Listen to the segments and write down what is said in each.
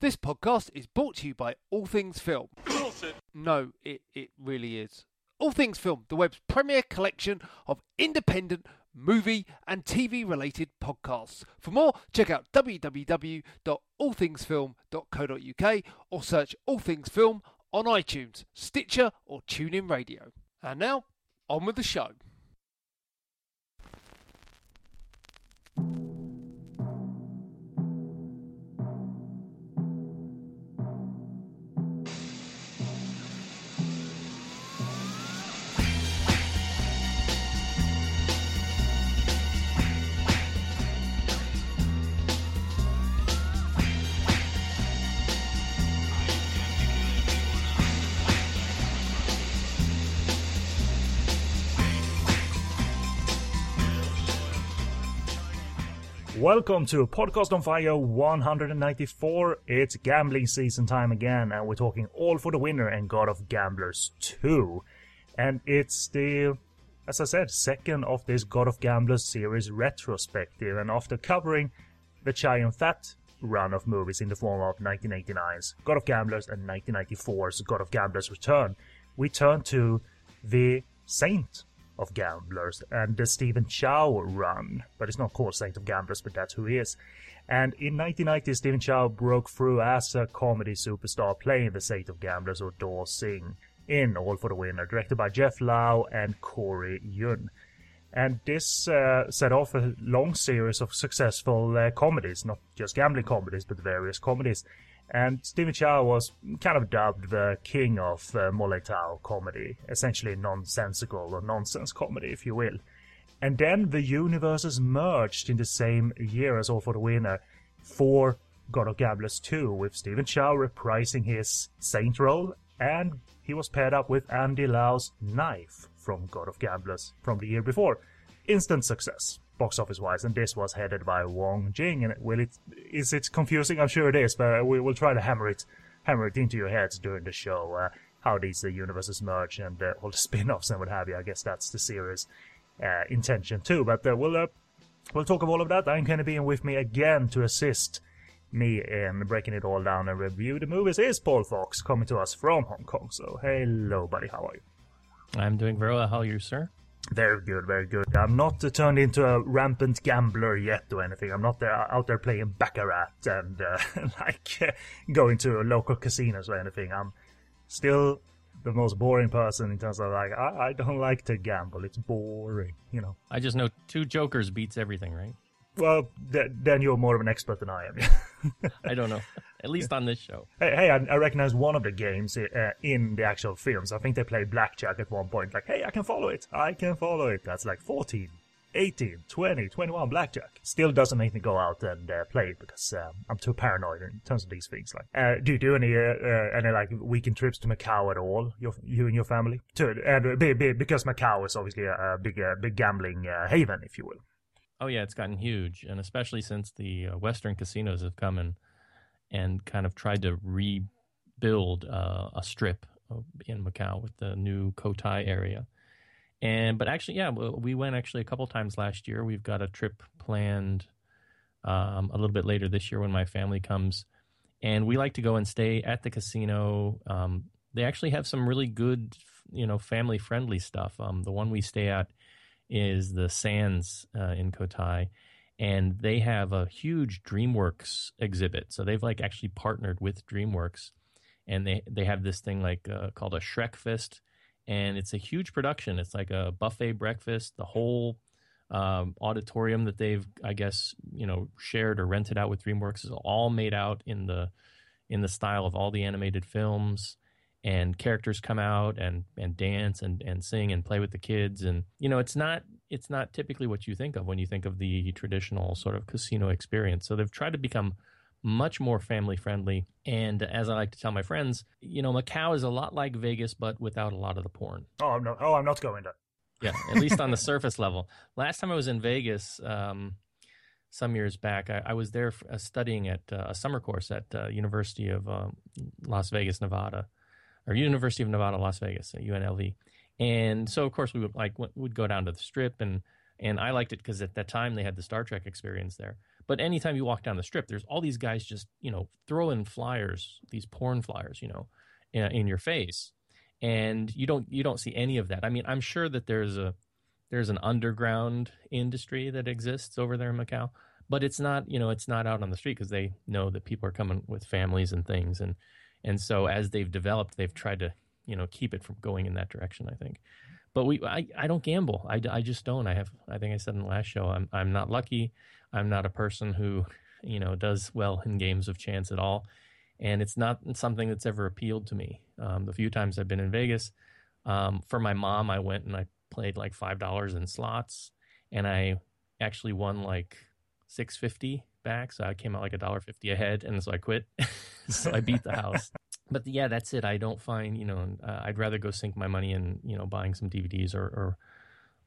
This podcast is brought to you by All Things Film. No, it, it really is. All Things Film, the web's premier collection of independent movie and TV related podcasts. For more, check out www.allthingsfilm.co.uk or search All Things Film on iTunes, Stitcher, or TuneIn Radio. And now, on with the show. Welcome to Podcast on Fire 194. It's gambling season time again, and we're talking All for the Winner and God of Gamblers 2. And it's the, as I said, second of this God of Gamblers series retrospective. And after covering the Chow Yun-fat run of movies in the form of 1989's God of Gamblers and 1994's God of Gamblers Return, we turn to the Saint of Gamblers and the Stephen Chow run, but it's not called Saint of Gamblers, but that's who he is. And in 1990, Stephen Chow broke through as a comedy superstar playing the Saint of Gamblers or Do Sing in All for the Winner, directed by Jeff Lau and Corey Yuen. And this uh, set off a long series of successful uh, comedies, not just gambling comedies, but various comedies. And Stephen Chow was kind of dubbed the king of uh, comedy, essentially nonsensical or nonsense comedy, if you will. And then the universes merged in the same year as All for the Winner for God of Gamblers 2, with Stephen Chow reprising his Saint role, and he was paired up with Andy Lau's Knife from God of Gamblers from the year before. Instant success box office wise, and this was headed by Wong Jing. And will it is it confusing? I'm sure it is, but we will try to hammer it hammer it into your heads during the show. Uh, how these uh, universes merge and uh, all the spin-offs and what have you. I guess that's the series uh, intention too. But uh, we'll uh, we'll talk of all of that. I'm going to be in with me again to assist me in breaking it all down and review the movies. Is Paul Fox coming to us from Hong Kong? So hello, buddy. How are you? I'm doing very well. How are you, sir? Very good, very good. I'm not uh, turned into a rampant gambler yet or anything. I'm not there, out there playing baccarat and uh, like uh, going to local casinos or anything. I'm still the most boring person in terms of like I, I don't like to gamble. It's boring, you know. I just know two jokers beats everything, right? Well, th- then you're more of an expert than I am. I don't know. At least on this show. Hey, hey I, I recognize one of the games uh, in the actual films. I think they play blackjack at one point. Like, hey, I can follow it. I can follow it. That's like 14, 18, 20, 21 blackjack. Still doesn't make me go out and uh, play it because um, I'm too paranoid in terms of these things. Like, uh, do you do any uh, uh, any like weekend trips to Macau at all? Your, you and your family? To and uh, because Macau is obviously a, a big big gambling haven, if you will. Oh yeah, it's gotten huge, and especially since the Western casinos have come and and kind of tried to rebuild uh, a strip in Macau with the new Cotai area. And but actually, yeah, we went actually a couple times last year. We've got a trip planned um, a little bit later this year when my family comes, and we like to go and stay at the casino. Um, they actually have some really good, you know, family friendly stuff. Um, the one we stay at is the Sands uh, in Cotai, and they have a huge DreamWorks exhibit. So they've like actually partnered with DreamWorks, and they they have this thing like uh, called a Shrek Fest, and it's a huge production. It's like a buffet breakfast. The whole um, auditorium that they've I guess you know shared or rented out with DreamWorks is all made out in the in the style of all the animated films and characters come out and and dance and and sing and play with the kids. And you know it's not it's not typically what you think of when you think of the traditional sort of casino experience. So they've tried to become much more family friendly. And as i like to tell my friends you know macau is a lot like vegas but without a lot of the porn. Oh no oh i'm not going to yeah at least on the surface level. Last time i was in vegas um, some years back. I, I was there uh, studying at uh, a summer course at uh, University of um, Las Vegas, Nevada, or University of Nevada, Las Vegas, UNLV. And so, of course, we would like would go down to the strip, and and I liked it because at that time they had the Star Trek experience there. But anytime you walk down the strip, there's all these guys just you know throwing flyers, these porn flyers, you know, in, in your face, and you don't you don't see any of that. I mean, I'm sure that there's a there's an underground industry that exists over there in Macau, but it's not you know it's not out on the street because they know that people are coming with families and things, and and so as they've developed, they've tried to you know keep it from going in that direction. I think. But we, I, I don't gamble. I, I just don't. I have. I think I said in the last show. I'm, I'm not lucky. I'm not a person who, you know, does well in games of chance at all, and it's not something that's ever appealed to me. Um, the few times I've been in Vegas, um, for my mom, I went and I played like five dollars in slots, and I actually won like six fifty back. So I came out like a dollar fifty ahead, and so I quit. so I beat the house but yeah, that's it. I don't find you know uh, I'd rather go sink my money in you know buying some DVDs or, or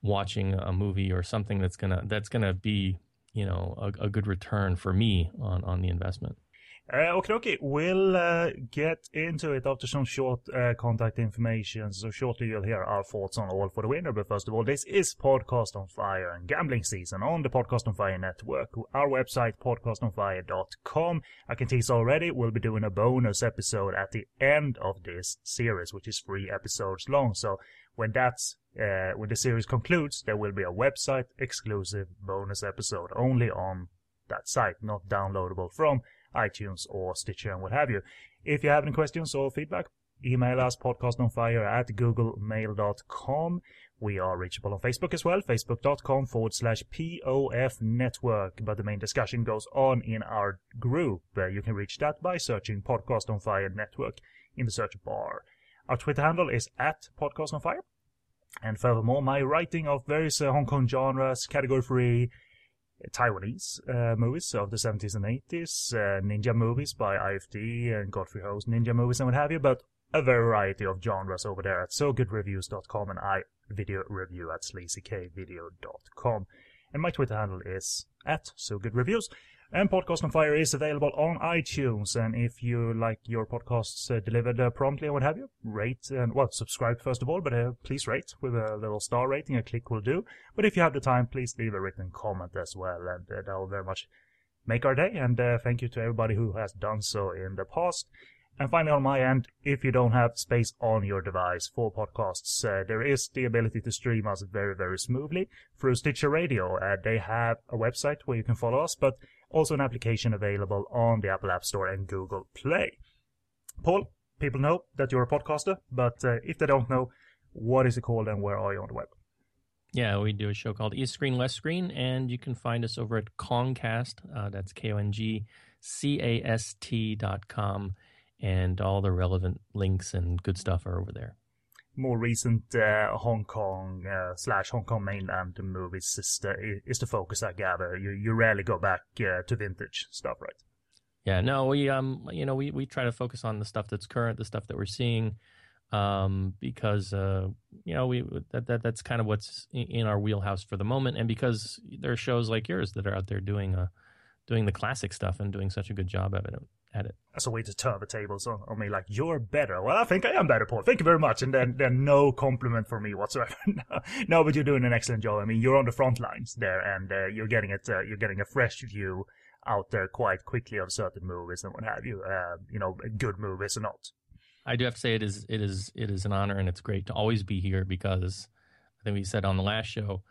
watching a movie or something that's gonna that's gonna be you know a, a good return for me on on the investment. Uh, okay, okay. We'll uh, get into it after some short uh, contact information. So shortly you'll hear our thoughts on All for the Winner. But first of all, this is Podcast on Fire and gambling season on the Podcast on Fire network. Our website, podcastonfire.com. I can tease already, we'll be doing a bonus episode at the end of this series, which is three episodes long. So when that's uh, when the series concludes, there will be a website exclusive bonus episode only on that site, not downloadable from iTunes or Stitcher and what have you. If you have any questions or feedback, email us podcastonfire at googlemail.com. We are reachable on Facebook as well, facebook.com forward slash POF network. But the main discussion goes on in our group. You can reach that by searching Podcast on Fire Network in the search bar. Our Twitter handle is at Podcast on Fire. And furthermore, my writing of various uh, Hong Kong genres, category free, Taiwanese uh, movies of the 70s and 80s, uh, ninja movies by IFD and Godfrey Ho's ninja movies and what have you, but a variety of genres over there at sogoodreviews.com and I video review at sleazykvideo.com. And my Twitter handle is at sogoodreviews. And Podcast on Fire is available on iTunes. And if you like your podcasts uh, delivered uh, promptly and what have you, rate and, well, subscribe first of all, but uh, please rate with a little star rating. A click will do. But if you have the time, please leave a written comment as well. And uh, that will very much make our day. And uh, thank you to everybody who has done so in the past. And finally, on my end, if you don't have space on your device for podcasts, uh, there is the ability to stream us very, very smoothly through Stitcher Radio. Uh, they have a website where you can follow us, but also an application available on the Apple App Store and Google Play. Paul, people know that you're a podcaster, but uh, if they don't know, what is it called and where are you on the web? Yeah, we do a show called East Screen, West Screen, and you can find us over at Kongcast. Uh, that's K O N G C A S T dot com, and all the relevant links and good stuff are over there more recent uh, Hong Kong uh, slash Hong Kong mainland movies is the, is the focus, I gather. You you rarely go back uh, to vintage stuff, right? Yeah, no, we um, you know, we we try to focus on the stuff that's current, the stuff that we're seeing, um, because uh, you know, we that, that that's kind of what's in our wheelhouse for the moment, and because there are shows like yours that are out there doing uh, doing the classic stuff and doing such a good job of it at it. That's a way to turn the tables on, on me. Like you're better. Well, I think I am better, Paul. Thank you very much. And then then no compliment for me whatsoever. no, no, but you're doing an excellent job. I mean, you're on the front lines there, and uh, you're getting it. Uh, you're getting a fresh view out there quite quickly of certain movies and what have you. Uh, you know, good movies or not. I do have to say it is it is it is an honor and it's great to always be here because I think we said on the last show,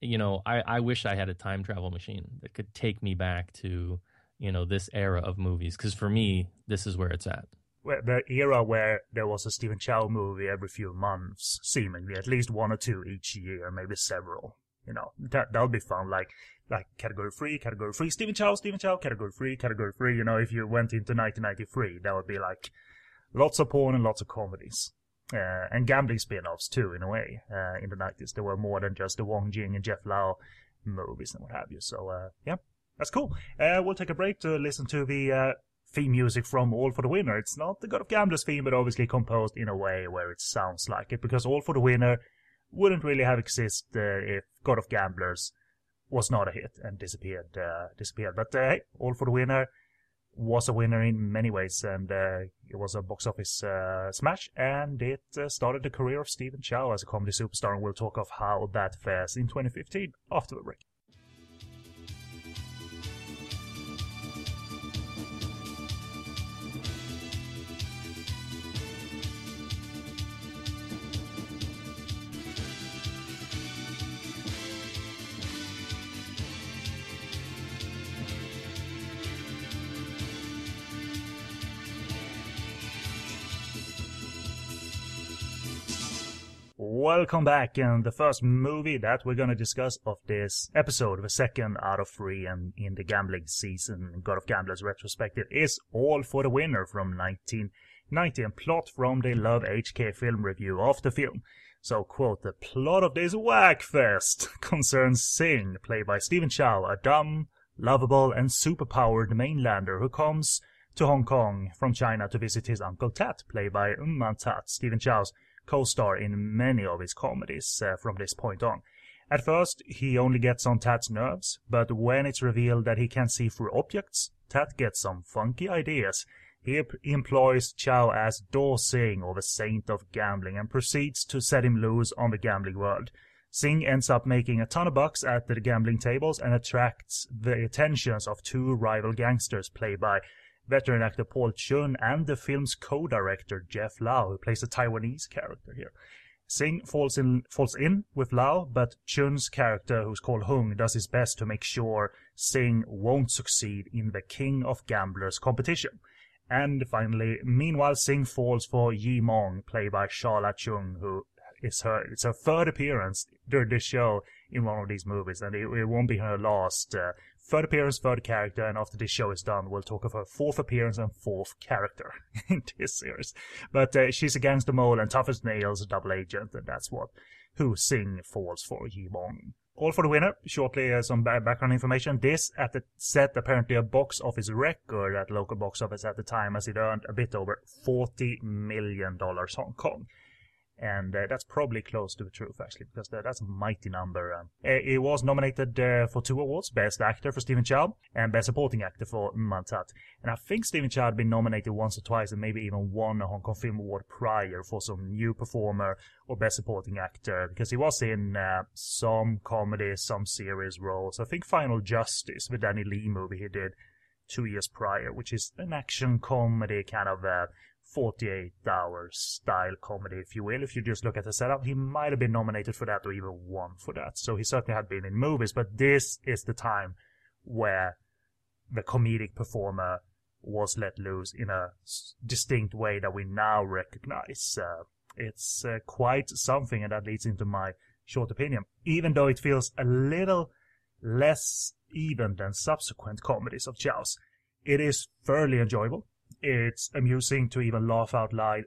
you know, I, I wish I had a time travel machine that could take me back to you know this era of movies because for me this is where it's at the era where there was a Stephen Chow movie every few months, seemingly at least one or two each year, maybe several. You know, that that would be fun. Like like category three, category three, Stephen Chow, Stephen Chow, category three, category three. You know, if you went into 1993, that would be like lots of porn and lots of comedies. Uh, and gambling spin-offs too, in a way. Uh, in the 90s, there were more than just the Wong Jing and Jeff Lau movies and what have you. So, uh, yeah, that's cool. Uh, we'll take a break to listen to the uh, theme music from All for the Winner. It's not the God of Gamblers theme, but obviously composed in a way where it sounds like it, because All for the Winner wouldn't really have existed uh, if God of Gamblers was not a hit and disappeared. Uh, disappeared. But uh, hey, All for the Winner was a winner in many ways, and uh, it was a box office smash, and it started the career of Stephen Chow as a comedy superstar, and we'll talk of how that fares in 2015 after the break. Welcome back. And the first movie that we're to discuss of this episode, the second out of three and in the gambling season, God of Gamblers retrospective, is All for the Winner from 1990 and plot from the Love HK film review of the film. So, quote, the plot of this whackfest concerns Sing, played by Stephen Chow, a dumb, lovable, and superpowered mainlander who comes to Hong Kong from China to visit his uncle Tat, played by Man Tat, Stephen Chow's co-star in many of his comedies uh, from this point on. At first, he only gets on Tat's nerves, but when it's revealed that he can see through objects, Tat gets some funky ideas. He employs Chow as door-sing or the saint of gambling, and proceeds to set him loose on the gambling world. Sing ends up making a ton of bucks at the gambling tables and attracts the attentions of two rival gangsters played by veteran actor Paul Chun and the film's co-director Jeff Lau, who plays a Taiwanese character here. Sing falls in falls in with Lau, but Chun's character, who's called Hung, does his best to make sure Sing won't succeed in the King of Gamblers competition. And finally, meanwhile, Sing falls for Yi Mong, played by Sharla Cheung, who is her it's her third appearance during this show in one of these movies, and it, it won't be her last. Uh, third appearance, third character, and after this show is done, we'll talk of her fourth appearance and fourth character in this series. But uh, she's against the mole and tough as nails, a double agent, and that's what who Sing falls for Yi Mong. All for the winner. Shortly, uh, some background information. This at the set apparently a box office record at local box office at the time, as it earned a bit over forty million dollars Hong Kong and uh, that's probably close to the truth actually because that's a mighty number um, it was nominated uh, for two awards best actor for stephen chow and best supporting actor for Man Tat. And i think stephen chow had been nominated once or twice and maybe even won a hong kong film award prior for some new performer or best supporting actor because he was in uh, some comedy some series roles. I think final justice the danny lee movie he did two years prior which is an action comedy kind of uh, 48 hours style comedy, if you will. If you just look at the setup, he might have been nominated for that or even won for that. So he certainly had been in movies, but this is the time where the comedic performer was let loose in a distinct way that we now recognize. Uh, it's uh, quite something, and that leads into my short opinion. Even though it feels a little less even than subsequent comedies of Chow's, it is fairly enjoyable. It's amusing to even laugh out loud,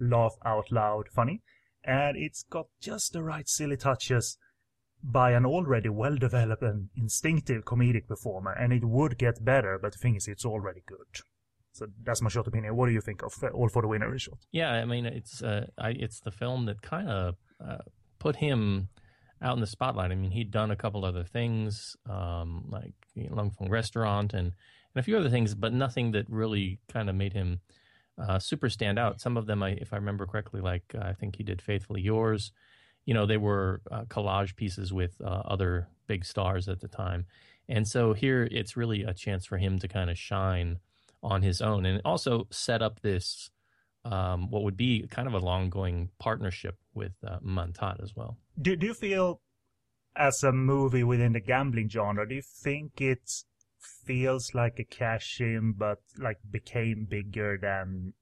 laugh out loud funny, and it's got just the right silly touches by an already well-developed and instinctive comedic performer, and it would get better, but the thing is, it's already good. So that's my short opinion. What do you think of uh, All for the Winner? Is short. Yeah, I mean, it's uh, I, it's the film that kind of uh, put him out in the spotlight. I mean, he'd done a couple other things, um, like Lung Fung Restaurant and and a few other things, but nothing that really kind of made him uh, super stand out. Some of them, I, if I remember correctly, like uh, I think he did "Faithfully Yours." You know, they were uh, collage pieces with uh, other big stars at the time, and so here it's really a chance for him to kind of shine on his own, and also set up this um, what would be kind of a long-going partnership with uh, Man as well. Do, do you feel, as a movie within the gambling genre, do you think it's feels like a cash in, but like became bigger than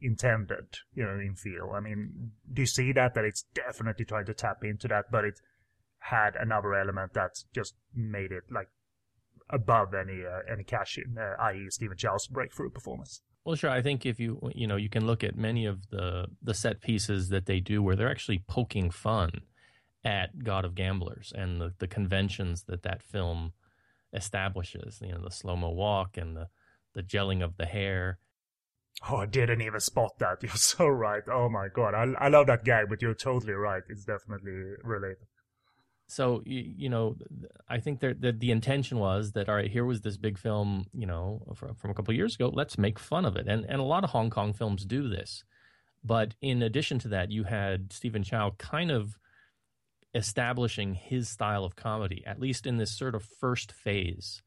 intended, you know, in feel. I mean, do you see that? That it's definitely trying to tap into that, but it had another element that just made it like above any uh, any cash in, uh, i.e., Stephen Chow's breakthrough performance. Well, sure. I think if you you know you can look at many of the the set pieces that they do where they're actually poking fun at God of Gamblers and the the conventions that that film establishes. You know, the slow mo walk and the the gelling of the hair. Oh, I didn't even spot that. You're so right. Oh my god, I I love that guy, but you're totally right. It's definitely related. So you, you know, I think that the, the intention was that all right, here was this big film, you know, from, from a couple years ago. Let's make fun of it, and and a lot of Hong Kong films do this. But in addition to that, you had Stephen Chow kind of establishing his style of comedy, at least in this sort of first phase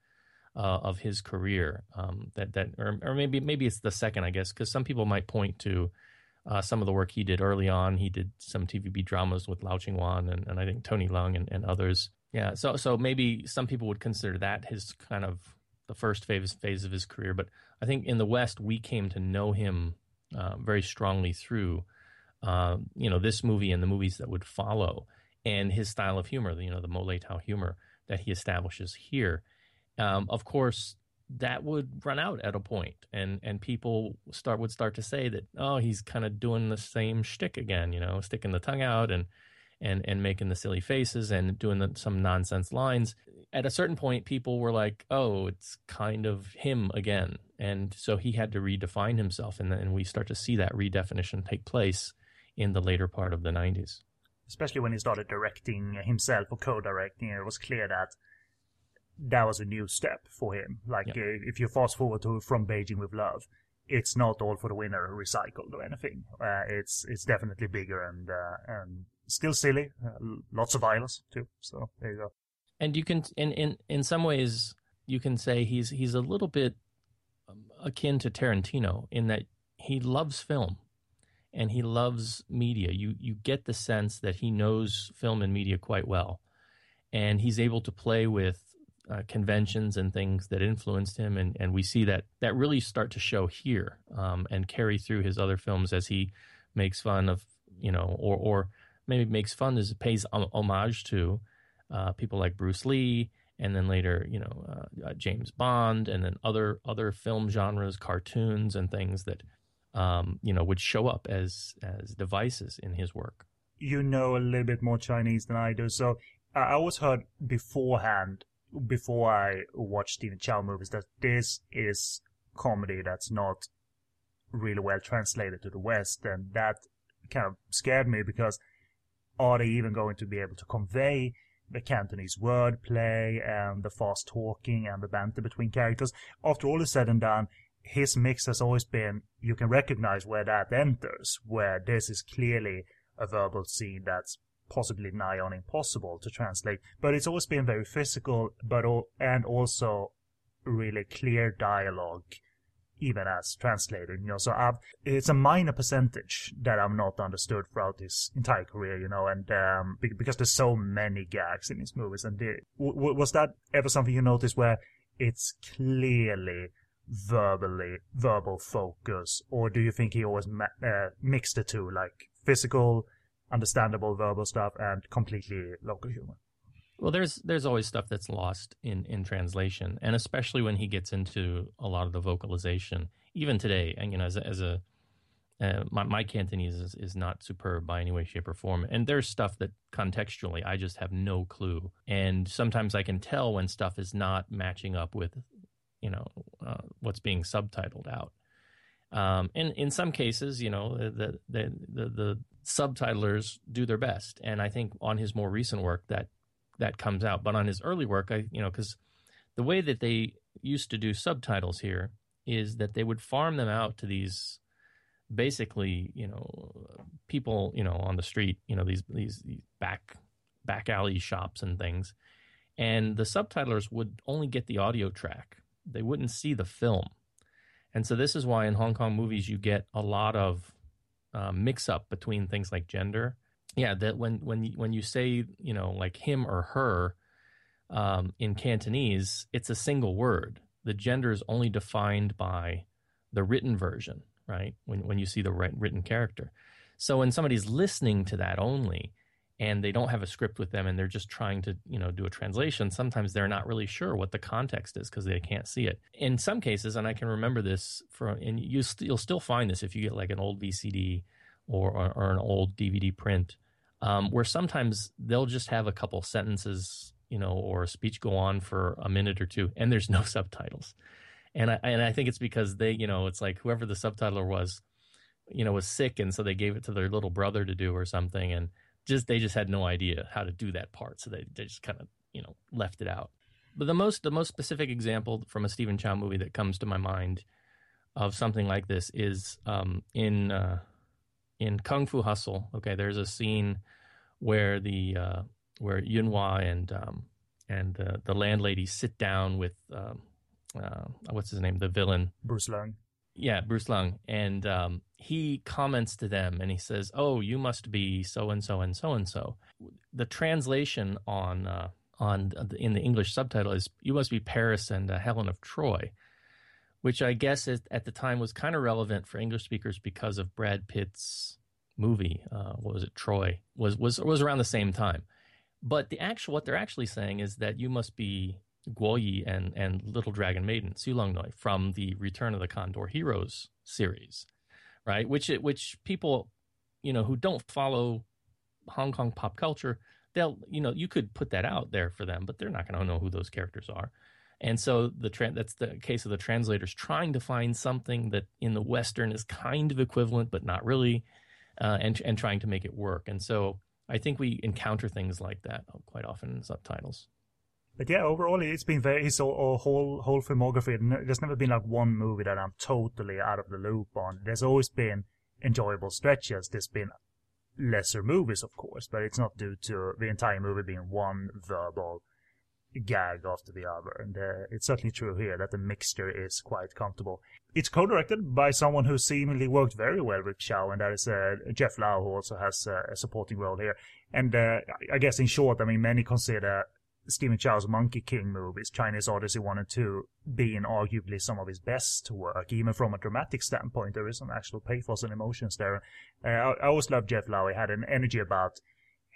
uh, of his career. Um, that that, or, or, maybe maybe it's the second, I guess, because some people might point to uh, some of the work he did early on. He did some TVB dramas with Lau Ching Wan and, and I think Tony Leung and, and others. Yeah, so so maybe some people would consider that his kind of the first phase phase of his career. But I think in the West, we came to know him uh, very strongly through uh, you know, this movie and the movies that would follow, and his style of humor, you know, the Mo Tao humor that he establishes here. Um, of course, that would run out at a point, and and people start would start to say that oh he's kind of doing the same shtick again, you know, sticking the tongue out and and and making the silly faces and doing the, some nonsense lines. At a certain point, people were like, "Oh, it's kind of him again," and so he had to redefine himself, and then we start to see that redefinition take place in the later part of the '90s. Especially when he started directing himself or co-directing, it was clear that that was a new step for him. Like yeah. uh, if you fast forward to from Beijing with Love, it's not all for the winner recycled or anything. Uh, it's it's definitely bigger and uh, and still silly. Uh, lots of violence too. So there you go. And you can in in in some ways you can say he's he's a little bit um, akin to Tarantino in that he loves film and he loves media. You you get the sense that he knows film and media quite well, and he's able to play with uh, conventions and things that influenced him, and, and we see that that really start to show here um, and carry through his other films as he makes fun of you know or or maybe makes fun as pays homage to uh, people like Bruce Lee and then later you know uh, uh, James Bond and then other other film genres, cartoons and things that um, you know would show up as as devices in his work. You know a little bit more Chinese than I do, so I always heard beforehand before I watched Stephen Chow movies that this is comedy that's not really well translated to the West, and that kind of scared me because are they even going to be able to convey the Cantonese wordplay and the fast talking and the banter between characters? After all is said and done, his mix has always been you can recognize where that enters, where this is clearly a verbal scene that's possibly nigh on impossible to translate. But it's always been very physical, but all, and also really clear dialogue, even as translated. You know, so I've, it's a minor percentage that I've not understood throughout his entire career. You know, and um, because there's so many gags in his movies. And w- was that ever something you noticed where it's clearly verbally verbal focus, or do you think he always ma- uh, mixed the two, like physical? understandable verbal stuff and completely local humor. Well, there's there's always stuff that's lost in in translation, and especially when he gets into a lot of the vocalization. Even today, and you know, as a, as a uh, my, my Cantonese is, is not superb by any way, shape, or form. And there's stuff that contextually I just have no clue. And sometimes I can tell when stuff is not matching up with, you know, uh, what's being subtitled out. Um, and in some cases, you know, the, the, the, the subtitlers do their best. And I think on his more recent work that that comes out. But on his early work, I you know because the way that they used to do subtitles here is that they would farm them out to these basically you know people you know on the street you know these these, these back back alley shops and things and the subtitlers would only get the audio track they wouldn't see the film and so this is why in hong kong movies you get a lot of uh, mix up between things like gender. Yeah, that when when when you say you know like him or her um, in Cantonese, it's a single word. The gender is only defined by the written version, right? When when you see the written character. So when somebody's listening to that only, and they don't have a script with them and they're just trying to you know do a translation sometimes they're not really sure what the context is because they can't see it. In some cases and i can remember this from and you st- you'll still find this if you get like an old vcd or or, or an old dvd print um, where sometimes they'll just have a couple sentences you know or a speech go on for a minute or two and there's no subtitles. And i and i think it's because they you know it's like whoever the subtitler was you know was sick and so they gave it to their little brother to do or something and just they just had no idea how to do that part, so they, they just kind of you know left it out. But the most the most specific example from a Stephen Chow movie that comes to my mind of something like this is um, in uh, in Kung Fu Hustle. Okay, there's a scene where the uh, where Yuen-wah and um, and uh, the landlady sit down with um, uh, what's his name, the villain Bruce Leung. Yeah, Bruce Leung, and um, he comments to them and he says, "Oh, you must be so and so and so and so." The translation on uh, on in the English subtitle is, "You must be Paris and uh, Helen of Troy," which I guess at the time was kind of relevant for English speakers because of Brad Pitt's movie. Uh, what was it? Troy was was was around the same time. But the actual what they're actually saying is that you must be Guo Yi and and Little Dragon Maiden Sulong Noi from the Return of the Condor Heroes series, right? Which which people, you know, who don't follow Hong Kong pop culture, they'll you know you could put that out there for them, but they're not going to know who those characters are. And so the tra- that's the case of the translators trying to find something that in the Western is kind of equivalent, but not really, uh, and and trying to make it work. And so I think we encounter things like that quite often in subtitles. But yeah, overall, it's been very his whole whole filmography. There's never been like one movie that I'm totally out of the loop on. There's always been enjoyable stretches. There's been lesser movies, of course, but it's not due to the entire movie being one verbal gag after the other. And uh, it's certainly true here that the mixture is quite comfortable. It's co-directed by someone who seemingly worked very well with Chow, and that is uh, Jeff Lau, who also has uh, a supporting role here. And uh, I guess in short, I mean, many consider Stephen Chow's Monkey King movies, Chinese Odyssey 1 and 2, being arguably some of his best work, even from a dramatic standpoint. There is some actual pathos and emotions there. Uh, I, I always loved Jeff Lau. He had an energy about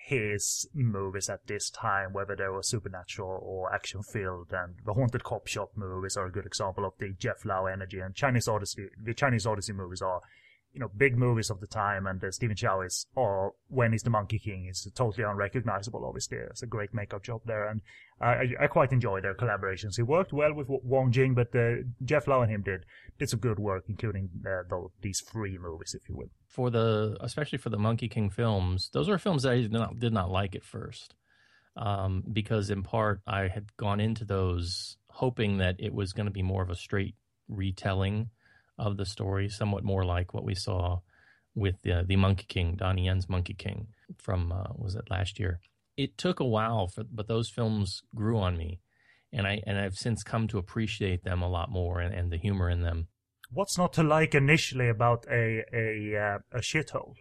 his movies at this time, whether they were supernatural or action filled, and the Haunted Cop Shop movies are a good example of the Jeff Lau energy. And Chinese Odyssey, the Chinese Odyssey movies are you know, big movies of the time, and uh, Stephen Chow is, or when he's the Monkey King, is totally unrecognizable. Obviously, it's a great makeup job there, and I, I quite enjoy their collaborations. He worked well with Wong Jing, but uh, Jeff Lau and him did did some good work, including uh, the, these three movies, if you will. For the, especially for the Monkey King films, those were films that I did not did not like at first, um, because in part I had gone into those hoping that it was going to be more of a straight retelling of the story, somewhat more like what we saw with the, the Monkey King, Donnie Yen's Monkey King from, uh, was it last year? It took a while, for, but those films grew on me. And I and I've since come to appreciate them a lot more and, and the humor in them. What's not to like initially about a a uh, a shithole?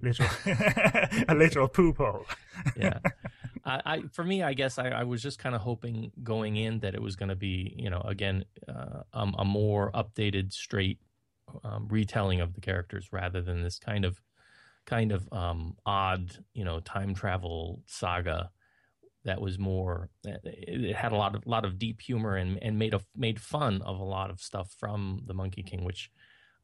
Literal, a literal poop hole. yeah, I, I, for me, I guess I, I was just kind of hoping going in that it was going to be, you know, again, uh, um, a more updated, straight um, retelling of the characters rather than this kind of, kind of um, odd, you know, time travel saga that was more. It had a lot of lot of deep humor and and made a, made fun of a lot of stuff from the Monkey King, which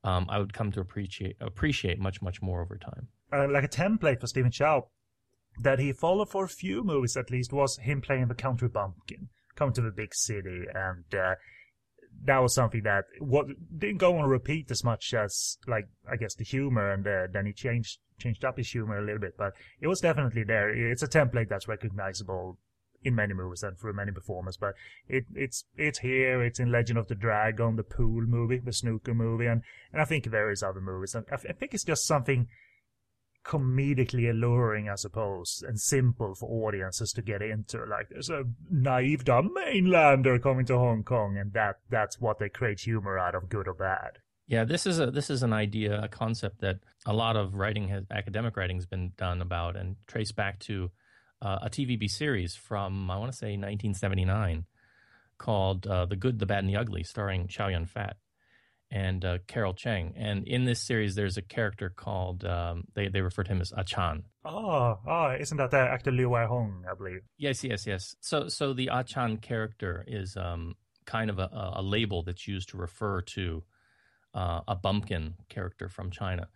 um, I would come to appreciate appreciate much much more over time. Uh, like a template for Stephen Chow that he followed for a few movies at least was him playing the country bumpkin, come to the big city, and uh, that was something that what didn't go on repeat as much as like I guess the humor, and uh, then he changed changed up his humor a little bit, but it was definitely there. It's a template that's recognizable in many movies and through many performers, but it, it's it's here. It's in Legend of the Dragon, the pool movie, the snooker movie, and and I think various other movies. And I, I think it's just something comedically alluring, I suppose, and simple for audiences to get into. Like there's a naive dumb mainlander coming to Hong Kong, and that that's what they create humor out of, good or bad. Yeah, this is a this is an idea, a concept that a lot of writing has academic writing has been done about and traced back to uh, a TVB series from I want to say 1979 called uh, "The Good, the Bad, and the Ugly," starring Chow Yun Fat and uh, Carol Cheng. And in this series, there's a character called um, they they refer to him as Achan. Oh, oh, isn't that the actor Liu Wai Hong? I believe. Yes, yes, yes. So so the Achan character is um, kind of a, a, label that's used to refer to uh, a bumpkin character from China.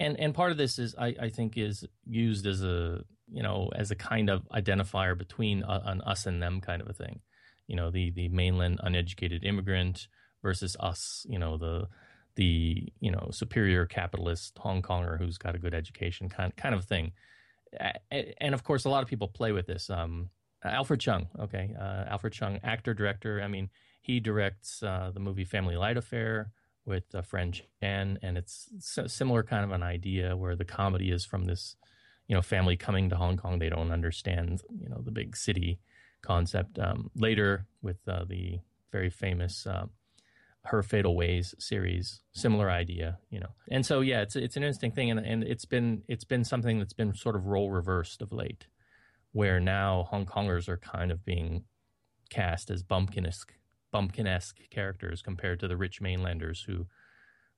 And and part of this is I, I think is used as a you know as a kind of identifier between a, an us and them kind of a thing. You know the the mainland uneducated immigrant versus us, you know, the the you know superior capitalist Hong Konger who's got a good education kind kind of thing. And of course, a lot of people play with this. Um, Alfred Cheung, okay, uh, Alfred Cheung, actor director. I mean, he directs uh, the movie Family Light Affair with a friend Chan, and it's similar kind of an idea where the comedy is from this, you know, family coming to Hong Kong. They don't understand, you know, the big city concept. Um, later, with uh, the very famous uh, her Fatal Ways series, similar idea, you know. And so yeah, it's it's an interesting thing, and and it's been it's been something that's been sort of role reversed of late, where now Hong Kongers are kind of being cast as bumpkinesque bumpkinesque characters compared to the rich mainlanders who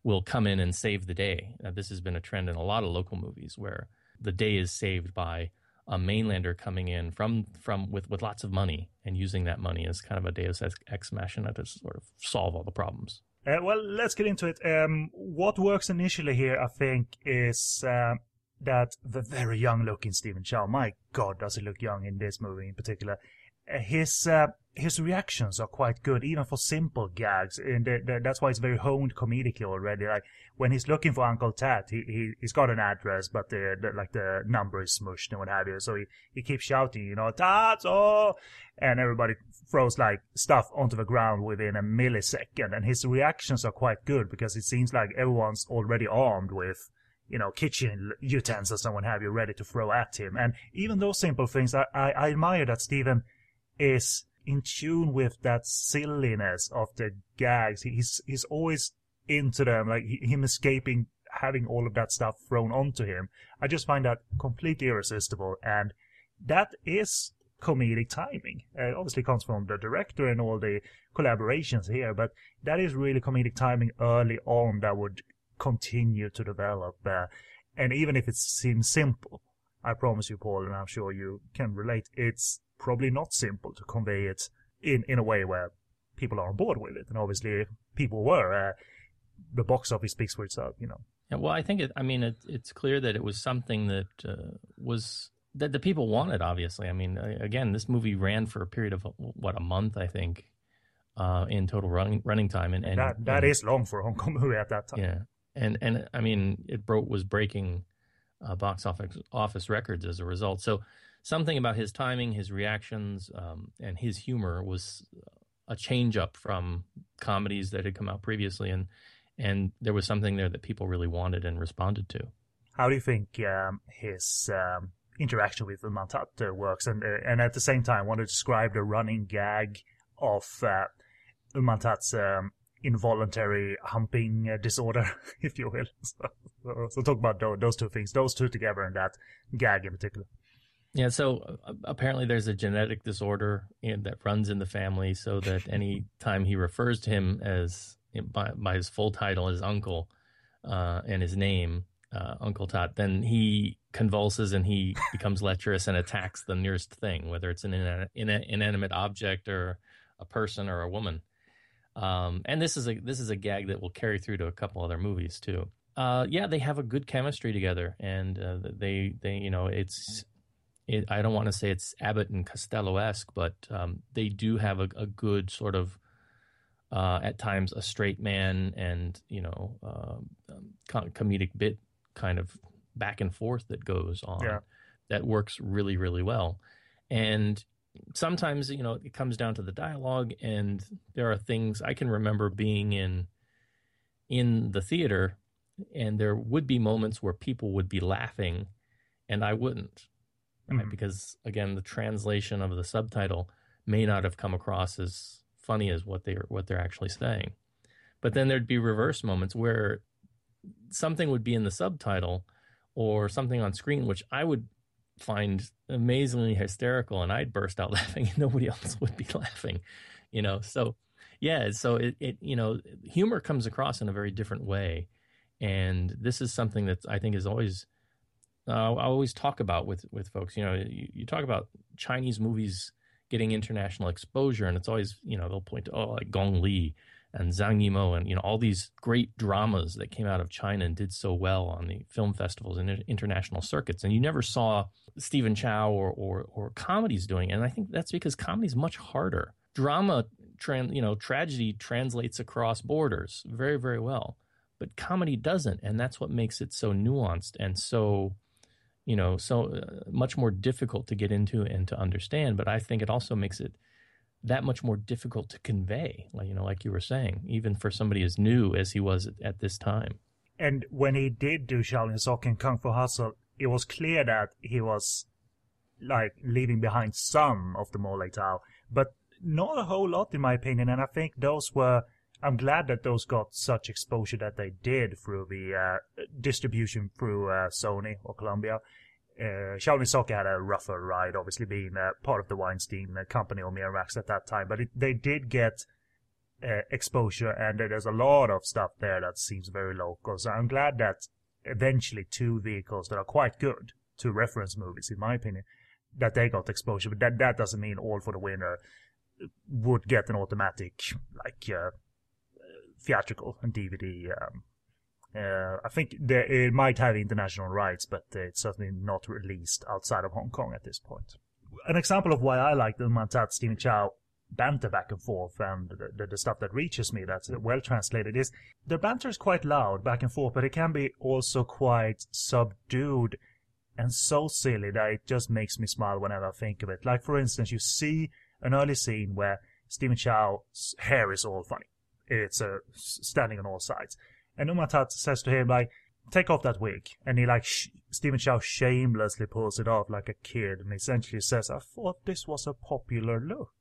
will come in and save the day. This has been a trend in a lot of local movies where the day is saved by a mainlander coming in from from with with lots of money and using that money as kind of a Deus ex machina to sort of solve all the problems. Uh, well, let's get into it. Um, what works initially here, I think, is uh, that the very young-looking Stephen Chow. My God, does he look young in this movie in particular? His uh, his reactions are quite good, even for simple gags, and that's why it's very honed comedically already. Like when he's looking for Uncle Tat, he, he he's got an address, but the, the like the number is smushed and what have you. So he, he keeps shouting, you know, Tatso, and everybody throws like stuff onto the ground within a millisecond, and his reactions are quite good because it seems like everyone's already armed with you know, kitchen utensils and what have you ready to throw at him. And even those simple things, I, I, I admire that Stephen is in tune with that silliness of the gags. He's he's always into them, like him escaping having all of that stuff thrown onto him. I just find that completely irresistible, and that is comedic timing. It obviously comes from the director and all the collaborations here, but that is really comedic timing early on that would continue to develop. Uh, and even if it seems simple, I promise you, Paul, and I'm sure you can relate, it's probably not simple to convey it in, in a way where people are on board with it. And obviously, people were. Uh, the box office speaks for itself, you know. Yeah, well, I think it. I mean, it, it's clear that it was something that uh, was that the people wanted. Obviously, I mean, again, this movie ran for a period of what a month, I think, uh, in total running running time, and, and that that and, is long for a Hong Kong movie at that time. Yeah, and and I mean, it broke was breaking uh, box office office records as a result. So something about his timing, his reactions, um, and his humor was a change up from comedies that had come out previously, and and there was something there that people really wanted and responded to. How do you think um, his um, interaction with Man Tat uh, works, and uh, and at the same time, I want to describe the running gag of uh, um, involuntary humping uh, disorder, if you will. So, so, so talk about those, those two things, those two together, and that gag in particular. Yeah, so uh, apparently there's a genetic disorder in, that runs in the family, so that any time he refers to him as by, by his full title, his uncle, uh, and his name, uh, Uncle Tot, then he convulses and he becomes lecherous and attacks the nearest thing, whether it's an in, in, inanimate object or a person or a woman. Um, and this is a this is a gag that will carry through to a couple other movies too. Uh, yeah, they have a good chemistry together, and uh, they they you know it's it, I don't want to say it's Abbott and Costello esque, but um, they do have a, a good sort of uh, at times a straight man and you know uh, um, comedic bit kind of back and forth that goes on yeah. that works really really well and sometimes you know it comes down to the dialogue and there are things i can remember being in in the theater and there would be moments where people would be laughing and i wouldn't right? Mm-hmm. Because again, the translation of the subtitle may not have come across as funny as what they are what they're actually saying. But then there'd be reverse moments where something would be in the subtitle or something on screen which I would find amazingly hysterical and I'd burst out laughing and nobody else would be laughing. You know, so yeah, so it, it you know, humor comes across in a very different way. And this is something that I think is always uh, I always talk about with with folks. You know, you, you, talk about Chinese movies getting international exposure, and it's always you know they'll point to oh like Gong Li and Zhang Yimou and you know all these great dramas that came out of China and did so well on the film festivals and international circuits, and you never saw Stephen Chow or or, or comedies doing it. And I think that's because comedy is much harder. Drama, you know, tragedy translates across borders very very well, but comedy doesn't, and that's what makes it so nuanced and so you know, so uh, much more difficult to get into and to understand. But I think it also makes it that much more difficult to convey, like you know, like you were saying, even for somebody as new as he was at, at this time. And when he did do Shaolin Soccer and Kung Fu Hustle, it was clear that he was like leaving behind some of the Mo Tao, but not a whole lot, in my opinion. And I think those were. I'm glad that those got such exposure that they did through the uh, distribution through uh, Sony or Columbia. Uh, Shaolin Soccer had a rougher ride, obviously being uh, part of the Weinstein uh, company or Miramax at that time, but it, they did get uh, exposure, and there's a lot of stuff there that seems very local. So I'm glad that eventually two vehicles that are quite good, two reference movies, in my opinion, that they got exposure. But that that doesn't mean all for the winner would get an automatic like uh, theatrical and DVD. Um, uh, I think it might have international rights, but it's certainly not released outside of Hong Kong at this point. An example of why I like the Ng Man Tat Stephen Chow banter back and forth and the, the, the, stuff that reaches me that's well translated is the banter is quite loud back and forth, but it can be also quite subdued and so silly that it just makes me smile whenever I think of it. Like, for instance, you see an early scene where Stephen Chow's hair is all funny. It's uh, standing on all sides. And Ng Man Tat says to him, like, take off that wig. And he, like, sh- Stephen Chow shamelessly pulls it off like a kid and essentially says, I thought this was a popular look.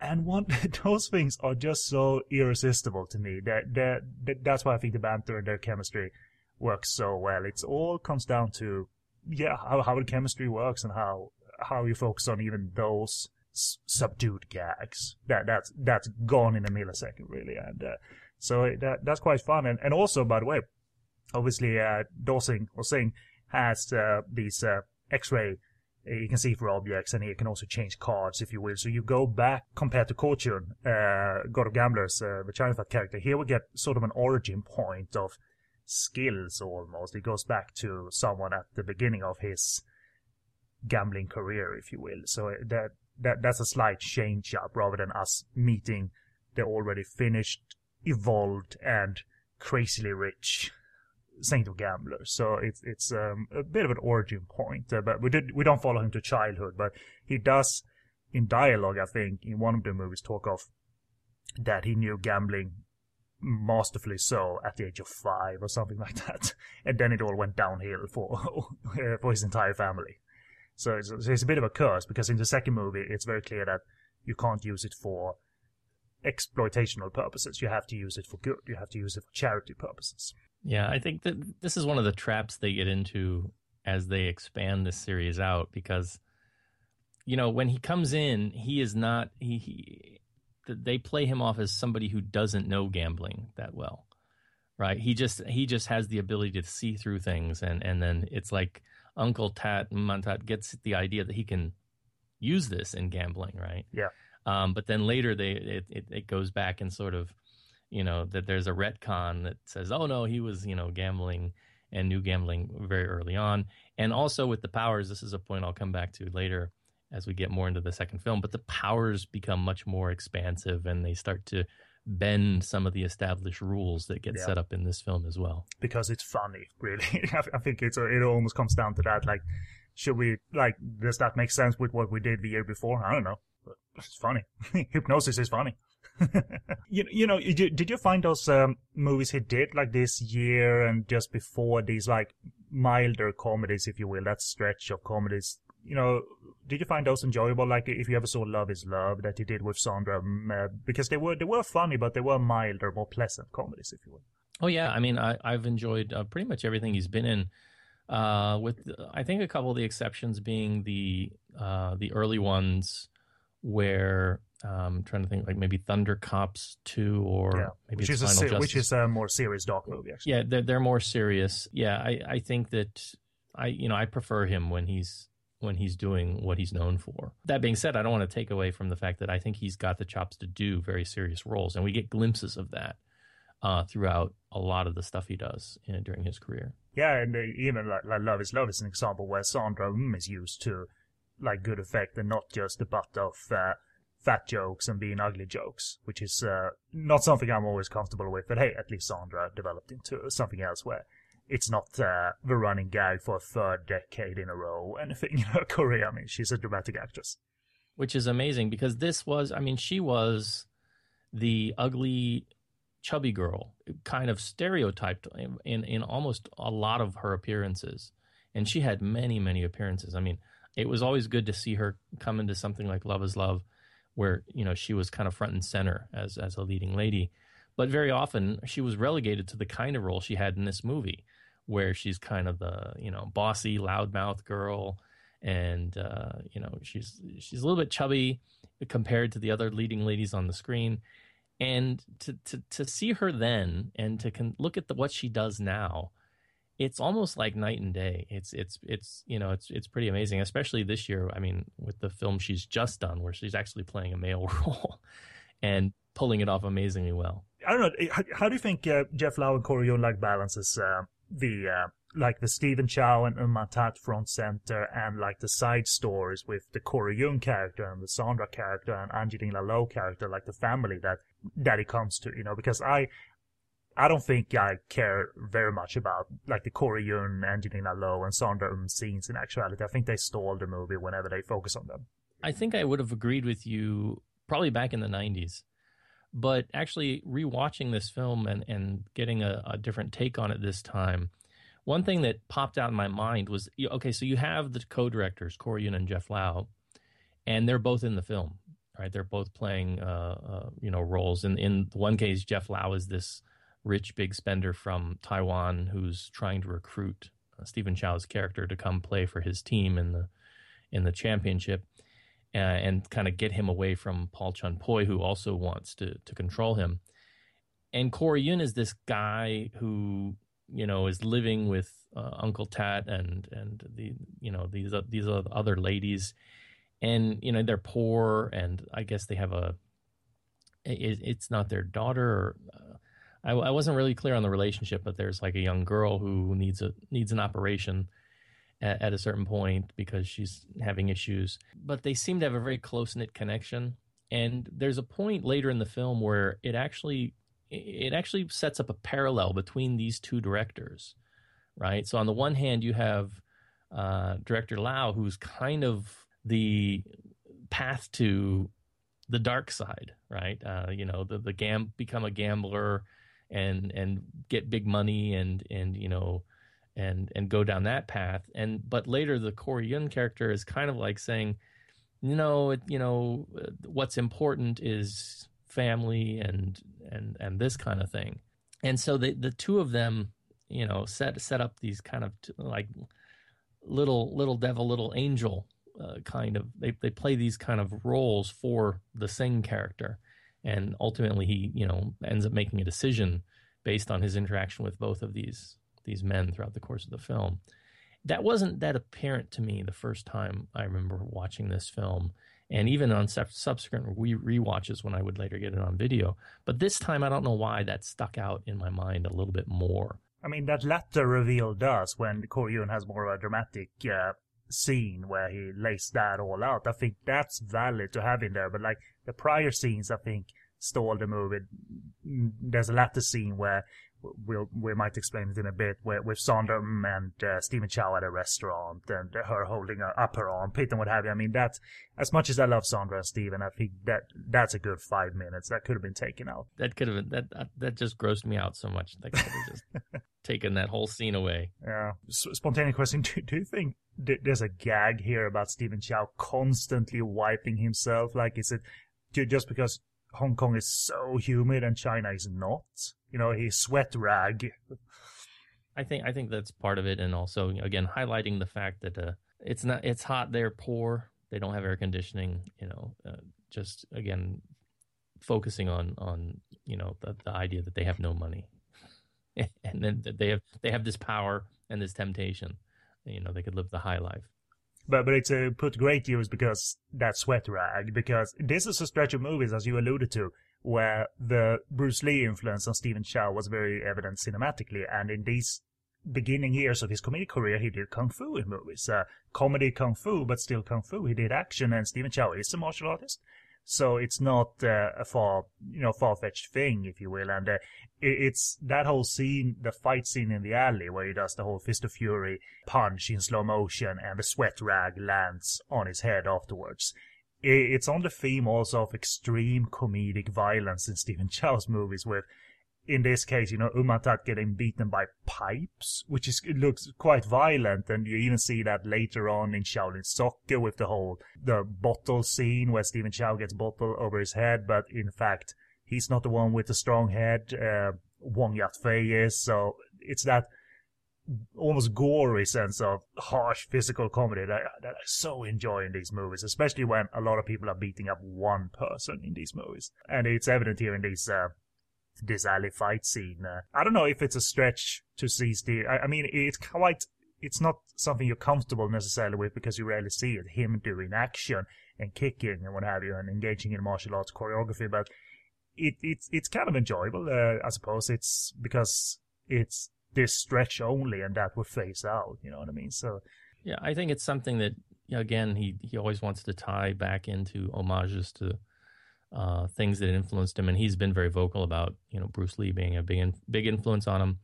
And one, those things are just so irresistible to me. That, that, that, that's why I think the banter and their chemistry works so well. It all comes down to, yeah, how, how the chemistry works and how, how you focus on even those s- subdued gags. That, that's, that's gone in a millisecond, really. And, uh, so that, that's quite fun. And, and also, by the way, obviously, uh, Dawsing or Sing has, uh, these, uh, X-ray you can see for objects, and you can also change cards, if you will. So you go back compared to Ko Chun, uh, God of Gamblers, uh, the Chow Yun-fat character. Here we get sort of an origin point of skills almost. It goes back to someone at the beginning of his gambling career, if you will. So that that that's a slight change up rather than us meeting the already finished, evolved, and crazily rich Saint of Gamblers. So it's it's um, a bit of an origin point. Uh, but we did we don't follow him to childhood, but he does in dialogue. I think in one of the movies talk of that he knew gambling masterfully so at the age of five or something like that, and then it all went downhill for for his entire family. So it's, it's a bit of a curse because in the second movie it's very clear that you can't use it for exploitational purposes. You have to use it for good. You have to use it for charity purposes. Yeah, I think that this is one of the traps they get into as they expand this series out because you know, when he comes in, he is not he, he they play him off as somebody who doesn't know gambling that well. Right? He just he just has the ability to see through things and and then it's like Uncle Tat Man Tat gets the idea that he can use this in gambling, right? Yeah. Um, but then later they it, it, it goes back and sort of you know that there's a retcon that says oh no he was you know gambling and knew gambling very early on. And also with the powers this is a point i'll come back to later as we get more into the second film but the powers become much more expansive and they start to bend some of the established rules that get yeah. set up in this film as well. Because it's funny really. I think it's it almost comes down to that like should we like does that make sense with what we did the year before? I don't know it's funny hypnosis is funny you, you know, did you find those um, movies he did like this year and just before these like milder comedies, if you will, that stretch of comedies? You know, did you find those enjoyable? Like if you ever saw Love Is Love that he did with Sandra, uh, because they were they were funny, but they were milder, more pleasant comedies, if you will. Oh yeah, I mean, I, I've enjoyed uh, pretty much everything he's been in. Uh, with I think a couple of the exceptions being the uh, the early ones where um, I'm trying to think like maybe Thunder Cops two or yeah. maybe which is a se- which is a more serious dark movie. Actually, yeah, they're they're more serious. Yeah, I I think that I you know I prefer him when he's when he's doing what he's known for. That being said, I don't want to take away from the fact that I think he's got the chops to do very serious roles, and we get glimpses of that uh, throughout a lot of the stuff he does you know, during his career. Yeah, and uh, even like, like Love Is Love is an example where Sandra mm is used to like good effect and not just the butt of uh, fat jokes and being ugly jokes, which is uh, not something I'm always comfortable with. But hey, at least Sandra developed into something else where it's not uh, the running gag for a third decade in a row anything in her career. I mean, she's a dramatic actress. Which is amazing because this was, I mean, she was the ugly, chubby girl, kind of stereotyped in, in, in almost a lot of her appearances. And she had many, many appearances. I mean, it was always good to see her come into something like Love is Love where you know she was kind of front and center as as a leading lady, but very often she was relegated to the kind of role she had in this movie, where she's kind of the you know bossy loudmouth girl, and uh, you know she's she's a little bit chubby compared to the other leading ladies on the screen, And to to to see her then, and to con- look at the, what she does now, it's almost like night and day. It's it's it's you know it's it's pretty amazing, especially this year. I mean, with the film she's just done, where she's actually playing a male role and pulling it off amazingly well. I don't know. How, how do you think uh, Jeff Lau and Corey Yuen like balances uh, the uh, like the Stephen Chow and Oom Tat front center and like the side stories with the Corey Yuen character and the Sandra character and Angelina Lo character, like the family that that it comes to, you know, because I I don't think I care very much about like the Corey Yuen, Angelina Lo, and Sandra Um scenes in actuality. I think they stole the movie whenever they focus on them. I think I would have agreed with you probably back in the 90s. But actually, rewatching this film and, and getting a, a different take on it this time, one thing that popped out in my mind was okay, so you have the co directors, Corey Yuen and Jeff Lau, and they're both in the film, right? They're both playing, uh, uh, you know, roles. In, in one case, Jeff Lau is this rich big spender from Taiwan who's trying to recruit uh, Stephen Chow's character to come play for his team in the in the championship uh, and kind of get him away from Paul Chun Pui, who also wants to to control him. And Corey Yuen is this guy who you know is living with uh, Uncle Tat and and the you know these these other ladies, and you know they're poor, and I guess they have a it, it's not their daughter. Or, uh, I, I wasn't really clear on the relationship, but there's like a young girl who needs a needs an operation at, at a certain point because she's having issues. But they seem to have a very close knit connection. And there's a point later in the film where it actually it actually sets up a parallel between these two directors, right? So on the one hand, you have uh, director Lau, who's kind of the path to the dark side, right? Uh, you know, the the gam become a gambler and and get big money and and you know and and go down that path. And but later the Corey Yuen character is kind of like saying, you know, you know, what's important is family and and and this kind of thing. And so the the two of them, you know, set set up these kind of t- like little little devil, little angel uh, kind of. They they play these kind of roles for the Sing character, and ultimately he you know ends up making a decision based on his interaction with both of these these men throughout the course of the film. That wasn't that apparent to me the first time I remember watching this film, and even on subsequent re- rewatches when I would later get it on video. But this time, I don't know why that stuck out in my mind a little bit more. I mean, that latter reveal does when Corey has more of a dramatic uh, scene where he lays that all out. I think that's valid to have in there. But like the prior scenes, I think stole the movie. There's a latter scene where we'll we might explain it in a bit where, with Sandra and uh, Stephen Chow at a restaurant and her holding her, up her armpit and what have you. I mean, that's as much as I love Sandra and Stephen, I think that that's a good five minutes that could have been taken out. That could have been that that just grossed me out so much. That could have just taken that whole scene away. Yeah. spontaneous question: do, do you think there's a gag here about Stephen Chow constantly wiping himself? Like, is it just because Hong Kong is so humid and China is not? you know, a sweat rag. I think I think that's part of it, and also again highlighting the fact that uh, it's not it's hot. They're poor. They don't have air conditioning. You know, uh, just again focusing on on you know the, the idea that they have no money, and then they have they have this power and this temptation. You know, they could live the high life. But but it's uh, put great use because that sweat rag because this is a stretch of movies as you alluded to where the Bruce Lee influence on Stephen Chow was very evident cinematically. And in these beginning years of his comedic career, he did kung fu in movies. Uh, comedy kung fu, but still kung fu. He did action, and Stephen Chow is a martial artist. So it's not uh, a far, you know, far-fetched thing, if you will. And uh, it, it's that whole scene, the fight scene in the alley, where he does the whole fist of fury punch in slow motion, and the sweat rag lands on his head afterwards it's on the theme also of extreme comedic violence in Stephen Chow's movies with in this case, you know, Oom Tat getting beaten by pipes, which is it looks quite violent, and you even see that later on in Shaolin Soccer with the whole the bottle scene where Stephen Chow gets bottle over his head, but in fact he's not the one with the strong head. Uh, Wong Yat Fei is, so it's that almost gory sense of harsh physical comedy that, that I so enjoy in these movies, especially when a lot of people are beating up one person in these movies. And it's evident here in these, uh, this alley fight scene. Uh, I don't know if it's a stretch to see Steve. I, I mean, it's quite, it's not something you're comfortable necessarily with because you rarely see it. Him doing action and kicking and what have you and engaging in martial arts choreography, but it, it's, it's kind of enjoyable, uh, I suppose. It's because it's this stretch only and that would phase out. You know what I mean? So, yeah, I think it's something that again he he always wants to tie back into homages to uh, things that influenced him, and he's been very vocal about you know Bruce Lee being a big big influence on him.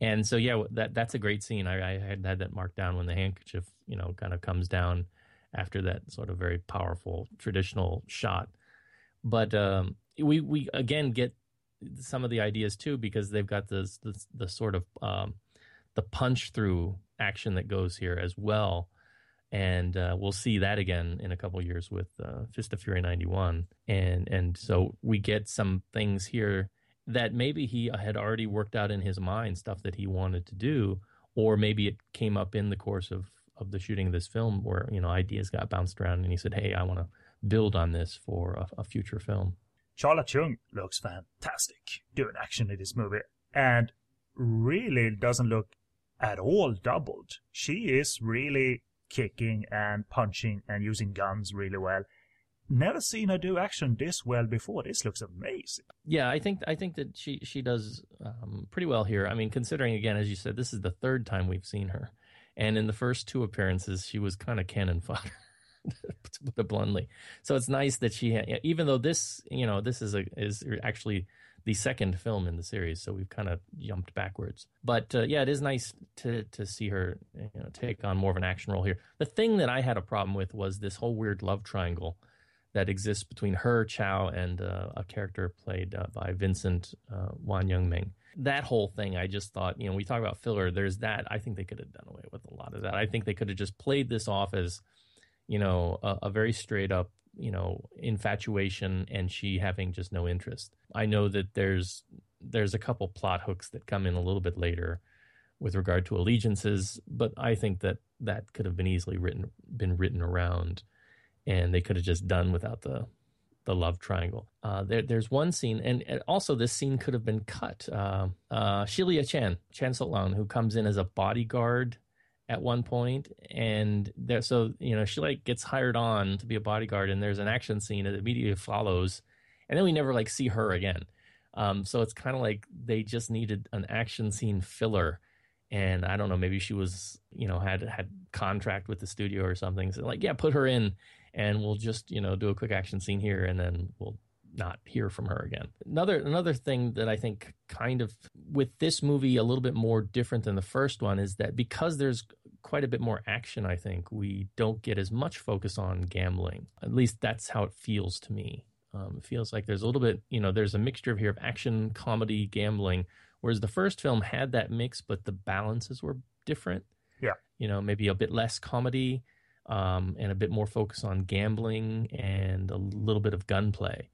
And so yeah, that that's a great scene. I, I had had that marked down when the handkerchief you know kind of comes down after that sort of very powerful traditional shot. But um, we we again get some of the ideas too because they've got this the sort of um, the punch through action that goes here as well and uh, we'll see that again in a couple years with uh, Fist of Fury '91, and and so we get some things here that maybe he had already worked out in his mind stuff that he wanted to do, or maybe it came up in the course of of the shooting of this film where you know ideas got bounced around, and he said, "Hey, I want to build on this for a, a future film." Sharla Cheung looks fantastic doing action in this movie and really doesn't look at all doubled. She is really kicking and punching and using guns really well. Never seen her do action this well before. This looks amazing. Yeah, I think I think that she she does um, pretty well here. I mean, considering again, as you said, this is the third time we've seen her, and in the first two appearances, she was kind of cannon fodder. to put it bluntly. So it's nice that she, even though this, you know, this is a is actually the second film in the series, so we've kind of jumped backwards. But uh, yeah, it is nice to to see her you know, take on more of an action role here. The thing that I had a problem with was this whole weird love triangle that exists between her, Chow, and uh, a character played uh, by Vincent uh, Wan Yeung Ming. That whole thing, I just thought, you know, we talk about filler. There's that. I think they could have done away with a lot of that. I think they could have just played this off as you know, a, a very straight up, you know, infatuation and she having just no interest. I know that there's there's a couple plot hooks that come in a little bit later with regard to allegiances, but I think that that could have been easily written been written around, and they could have just done without the the love triangle. Uh, there, there's one scene, and, and, also this scene could have been cut. Uh, uh, Sheila Chan, Chen Solan, who comes in as a bodyguard at one point and there so you know she like gets hired on to be a bodyguard and there's an action scene that immediately follows and then we never like see her again um, so it's kind of like they just needed an action scene filler and i don't know maybe she was you know had had contract with the studio or something so like yeah put her in and we'll just you know do a quick action scene here and then we'll not hear from her again. Another another thing that I think kind of with this movie a little bit more different than the first one is that because there's quite a bit more action, I think we don't get as much focus on gambling. At least that's how it feels to me. Um, it feels like there's a little bit, you know, there's a mixture here of action, comedy, gambling, whereas the first film had that mix, but the balances were different. Yeah. You know, maybe a bit less comedy um, and a bit more focus on gambling and a little bit of gunplay.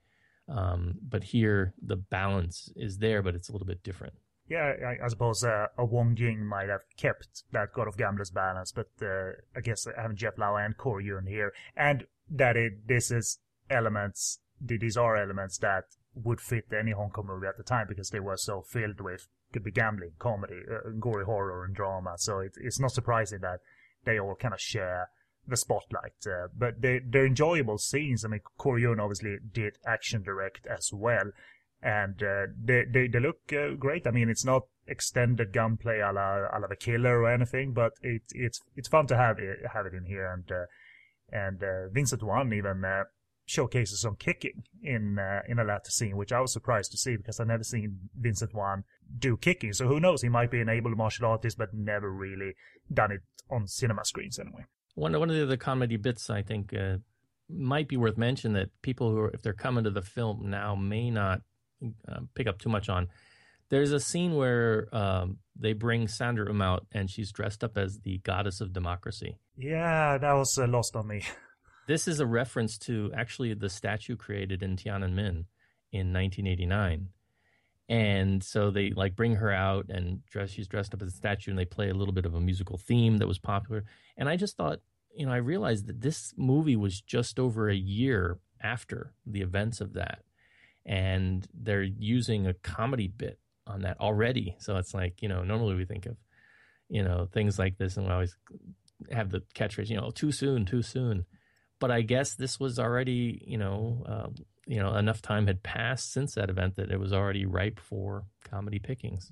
Um, but here, the balance is there, but it's a little bit different. Yeah, I, I suppose uh, a Wong Jing might have kept that God of Gamblers balance, but uh, I guess having Jeff Lau and Corey Yuen here, and that it this is elements, these are elements that would fit any Hong Kong movie at the time because they were so filled with could be gambling, comedy, uh, gory horror, and drama. So it, it's not surprising that they all kind of share the spotlight. Uh, but they, they're enjoyable scenes. I mean, Yuen obviously did action direct as well. And uh, they, they, they look uh, great. I mean, it's not extended gunplay a la, a la The Killer or anything, but it, it's it's fun to have it, have it in here. And uh, and uh, Vincent Wan even uh, showcases some kicking in in a latter scene, which I was surprised to see because I've never seen Vincent Wan do kicking. So who knows? He might be an able martial artist, but never really done it on cinema screens anyway. One one of the other comedy bits I think uh, might be worth mentioning that people who are, if they're coming to the film now may not uh, pick up too much on. There's a scene where um, they bring Sandra Um out and she's dressed up as the goddess of democracy. Yeah, that was uh, lost on me. this is a reference to actually the statue created in Tiananmen in 1989. and so they like bring her out and dress she's dressed up as a statue and they play a little bit of a musical theme that was popular and i just thought you know i realized that this movie was just over a year after the events of that and they're using a comedy bit on that already so it's like you know normally we think of you know things like this and we always have the catchphrase you know too soon too soon but i guess this was already you know uh, you know enough time had passed since that event that it was already ripe for comedy pickings.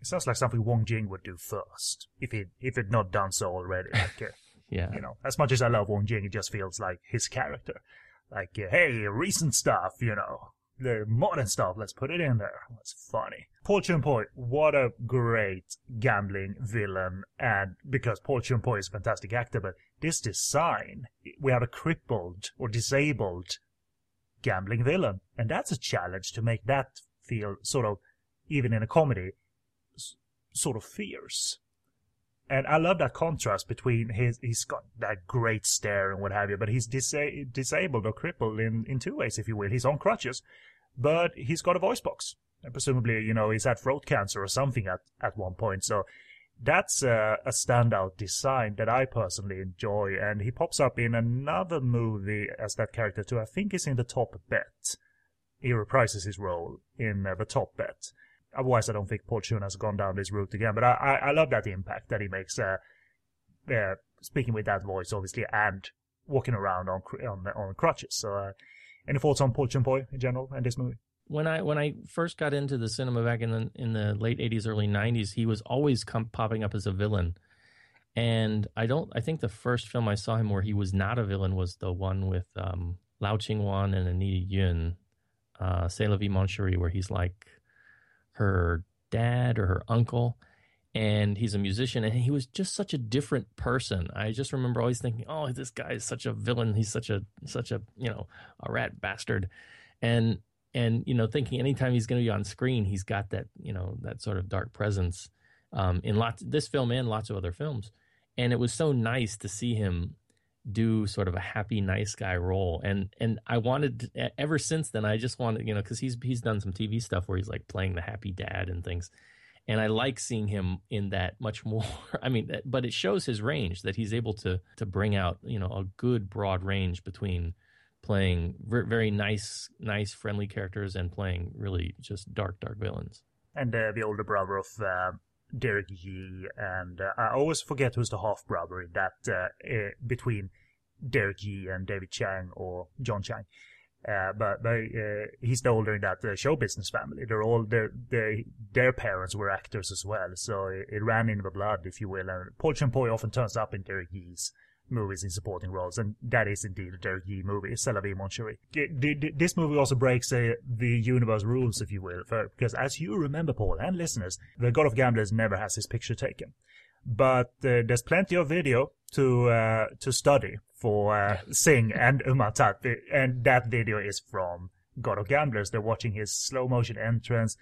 It sounds like something Wong Jing would do first, if he if it not done so already. Like, uh, yeah, you know, as much as I love Wong Jing, it just feels like his character. Like, uh, hey, recent stuff, you know, the modern stuff. Let's put it in there. That's funny. Paul Chun what a great gambling villain, and because Paul Chun is a fantastic actor, but this design, we have a crippled or disabled gambling villain. And that's a challenge to make that feel sort of, even in a comedy, sort of fierce. And I love that contrast between his, he's got that great stare and what have you, but he's disa- disabled or crippled in, in two ways, if you will. He's on crutches, but he's got a voice box. And presumably, you know, he's had throat cancer or something at, at one point. So that's a, a, standout design that I personally enjoy. And he pops up in another movie as that character too. I think he's in The Top Bet. He reprises his role in uh, The Top Bet. Otherwise, I don't think Paul Chun has gone down this route again. But I, I, I love that impact that he makes, uh, uh, speaking with that voice, obviously, and walking around on on, on crutches. So, uh, any thoughts on Paul Chun Pui in general and this movie? when I when I first got into the cinema back in the in the late '80s, early '90s, he was always come, popping up as a villain. And I don't. I think the first film I saw him where he was not a villain was the one with um, Lau Ching-wan and Anita Yuen, uh, C'est la vie, mon where he's like her dad or her uncle, and he's a musician, and he was just such a different person. I just remember always thinking, "Oh, this guy is such a villain. He's such a such a you know a rat bastard," and and you know thinking anytime he's going to be on screen he's got that you know that sort of dark presence um, in lots this film and lots of other films and it was so nice to see him do sort of a happy nice guy role. And and I wanted ever since then I just wanted you know cuz he's he's done some TV stuff where he's like playing the happy dad and things. And I like seeing him in that much more. I mean but it shows his range that he's able to to bring out you know a good broad range between playing very nice, nice, friendly characters and playing really just dark, dark villains. And uh, the older brother of uh, Derek Yee, and uh, I always forget who's the half brother in that uh, eh, between Derek Yee and David Chiang or John Chang. Uh, but but uh, he's the older in that show business family. They're all their their their parents were actors as well, so it, it ran in the blood, if you will. And Paul Chun Pui often turns up in Derek Yee's movies in supporting roles, and that is indeed a Derek Yee movie, C'est la vie, mon chéri. This movie also breaks uh, the universe rules, if you will, for, because as you remember, Paul, and listeners, the God of Gamblers never has his picture taken. But uh, there's plenty of video to uh, to study for uh, Sing and Uma and that video is from God of Gamblers. They're watching his slow motion entrance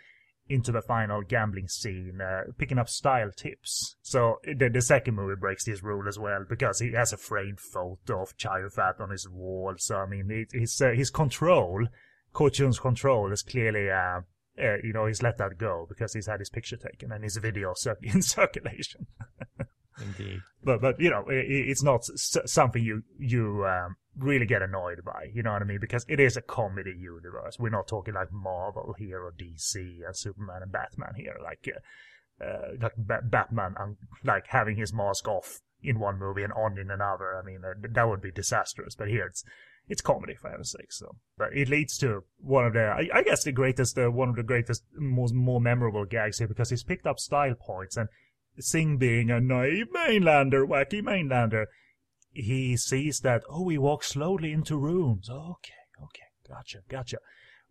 into the final gambling scene, uh, picking up style tips. So the, the second movie breaks this rule as well because he has a framed photo of Chow Fat on his wall. So I mean, it, his uh, his control, Ko Chun's control, is clearly. Uh, uh, you know, he's let that go because he's had his picture taken and his video in circulation. Indeed. But but you know, it, it's not something you you um, really get annoyed by. You know what I mean? Because it is a comedy universe. We're not talking like Marvel here or DC and Superman and Batman here. Like uh, uh, like ba- Batman, um, like having his mask off in one movie and on in another. I mean, uh, that would be disastrous. But here it's it's comedy for heaven's sake. So, but it leads to one of the, I, I guess, the greatest, uh, one of the greatest, most more memorable gags here because he's picked up style points and Sing being a naive mainlander, wacky mainlander, he sees that, oh, he walks slowly into rooms. Okay, okay, gotcha, gotcha.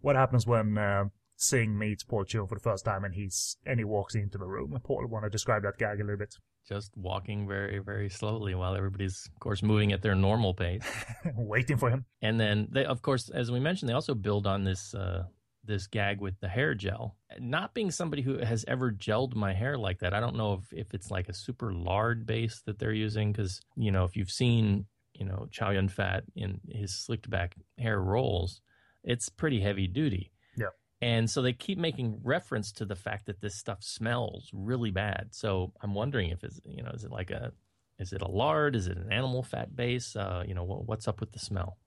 What happens when uh, Sing meets Paul Chun for the first time and he's and he walks into the room? Paul, want to describe that gag a little bit? Just walking very, very slowly while everybody's, of course, moving at their normal pace, waiting for him. And then they, of course, as we mentioned, they also build on this uh, this gag with the hair gel. Not being somebody who has ever gelled my hair like that, I don't know if, if it's like a super lard base that they're using. Because, you know, if you've seen, you know, Chow Yun Fat in his slicked back hair roles, it's pretty heavy duty. Yeah. And so they keep making reference to the fact that this stuff smells really bad. So I'm wondering if it's, you know, is it like a, is it a lard? Is it an animal fat base? Uh, you know, what's up with the smell?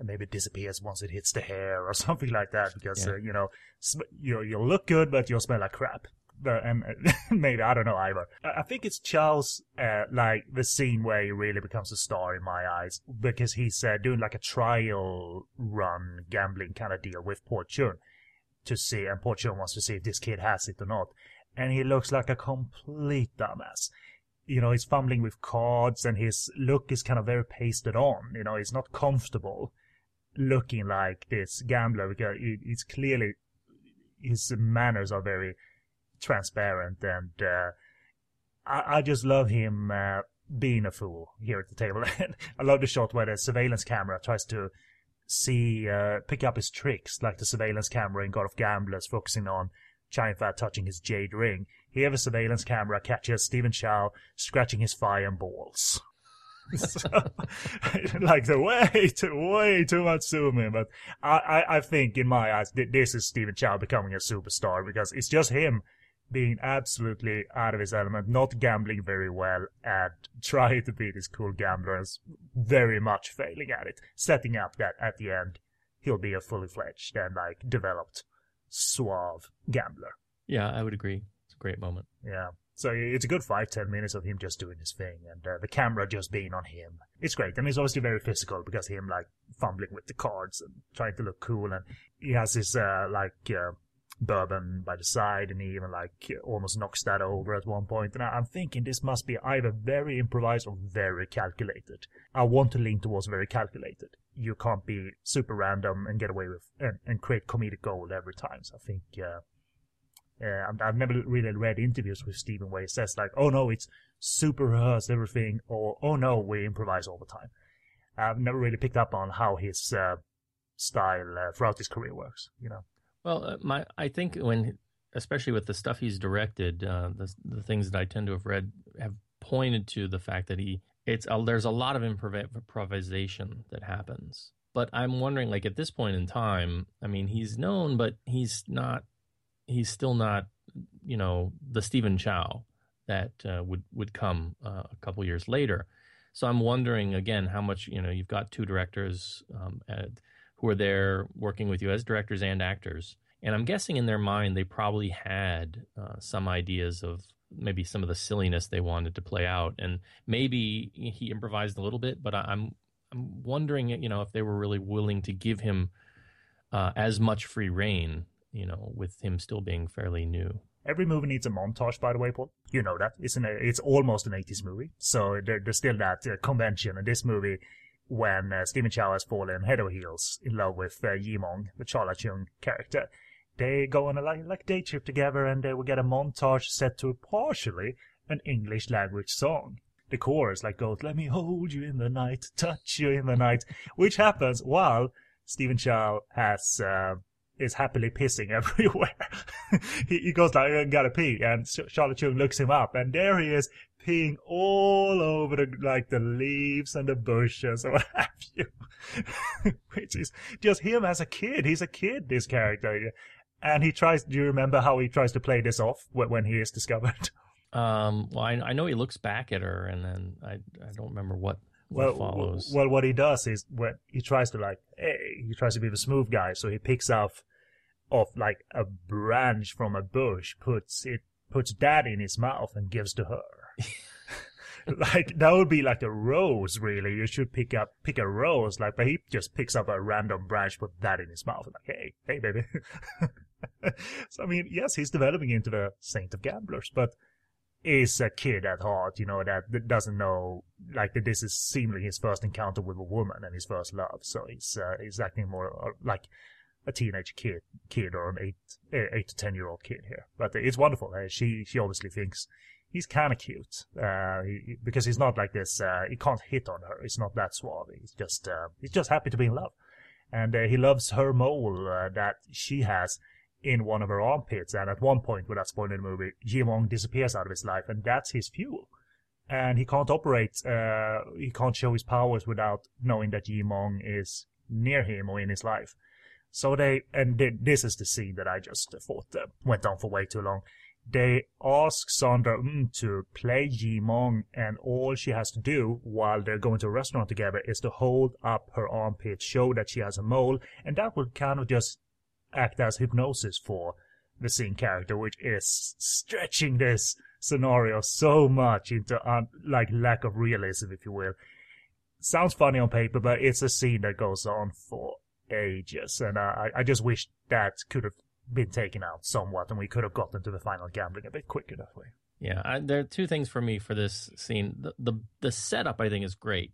And maybe it disappears once it hits the hair or something like that because, yeah. uh, you know, sm- you you'll look good, but you'll smell like crap. But, and maybe, I don't know either. I think it's Charles, uh, like, the scene where he really becomes a star in my eyes because he's uh, doing like a trial run gambling kind of deal with Paul Chun to see, and Paul Chun wants to see if this kid has it or not. And he looks like a complete dumbass. You know, he's fumbling with cards and his look is kind of very pasted on. You know, he's not comfortable looking like this gambler because it's clearly, his manners are very transparent and, uh, I, I, just love him, uh, being a fool here at the table. I love the shot where the surveillance camera tries to see uh, pick up his tricks, like the surveillance camera in God of Gamblers, focusing on Chow Fat touching his jade ring. Here, the surveillance camera catches Stephen Chow scratching his fire balls. so, like the way too way too much zooming, but I, I, I think in my eyes this is Stephen Chow becoming a superstar because it's just him being absolutely out of his element, not gambling very well, and trying to be this cool gambler and very much failing at it. Setting up that at the end, he'll be a fully fledged and like developed, suave gambler. Yeah, I would agree. It's a great moment. Yeah. So it's a good five, ten minutes of him just doing his thing and uh, the camera just being on him. It's great. And it's obviously very physical because him like fumbling with the cards and trying to look cool. And he has his uh, like, uh, bourbon by the side, and he even like almost knocks that over at one point. And I'm thinking this must be either very improvised or very calculated. I want to lean towards very calculated. You can't be super random and get away with and, and create comedic gold every time. So I think. Uh, I've never really read interviews with Stephen where he says like, "Oh no, it's super rehearsed everything," or "Oh no, we improvise all the time." I've never really picked up on how his uh, style uh, throughout his career works. You know. Well, uh, my I think when, especially with the stuff he's directed, uh, the the things that I tend to have read have pointed to the fact that he it's a, there's a lot of improv- improvisation that happens. But I'm wondering, like at this point in time, I mean, he's known, but he's not. He's still not, you know, the Stephen Chow that uh, would would come uh, a couple years later. So I'm wondering again how much you know. You've got two directors. Um, at, who are there working with you as directors and actors. And I'm guessing in their mind, they probably had uh, some ideas of maybe some of the silliness they wanted to play out. And maybe he improvised a little bit, but I'm, I'm wondering, you know, if they were really willing to give him uh, as much free rein, you know, with him still being fairly new. Every movie needs a montage, by the way, Paul. You know that. It's, an, it's almost an 80s movie. So there, there's still that uh, convention. And this movie when uh, Stephen Chow has fallen head over heels in love with uh, Yimong, the Sharla Cheung character. They go on a like, like day trip together and they will get a montage set to partially an English language song. The chorus like goes, let me hold you in the night, touch you in the night, which happens while Stephen Chow has, uh, is happily pissing everywhere. he, he, goes like, I gotta pee, and Sharla Cheung looks him up, and there he is peeing all over the like the leaves and the bushes or what have you. Which is just him as a kid. He's a kid, this character. And he tries do you remember how he tries to play this off when he is discovered? Um well I, I know he looks back at her and then I I don't remember what what well, follows. Well what he does is when he tries to like hey he tries to be the smooth guy, so he picks off off like a branch from a bush, puts it puts that in his mouth and gives to her. like that would be like a rose, really. You should pick up pick a rose, like, but he just picks up a random branch, put that in his mouth, and like, hey, hey, baby. so I mean, yes, he's developing into the saint of gamblers, but is a kid at heart, you know, that doesn't know like that this is seemingly his first encounter with a woman and his first love. So he's uh, he's acting more uh, like a teenage kid, kid or an eight eight to ten year old kid here. But it's wonderful. Uh, she she obviously thinks he's kind of cute uh, he, because he's not like this. Uh, he can't hit on her. He's not that suave. He's just uh, he's just happy to be in love, and uh, he loves her mole uh, that she has in one of her armpits. And at one point, without spoiling the movie, Jimong disappears out of his life, and that's his fuel. And he can't operate. He can't show his powers without knowing that Jimong is near him or in his life. So they, and this is the scene that I just thought uh, went on for way too long. They ask Sandra mm, to play Yimong, and all she has to do while they're going to a restaurant together is to hold up her armpit, show that she has a mole, and that would kind of just act as hypnosis for the scene character, which is stretching this scenario so much into um, like lack of realism, if you will. Sounds funny on paper, but it's a scene that goes on for ages, and uh, I, I just wish that could have been taken out somewhat, and we could have gotten to the final gambling a bit quicker that way. Yeah, I, there are two things for me for this scene. The, the the setup I think is great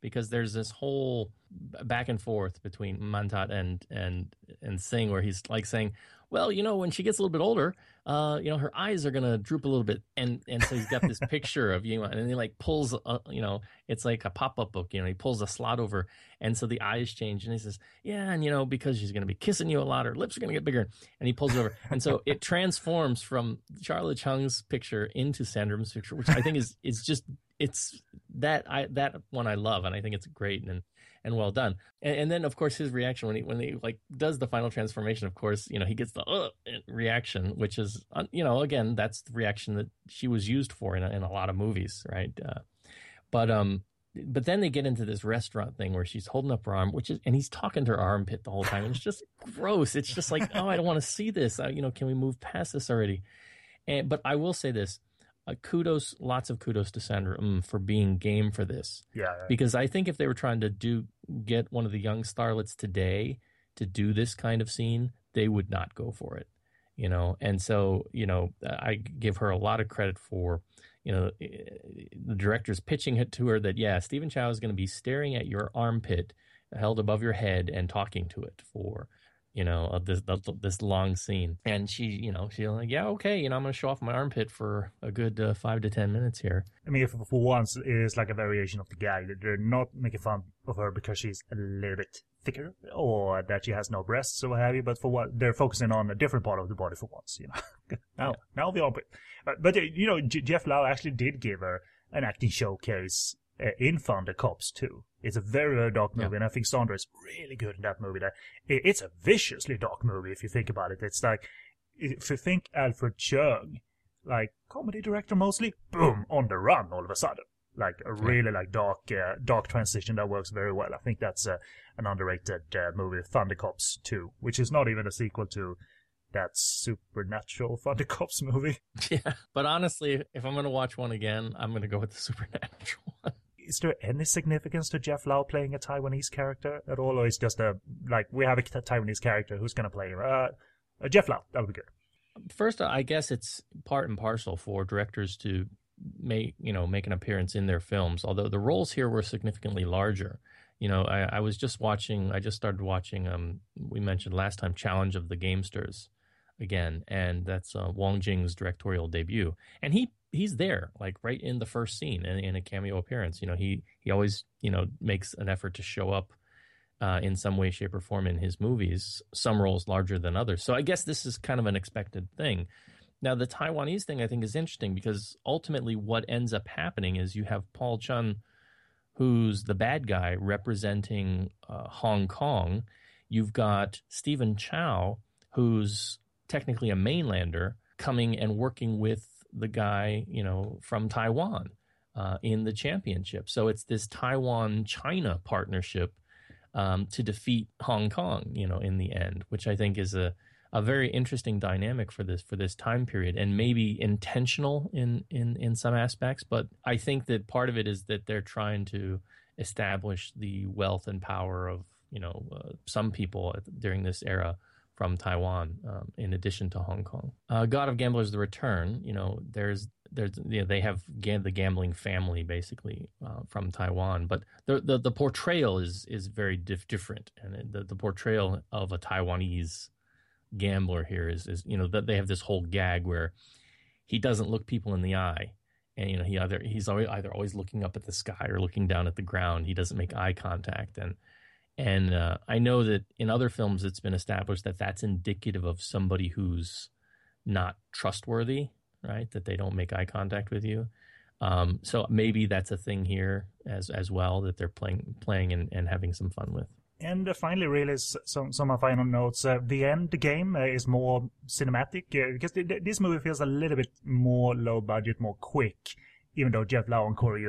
because there's this whole back and forth between Man Tat and and and Sing where he's like saying, well, you know, when she gets a little bit older, uh, you know, her eyes are gonna droop a little bit, and and so he's got this picture of you, know, and he like pulls, a, you know, it's like a pop up book, you know, he pulls a slot over, and so the eyes change, and he says, yeah, and you know, because she's gonna be kissing you a lot, her lips are gonna get bigger, and he pulls it over, and so it transforms from Sharla Cheung's picture into Sandra Ng's picture, which I think is is just it's that I that one I love, and I think it's great, and and well done. And, and, then of course his reaction when he when he like does the final transformation, of course, you know he gets the uh, reaction, which is you know again that's the reaction that she was used for in a, in a lot of movies, right? Uh, but um. But then they get into this restaurant thing where she's holding up her arm, which is, and he's talking to her armpit the whole time. And it's just gross. It's just like, oh, I don't want to see this. Uh, you know, can we move past this already? And, but I will say this uh, kudos, lots of kudos to Sandra mm, for being game for this. Yeah, yeah. Because I think if they were trying to do get one of the young starlets today to do this kind of scene, they would not go for it. You know, and so you know, I give her a lot of credit for, you know, eh, the director's pitching it to her that yeah, Stephen Chow is going to be staring at your armpit held above your head and talking to it for you know, of this this long scene. And she, you know, she's like, yeah, okay, you know, I'm going to show off my armpit for a good uh, five to ten minutes here. I mean, for, for once, it is like a variation of the gag. They're not making fun of her because she's a little bit thicker or that she has no breasts or what have you, but for what they're focusing on a different part of the body for once, you know. now, yeah. now the armpit. But, but you know, J- Jeff Lau actually did give her an acting showcase uh, in Thundercops too. It's a very, very dark movie, yeah. and I think Sandra is really good in that movie. That it's a viciously dark movie if you think about it. It's like if you think Alfred Cheung, like comedy director mostly, boom, on the run all of a sudden. Like a really like dark, uh, dark transition that works very well. I think that's uh, an underrated uh, movie, Thundercops 2, which is not even a sequel to that supernatural Thundercops movie. Yeah, but honestly, if I'm going to watch one again, I'm going to go with the supernatural one is there any significance to Jeff Lau playing a Taiwanese character at all, or is just a like we have a Taiwanese character who's going to play? Uh, uh, Jeff Lau, that would be good. First, I guess it's part and parcel for directors to make you know make an appearance in their films. Although the roles here were significantly larger. You know, I, I was just watching. I just started watching. Um, we mentioned last time, Challenge of the Gamesters again, and that's uh, Wong Jing's directorial debut. And he he's there, like right in the first scene in, in a cameo appearance. You know, he he always you know makes an effort to show up uh, in some way, shape, or form in his movies. Some roles larger than others. So I guess this is kind of an expected thing. Now the Taiwanese thing I think is interesting because ultimately what ends up happening is you have Paul Chun, who's the bad guy representing uh, Hong Kong. You've got Stephen Chow, who's technically a mainlander coming and working with the guy, you know, from Taiwan uh, in the championship. So it's this Taiwan China partnership um, to defeat Hong Kong, you know, in the end, which I think is a a very interesting dynamic for this for this time period and maybe intentional in in in some aspects but i think that part of it is that they're trying to establish the wealth and power of you know uh, some people during this era from Taiwan, um, in addition to Hong Kong. Uh, God of Gamblers: The Return. You know, there's there's you know, they have ga- the gambling family basically uh, from Taiwan, but the, the, the portrayal is is very dif- different, and the the portrayal of a Taiwanese gambler here is is you know that they have this whole gag where he doesn't look people in the eye. And you know he either he's always, either always looking up at the sky or looking down at the ground. He doesn't make eye contact, and and uh, I know that in other films, it's been established that that's indicative of somebody who's not trustworthy, right? That they don't make eye contact with you. Um, so maybe that's a thing here as as well that they're playing playing and, and having some fun with. And uh, finally, really, some some final notes. Uh, the end game uh, is more cinematic uh, because th- th- this movie feels a little bit more low budget, more quick. Even though Jeff Lau and Corey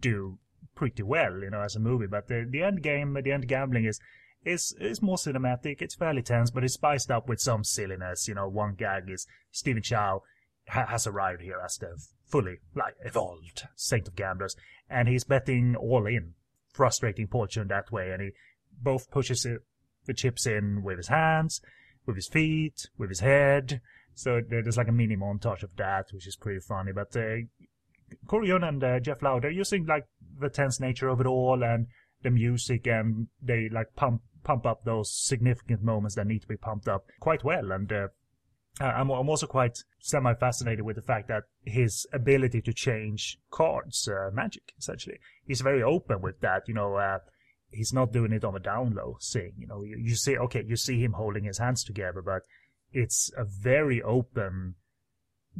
do pretty well, you know, as a movie. But the the end game, the end gambling is is is more cinematic. It's fairly tense, but it's spiced up with some silliness. You know, one gag is Stephen Chow ha- has arrived here as the fully like evolved saint of gamblers, and he's betting all in, frustrating Chun that way, and he both pushes it, the chips in with his hands, with his feet, with his head. So there's like a mini montage of that, which is pretty funny. But uh, Yuen and uh, Jeff Lau, they're using like the tense nature of it all and the music, and they like pump pump up those significant moments that need to be pumped up quite well. And uh, I'm, I'm also quite semi fascinated with the fact that his ability to change cards, uh, magic, essentially, he's very open with that. You know, uh, he's not doing it on the down low, saying, you know, you, you see, okay, you see him holding his hands together, but it's a very open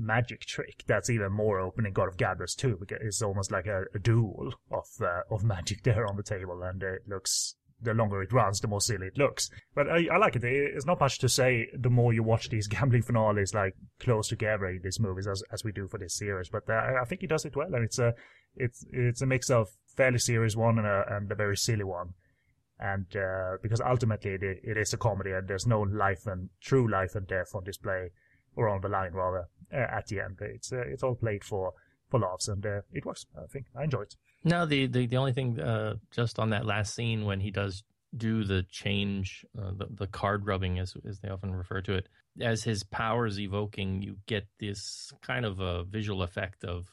magic trick that's even more open in God of Gamblers too, because it's almost like a, a duel of uh, of magic there on the table, and it looks the longer it runs, the more silly it looks. But I, I like it. It's not much to say. The more you watch these gambling finales, like close together in these movies, as as we do for this series. But uh, I think he does it well, and it's a it's it's a mix of fairly serious one and a and a very silly one. And uh, because ultimately it, it is a comedy, and there's no life and true life and death on display, or on the line rather, uh, at the end. It's uh, it's all played for for laughs, and uh, it works. I think I enjoy it. No, the the, the only thing just on that last scene when he does do the change, uh, the the card rubbing, as as they often refer to it, as his powers evoking, you get this kind of a visual effect of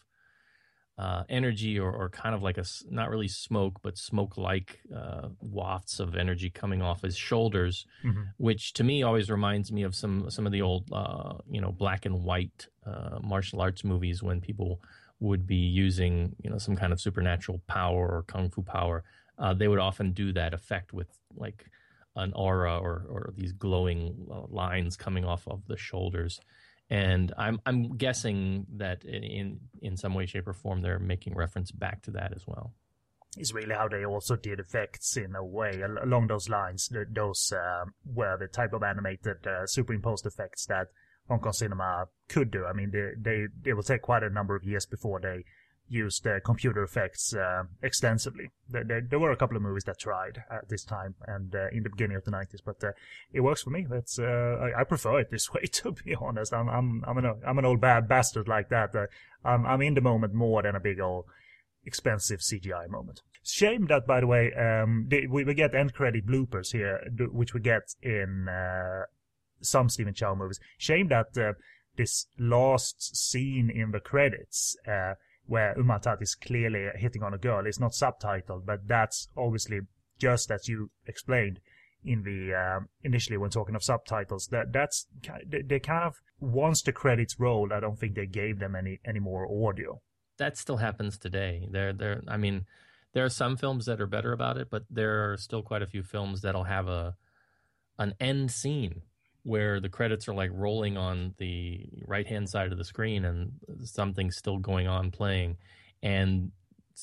uh, energy or, or kind of like a not really smoke but smoke like uh, wafts of energy coming off his shoulders mm-hmm. which to me always reminds me of some some of the old uh, you know black and white uh, martial arts movies when people would be using you know some kind of supernatural power or kung fu power, uh, they would often do that effect with like an aura or or these glowing uh, lines coming off of the shoulders. And I'm I'm guessing that in in some way, shape, or form, they're making reference back to that as well. Is really how they also did effects in a way along those lines. Those uh, were the type of animated uh, superimposed effects that Hong Kong cinema could do. I mean, they they it will take quite a number of years before they used uh, computer effects uh, extensively. There, there, there, were a couple of movies that tried at this time and uh, in the beginning of the 90s, but uh, it works for me. That's uh, I, I, prefer it this way, to be honest. I'm I'm I'm an I'm an old bad bastard like that. Uh, I'm I'm in the moment more than a big old expensive CGI moment. Shame that, by the way, um, we, we get end credit bloopers here, which we get in some Stephen Chow movies. Shame that this last scene in the credits, where Um Tat is clearly hitting on a girl, is not subtitled, but that's obviously just as you explained in the uh, initially when talking of subtitles. That that's they kind of once the credits rolled, I don't think they gave them any any more audio. That still happens today. There, there. I mean, there are some films that are better about it, but there are still quite a few films that'll have a an end scene where the credits are like rolling on the right hand side of the screen and something's still going on playing. And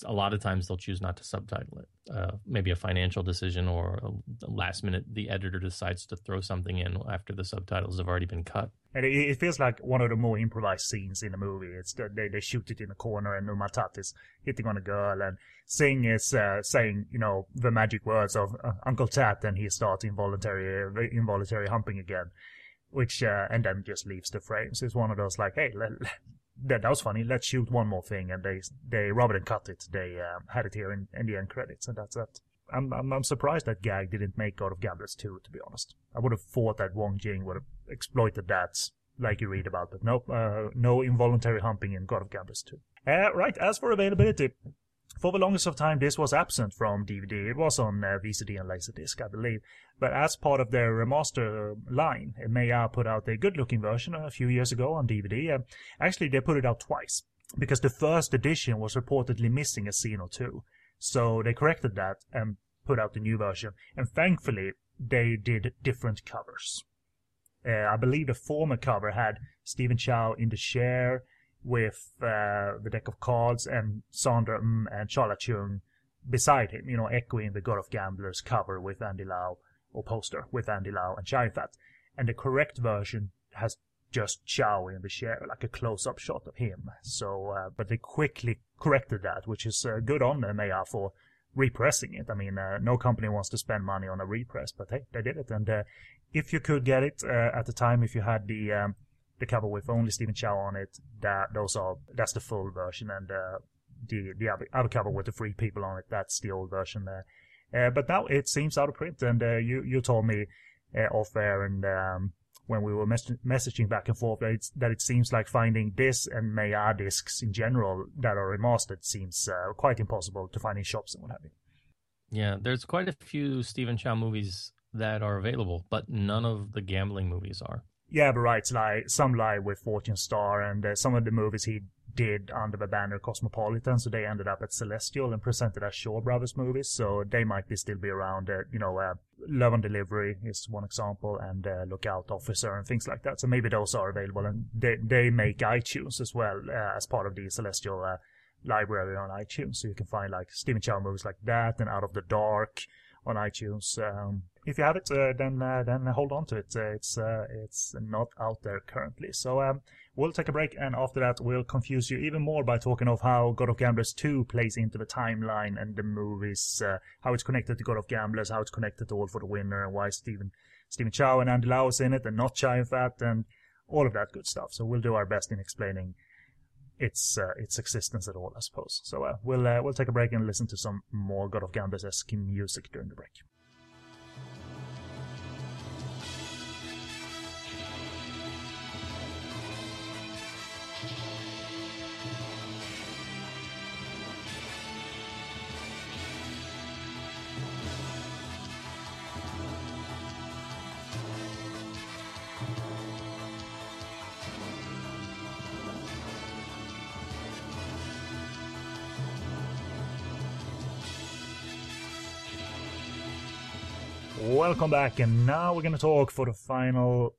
a lot of times they'll choose not to subtitle it. Uh, maybe a financial decision or a last minute the editor decides to throw something in after the subtitles have already been cut. And it, it feels like one of the more improvised scenes in the movie. It's the, they, they shoot it in a corner and Um Tat is hitting on a girl and Sing is uh, saying, you know, the magic words of uh, Uncle Tat, and he starts involuntary, uh, involuntary humping again, which, uh, and then just leaves the frames. It's one of those like, hey, let, that, that was funny. Let's shoot one more thing, and they, they rather than cut it, they um, had it here in, in the end credits, and that's that. I'm, I'm, I'm surprised that gag didn't make God of Gamblers 2, to be honest. I would have thought that Wong Jing would have exploited that, like you read about, but nope, uh, no involuntary humping in God of Gamblers 2. Uh, right, as for availability, for the longest of time, this was absent from DVD. It was on uh, VCD and Laserdisc, I believe. But as part of their remaster line, Meija put out a good-looking version a few years ago on DVD. Uh, actually, they put it out twice because the first edition was reportedly missing a scene or two. So they corrected that and put out the new version. And thankfully, they did different covers. Uh, I believe the former cover had Stephen Chow in the chair with uh, the deck of cards and Sandra mm and Sharla Cheung beside him, you know, echoing the God of Gamblers cover with Andy Lau or poster with Andy Lau and Chow Fat. And the correct version has just Chow in the chair, like a close-up shot of him. So, uh, but they quickly corrected that, which is uh, good on them, Maya, for repressing it. I mean, uh, no company wants to spend money on a repress, but hey, they did it. And uh, if you could get it uh, at the time, if you had the um, the cover with only Stephen Chow on it, that those are that's the full version, and uh, the the other cover with the three people on it, that's the old version there. Uh, but now it seems out of print, and uh, you you told me off air and. Um, when we were mes- messaging back and forth that, that, it seems like finding this and Maya discs in general that are remastered seems uh, quite impossible to find in shops and what have you. Yeah, there's quite a few Stephen Chow movies that are available, but none of the gambling movies are. Yeah, but right, like some lie with Fortune Star, and uh, some of the movies he did under the banner Cosmopolitan, so they ended up at Celestial and presented as Shaw Brothers movies, so they might be still be around. Uh, you know, uh, Love on Delivery is one example, and uh, Lookout Officer and things like that. So maybe those are available, and they they make iTunes as well uh, as part of the Celestial uh, library on iTunes, so you can find like Stephen Chow movies like that and Out of the Dark on iTunes. Um, if you have it, uh, then uh, then hold on to it. Uh, it's uh, it's not out there currently. So um, we'll take a break, and after that, we'll confuse you even more by talking of how God of Gamblers 2 plays into the timeline and the movies, uh, how it's connected to God of Gamblers, how it's connected to All for the Winner, and why Stephen Stephen Chow and Andy Lau is in it, and not Chow Fat, and all of that good stuff. So we'll do our best in explaining its uh, its existence at all, I suppose. So uh, we'll uh, we'll take a break and listen to some more God of Gamblers esque music during the break. Welcome back, and now we're going to talk for the final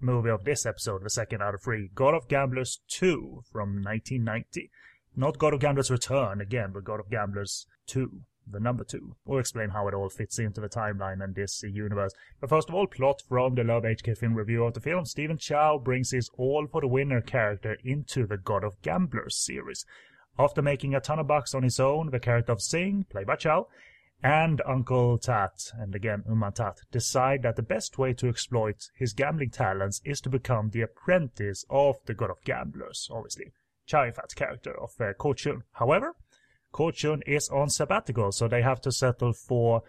movie of this episode, the second out of three, God of Gamblers 2 from 1990. Not God of Gamblers Return again, but God of Gamblers 2, the number 2. We'll explain how it all fits into the timeline and this universe. But first of all, plot from the LoveHKFilm review of the film. Stephen Chow brings his All for the Winner character into the God of Gamblers series. After making a ton of bucks on his own, the character of Sing, played by Chow, and Uncle Tat, and again Ng Man Tat, decide that the best way to exploit his gambling talents is to become the apprentice of the god of gamblers, obviously. Chow Fat's character of uh, Ko Chun. However, Ko Chun is on sabbatical, so they have to settle for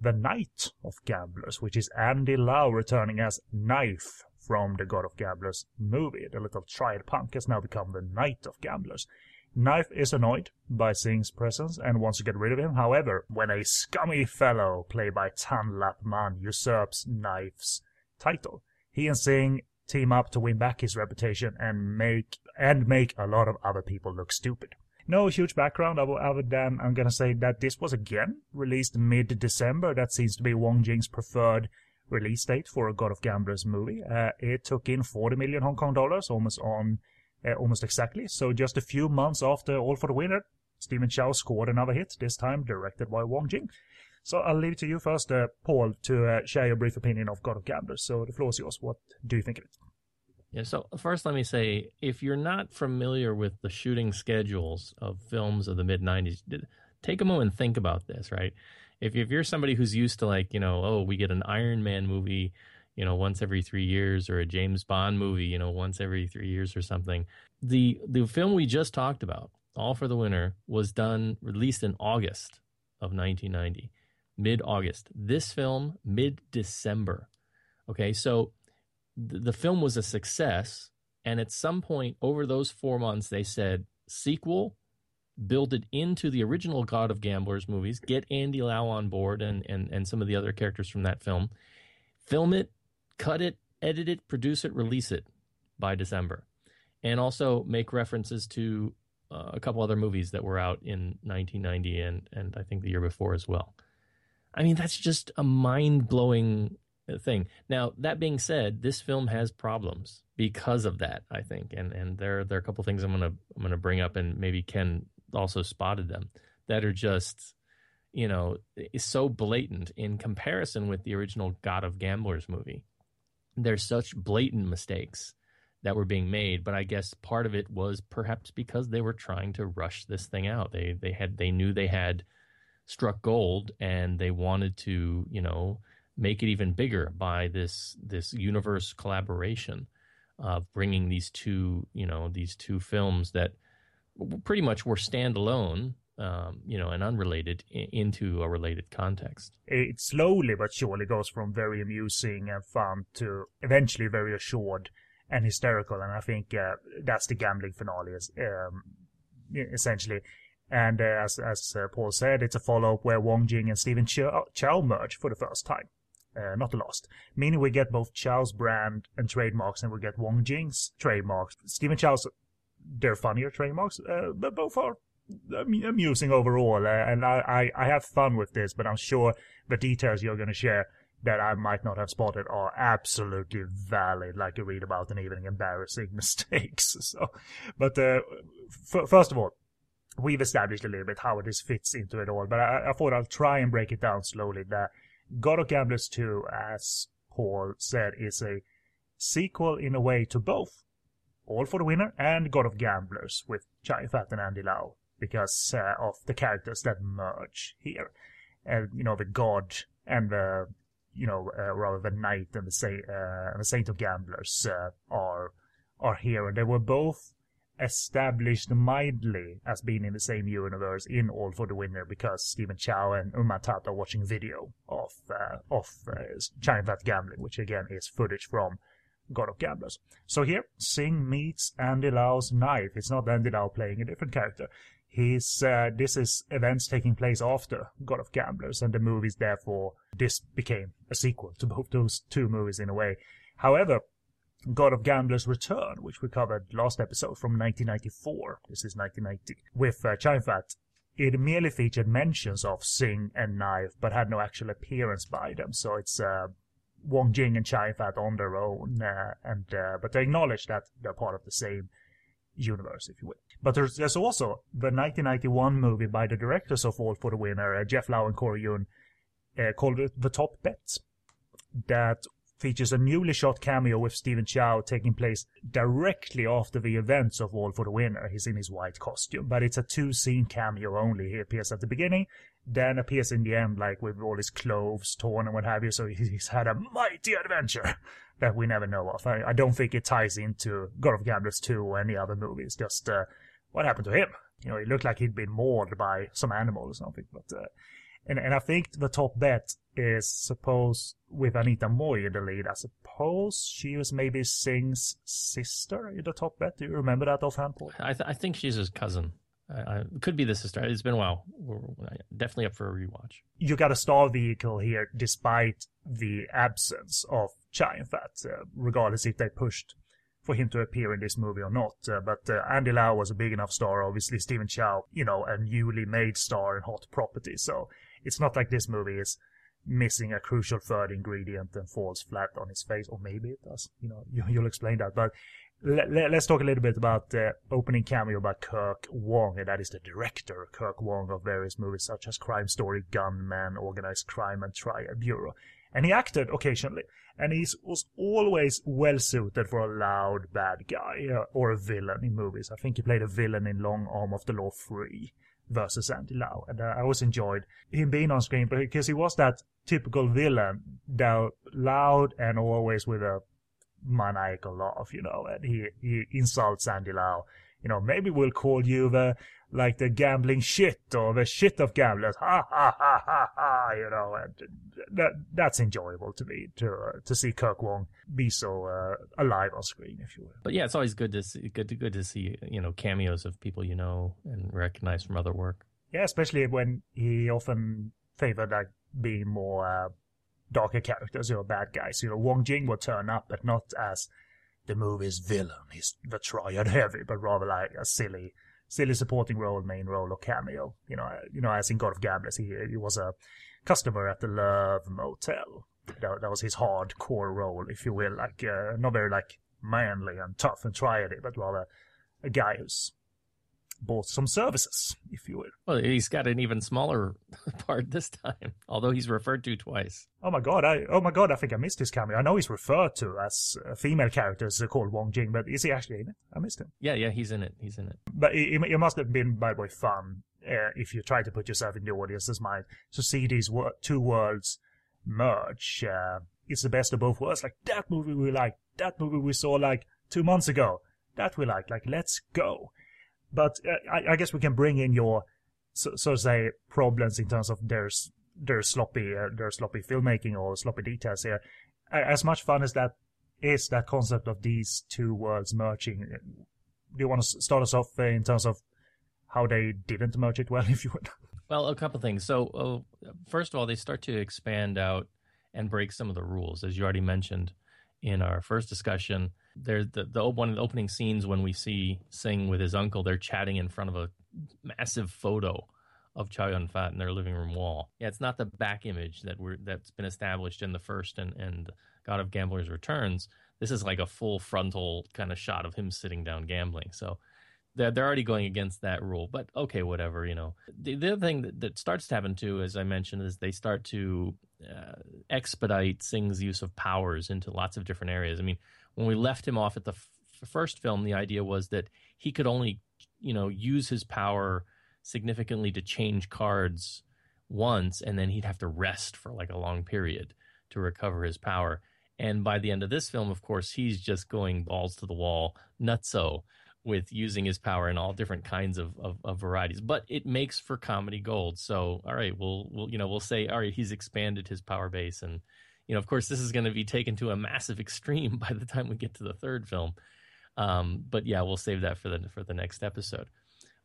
the Knight of Gamblers, which is Andy Lau returning as Knife from the God of Gamblers movie. The little triad punk has now become the Knight of Gamblers. Knife is annoyed by Sing's presence and wants to get rid of him. However, when a scummy fellow played by Tan Lap Man usurps Knife's title, he and Sing team up to win back his reputation and make and make a lot of other people look stupid. No huge background other than I'm gonna say that this was again released mid-December. That seems to be Wong Jing's preferred release date for a God of Gamblers movie. Uh, it took in 40 million Hong Kong dollars, almost on uh, almost exactly. So just a few months after All for the Winner, Stephen Chow scored another hit, this time directed by Wong Jing. So I'll leave it to you first, uh, Paul, to uh, share your brief opinion of God of Gamblers. So the floor is yours. What do you think of it? Yeah, so first let me say, if you're not familiar with the shooting schedules of films of the mid 90s, take a moment and think about this, right? If, if you're somebody who's used to like, you know, oh, we get an Iron Man movie you know, once every three years, or a James Bond movie, you know, once every three years or something. The the film we just talked about, All for the Winner, was done released in August of 1990, mid August. This film mid December. Okay, so th- the film was a success, and at some point over those four months, they said sequel. Build it into the original God of Gamblers movies. Get Andy Lau on board and, and, and some of the other characters from that film. Film it cut it, edit it, produce it, release it by December. And also make references to uh, a couple other movies that were out in 1990 and, and I think the year before as well. I mean, that's just a mind blowing thing. Now, that being said, this film has problems because of that, I think. And, and there, there are a couple things I'm going to, I'm going to bring up and maybe Ken also spotted them that are just you know, so blatant in comparison with the original God of Gamblers movie. There's such blatant mistakes that were being made, but I guess part of it was perhaps because they were trying to rush this thing out. They they had they knew they had struck gold and they wanted to, you know, make it even bigger by this this universe collaboration of bringing these two, you know, these two films that pretty much were standalone, um, you know, and unrelated into a related context. It slowly but surely goes from very amusing and fun to eventually very assured and hysterical, and I think uh, that's the gambling finale, um, essentially. And uh, as as uh, Paul said, it's a follow up where Wong Jing and Stephen Chow, Chow merge for the first time. Uh, not the last. Meaning we get both Chow's brand and trademarks, and we get Wong Jing's trademarks. Stephen Chow's, they're funnier trademarks, uh, but both are amusing overall. Uh, and I, I, I have fun with this, but I'm sure the details you're going to share that I might not have spotted are absolutely valid, like you read about and even embarrassing mistakes. So, but uh, f- first of all, we've established a little bit how this fits into it all, but I, I thought I'll try and break it down slowly. That God of Gamblers 2, as Paul said, is a sequel in a way to both All for the Winner and God of Gamblers with Chow Yun-fat and Andy Lau because uh, of the characters that merge here. And, you know, the God and the, you know, uh, rather the Knight and the, Sa- uh, and the Saint of Gamblers uh, are, are here. And they were both established mildly as being in the same universe in All for the Winner because Stephen Chow and Ng Man Tat are watching video of uh, of uh, Chow Yun-fat Gambling, which again is footage from God of Gamblers. So here, Sing meets Andy Lau's knife. It's not Andy Lau playing a different character. He's uh, this is events taking place after God of Gamblers, and the movies therefore this became a sequel to both those two movies in a way. However, God of Gamblers Return, which we covered last episode from 1994. This is 1990 with uh, Yun-fat. It merely featured mentions of Sing and Knife, but had no actual appearance by them. So it's uh, Wong Jing and Yun-fat on their own, uh, and uh, but they acknowledge that they're part of the same universe, if you will. But there's, there's also the 1991 movie by the directors of All for the Winner, uh, Jeff Lau and Corey Yuen, uh, called The Top Bet, that features a newly shot cameo with Stephen Chow taking place directly after the events of All for the Winner. He's in his white costume, but it's a two scene cameo only. He appears at the beginning, then appears in the end, like with all his clothes torn and what have you. So he's had a mighty adventure that we never know of. I, I don't think it ties into God of Gamblers 2 or any other movies. Just uh, what happened to him? You know, he looked like he'd been mauled by some animal or something. But uh, and and I think the top bet is supposed with Anita Mui in the lead. I suppose she was maybe Sing's sister in the top bet. Do you remember that offhand, Paul? I, th- I think she's his cousin. I, I, could be the sister. It's been a while. We're definitely up for a rewatch. You got a star vehicle here, despite the absence of Chow Yun-fat, uh, regardless if they pushed for him to appear in this movie or not. Uh, but uh, Andy Lau was a big enough star. Obviously, Stephen Chow, you know, a newly made star in Hot Property. So it's not like this movie is missing a crucial third ingredient and falls flat on its face, or maybe it does. You know, you, will explain that. But let, us talk a little bit about the opening cameo by Kirk Wong, and that is the director, Kirk Wong, of various movies such as Crime Story, Gunman, Organized Crime, and Triad Bureau. And he acted occasionally, and he was always well suited for a loud bad guy uh, or a villain in movies. I think he played a villain in Long Arm of the Law 3 versus Andy Lau. And uh, I always enjoyed him being on screen because he was that typical villain, that loud and always with a maniacal laugh, you know, and he, he insults Andy Lau. You know, maybe we'll call you the, like the gambling shit or the shit of gamblers. Ha ha ha ha ha, you know, and that, that's enjoyable to me to, uh, to see Kirk Wong be so, uh, alive on screen, if you will. But yeah, it's always good to see, good to, good to see, you know, cameos of people you know and recognize from other work. Yeah, especially when he often favored like being more, uh, darker characters, you know, bad guys. You know, Wong Jing would turn up, but not as the movie's villain. He's the triad heavy, but rather like a silly, silly supporting role, main role, or cameo. You know, you know, as in God of Gamblers, he he was a customer at the Love Motel. That, that was his hardcore role, if you will, like uh, not very like manly and tough and triady, but rather a guy who's bought some services, if you will. Well, he's got an even smaller part this time, although he's referred to twice. Oh my god! I oh my god! I think I missed his cameo. I know he's referred to as a female characters called Wong Jing, but is he actually in it? I missed him. Yeah, yeah, he's in it. He's in it. But it, it must have been, by the way, fun uh, if you try to put yourself in the audience's mind to see these wor- two worlds merge. Uh, it's the best of both worlds. Like that movie we like, that movie we saw like two months ago. That we like. Like let's go. But uh, I, I, guess we can bring in your so, so to say problems in terms of there's their sloppy uh, their sloppy filmmaking or sloppy details here. As much fun as that is, that concept of these two worlds merging. Do you want to start us off uh, in terms of how they didn't merge it well, if you would? Well, a couple things. So, uh, first of all, they start to expand out and break some of the rules, as you already mentioned in our first discussion. There's the, the one of the opening scenes when we see Sing with his uncle. They're chatting in front of a massive photo of Chow Yun Fat in their living room wall. Yeah, it's not the back image that we're that's been established in the first and, and God of Gamblers Returns. This is like a full frontal kind of shot of him sitting down gambling. So they're, they're already going against that rule. But okay, whatever, you know. The, the other thing that, that starts to happen too, as I mentioned, is they start to uh, expedite Sing's use of powers into lots of different areas. I mean, when we left him off at the f- first film, the idea was that he could only, you know, use his power significantly to change cards once, and then he'd have to rest for like a long period to recover his power. And by the end of this film, of course, he's just going balls to the wall, nutso with using his power in all different kinds of, of, of, varieties. But it makes for comedy gold. So, all right, we'll, we'll you know we'll say, all right, he's expanded his power base, and you know, of course, this is going to be taken to a massive extreme by the time we get to the third film. Um, but yeah, we'll save that for the for the next episode.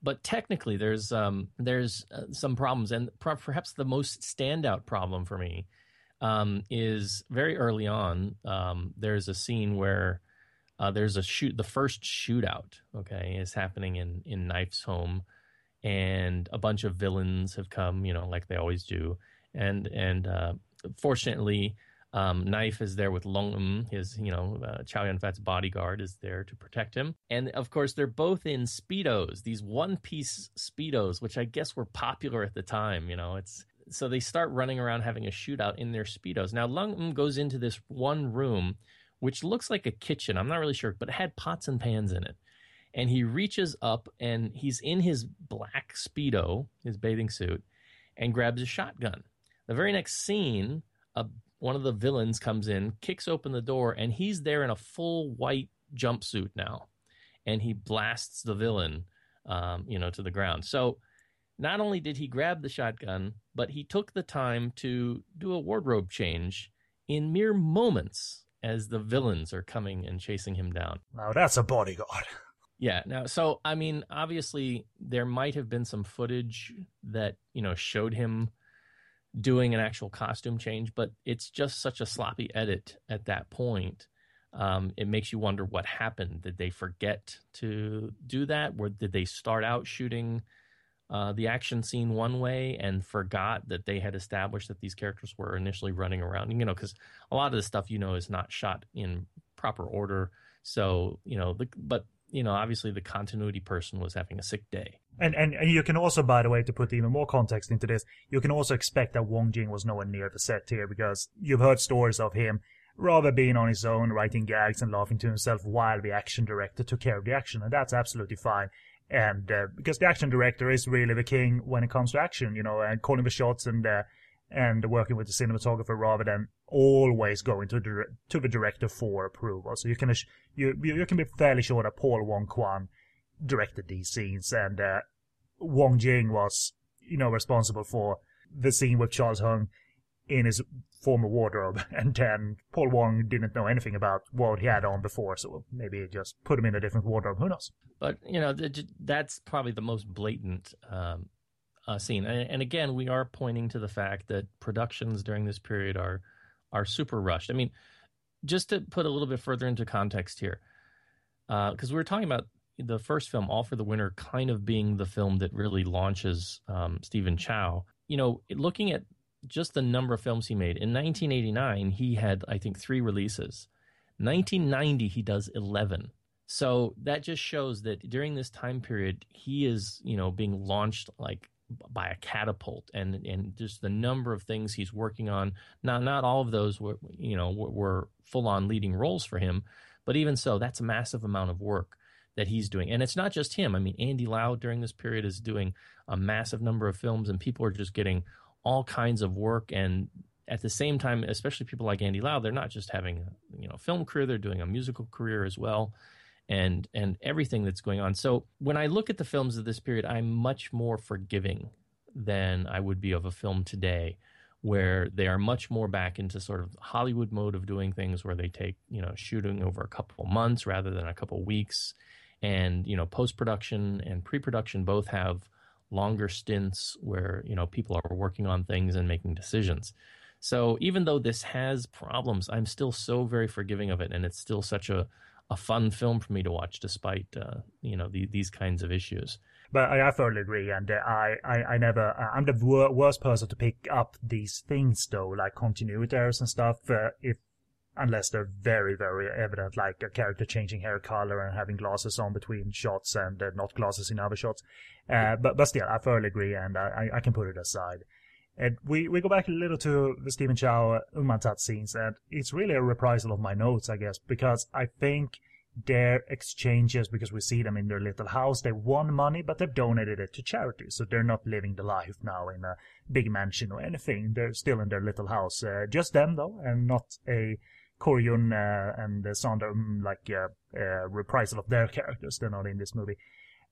But technically, there's um, there's uh, some problems, and perhaps the most standout problem for me um, is very early on. Um, there's a scene where uh, there's a shoot. The first shootout, okay, is happening in in Knife's home, and a bunch of villains have come, you know, like they always do. And and uh, fortunately, um, Knife is there with Long Um, his you know uh, Chow Yun Fat's bodyguard is there to protect him. And of course, they're both in speedos, these one piece speedos, which I guess were popular at the time. You know, it's so they start running around having a shootout in their speedos. Now Lung Um goes into this one room which looks like a kitchen. I'm not really sure, but it had pots and pans in it. And he reaches up and he's in his black Speedo, his bathing suit, and grabs a shotgun. The very next scene, a, one of the villains comes in, kicks open the door, and he's there in a full white jumpsuit now. And he blasts the villain, um, you know, to the ground. So not only did he grab the shotgun, but he took the time to do a wardrobe change in mere moments as the villains are coming and chasing him down. Now that's a bodyguard. Yeah. Now, so I mean, obviously, there might have been some footage that you know showed him doing an actual costume change, but it's just such a sloppy edit at that point. Um, it makes you wonder what happened. Did they forget to do that? Or did they start out shooting uh, the action scene one way and forgot that they had established that these characters were initially running around. You know, because a lot of the stuff you know is not shot in proper order. So you know, the, but you know, obviously the continuity person was having a sick day. And, and you can also, by the way, to put even more context into this, you can also expect that Wong Jing was nowhere near the set here because you've heard stories of him rather being on his own, writing gags and laughing to himself while the action director took care of the action, and that's absolutely fine and uh, because the action director is really the king when it comes to action, you know, and calling the shots and uh, and working with the cinematographer rather than always going to the, to the director for approval. So you can you you can be fairly sure that Paul Wong Quan directed these scenes, and uh, Wong Jing was you know responsible for the scene with Charles Heung in his former wardrobe, and then Paul Wong didn't know anything about what he had on before, so maybe he just put him in a different wardrobe. Who knows? But you know, that's probably the most blatant um, uh, scene. And, and, again, we are pointing to the fact that productions during this period are are super rushed. I mean, just to put a little bit further into context here, because uh, we were talking about the first film, All for the Winner, kind of being the film that really launches um, Stephen Chow. You know, looking at just the number of films he made. In 1989, he had, I think, three releases. 1990, he does 11. So that just shows that during this time period, he is, you know, being launched like by a catapult and and just the number of things he's working on. Now not all of those were you know were, were full on leading roles for him but even so that's a massive amount of work that he's doing. And it's not just him. I mean andy lau during this period is doing a massive number of films and people are just getting all kinds of work. And at the same time especially people like andy lau they're not just having a you know film career they're doing a musical career as well and and everything that's going on. So when I look at the films of this period, I'm much more forgiving than I would be of a film today, where they are much more back into sort of Hollywood mode of doing things, where they take you know shooting over a couple months rather than a couple weeks, and you know post production and pre production both have longer stints where you know people are working on things and making decisions. So even though this has problems, I'm still so very forgiving of it, and it's still such a a fun film for me to watch, despite uh, you know the, these kinds of issues. But I, I agree, and uh, I, I, I never, I'm the wor- worst person to pick up these things though, like continuity errors and stuff. Uh, if unless they're very, very evident, like a character changing hair color and having glasses on between shots and uh, not glasses in other shots. Uh, but but still, I thoroughly agree, and I, I can put it aside. And we, we go back a little to the Stephen Chow Ng Man Tat scenes, and it's really a reprisal of my notes, I guess, because I think their exchanges, because we see them in their little house, they won money, but they've donated it to charity, so they're not living the life now in a big mansion or anything. They're still in their little house. Uh, just them, though, and not a Corey Yuen uh, and uh, Sandra, um, like uh, uh, reprisal of their characters. They're not in this movie.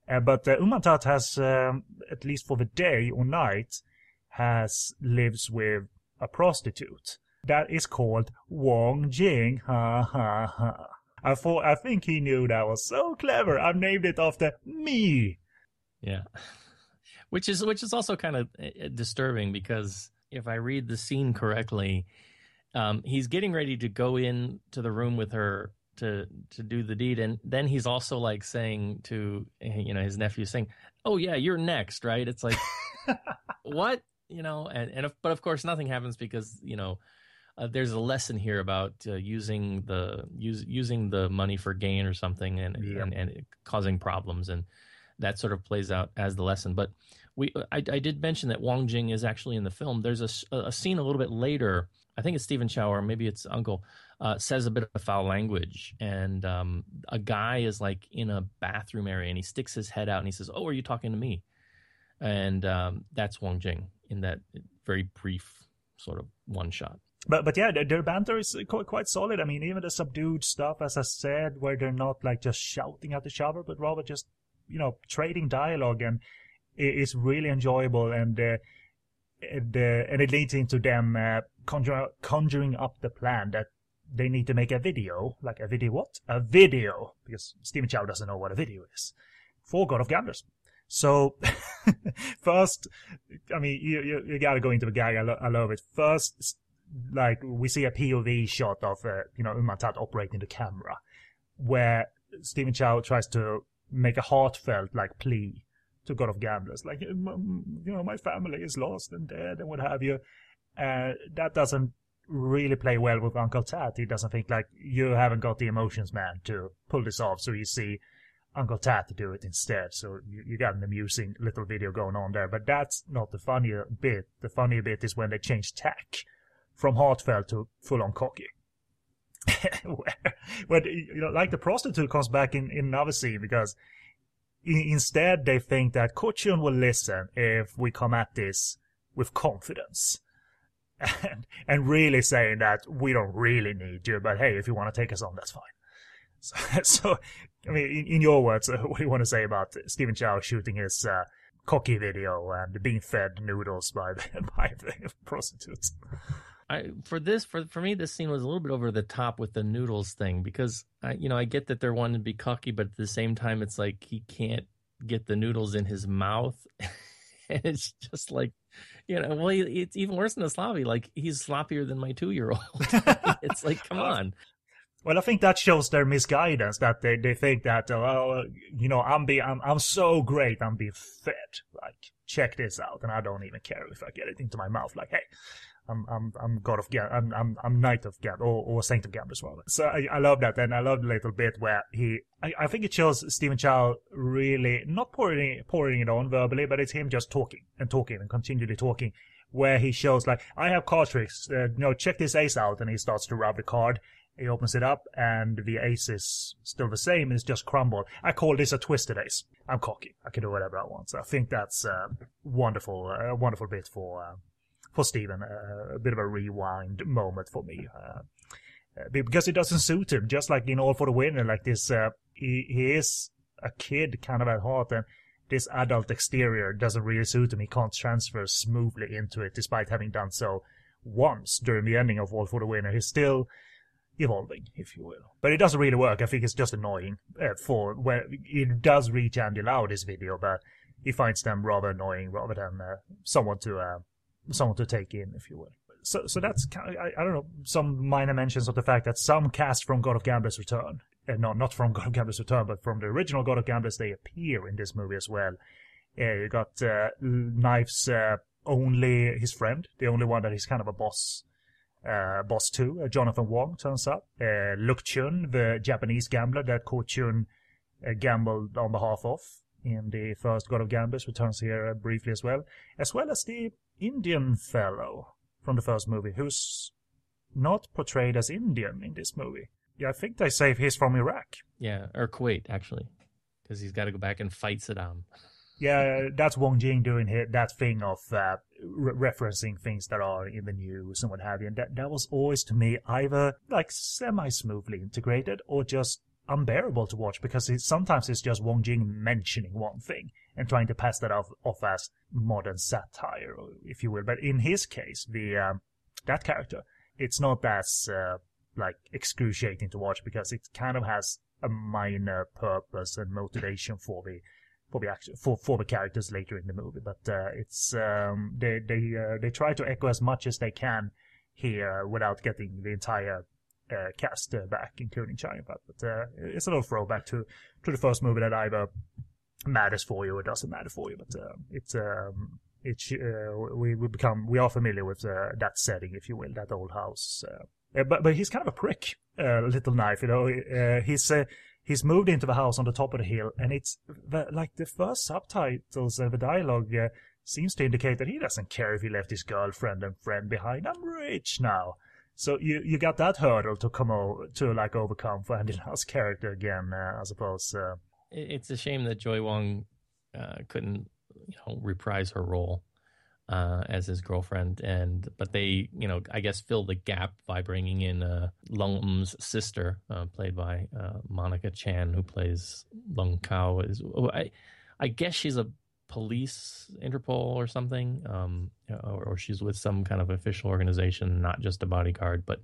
Uh, but uh, Ng Man Tat has, um, at least for the day or night, has lives with a prostitute that is called Wong Jing. Ha ha ha. I thought I think he knew that was so clever. I've named it after me. Yeah. Which is which is also kind of uh, disturbing because if I read the scene correctly, um, he's getting ready to go in to the room with her to to do the deed, and then he's also like saying to you know his nephew saying, "Oh yeah, you're next, right?" It's like, what? You know, and, and if, but of course nothing happens because you know uh, there's a lesson here about uh, using the use, using the money for gain or something and, yeah. and and causing problems and that sort of plays out as the lesson. But we I, I did mention that Wong Jing is actually in the film. There's a, a scene a little bit later. I think it's Stephen Chow or maybe it's Uncle uh, says a bit of foul language, and um, a guy is like in a bathroom area and he sticks his head out and he says, "Oh, are you talking to me?" And um, that's Wong Jing in that very brief sort of one shot. But but yeah, their banter is quite solid. I mean, even the subdued stuff, as I said, where they're not like just shouting at each other, but rather just you know trading dialogue, and it's really enjoyable. And uh, and, uh, and it leads into them uh, conjuring up the plan that they need to make a video, like a video what? A video, because Stephen Chow doesn't know what a video is, for God of Gamblers. So, first, I mean, you, you, you gotta go into the gag. I, lo- I love it. First, like, we see a POV shot of, uh, you know, Ng Man Tat operating the camera, where Stephen Chow tries to make a heartfelt, like, plea to God of Gamblers. Like, you know, my family is lost and dead and what have you. Uh, that doesn't really play well with Uncle Tat. He doesn't think, like, you haven't got the emotions, man, to pull this off. So you see Uncle Tat to do it instead. So you, you got an amusing little video going on there. But that's not the funnier bit. The funnier bit is when they change tack from heartfelt to full on cocky. where, where, you know, like the prostitute comes back in, in another scene because in, instead they think that Ko Chun will listen if we come at this with confidence. And, and really saying that we don't really need you, but hey, if you want to take us on, that's fine. So, so I mean, in, in, your words, what do you want to say about Stephen Chow shooting his uh, cocky video and being fed noodles by by the prostitutes? I, for this, for for me, this scene was a little bit over the top with the noodles thing because I, you know, I get that they're wanting to be cocky, but at the same time, it's like he can't get the noodles in his mouth. and it's just like, you know, well, it's even worse than the sloppy. Like he's sloppier than my two year old. it's like, come on. Well, I think that shows their misguidance that they, they think that, well, you know, I'm being, I'm, I'm so great, I'm being fed. Like, check this out, and I don't even care if I get it into my mouth. Like, hey, I'm I'm I'm God of Gam, I'm I'm I'm Knight of Gam, or, or Saint of Gab as well. So I, I love that, and I love the little bit where he, I, I think it shows Stephen Chow really not pouring pouring it on verbally, but it's him just talking and talking and continually talking. Where he shows like, I have card tricks. Uh, you know, check this ace out, and he starts to rub the card. He opens it up, and the ace is still the same. It's just crumbled. I call this a twisted ace. I'm cocky. I can do whatever I want. So I think that's a wonderful, a wonderful bit for uh, for Steven, uh, a bit of a rewind moment for me. Uh, uh, because it doesn't suit him, just like in All for the Winner, like this, uh, he, he is a kid kind of at heart, and this adult exterior doesn't really suit him. He can't transfer smoothly into it, despite having done so once during the ending of All for the Winner. He's still evolving, if you will. But it doesn't really work. I think it's just annoying uh, for where it does reach Andy this video, but he finds them rather annoying rather than uh, someone to uh, someone to take in, if you will. So, so that's I, I don't know some minor mentions of the fact that some cast from God of Gamblers return, uh, not not from God of Gamblers return, but from the original God of Gamblers, they appear in this movie as well. Uh, you got uh, Knife's uh, only his friend, the only one that he's kind of a boss. Uh, boss two, uh, Jonathan Wong turns up. Uh, Luk Chun, the Japanese gambler that Ko Chun gambled on behalf of in the first God of Gamblers, returns here briefly as well, as well as the Indian fellow from the first movie who's not portrayed as Indian in this movie. Yeah, I think they say he's from Iraq. Yeah, or Kuwait actually, because he's got to go back and fight Saddam. Yeah, that's Wong Jing doing that thing of uh, re- referencing things that are in the news and what have you. And that, that was always to me either like semi smoothly integrated or just unbearable to watch because it, sometimes it's just Wong Jing mentioning one thing and trying to pass that off, off as modern satire, if you will. But in his case, the um, that character, it's not as uh, like excruciating to watch because it kind of has a minor purpose and motivation for the for the action for for the characters later in the movie. But uh, it's um, they they uh, they try to echo as much as they can here without getting the entire uh, cast uh, back, including China. But, but uh, it's a little throwback to to the first movie that either matters for you or doesn't matter for you. But uh, it's um, uh, we we become we are familiar with that setting, if you will, that old house. but but he's kind of a prick, little knife. You know, he's he's moved into the house on the top of the hill, and it's the, like the first subtitles and the dialogue seems to indicate that he doesn't care if he left his girlfriend and friend behind. I'm rich now. So you you got that hurdle to come over to like overcome for Andy Lau's character again, uh, I suppose. Uh, it's a shame that Joey Wong uh, couldn't you know reprise her role uh, as his girlfriend, and but they you know I guess fill the gap by bringing in uh, Lung Ng's sister, uh, played by uh, Monica Chan, who plays Lung Kao. Is I I guess she's a police, Interpol or something, um, or, or, she's with some kind of official organization, not just a bodyguard. But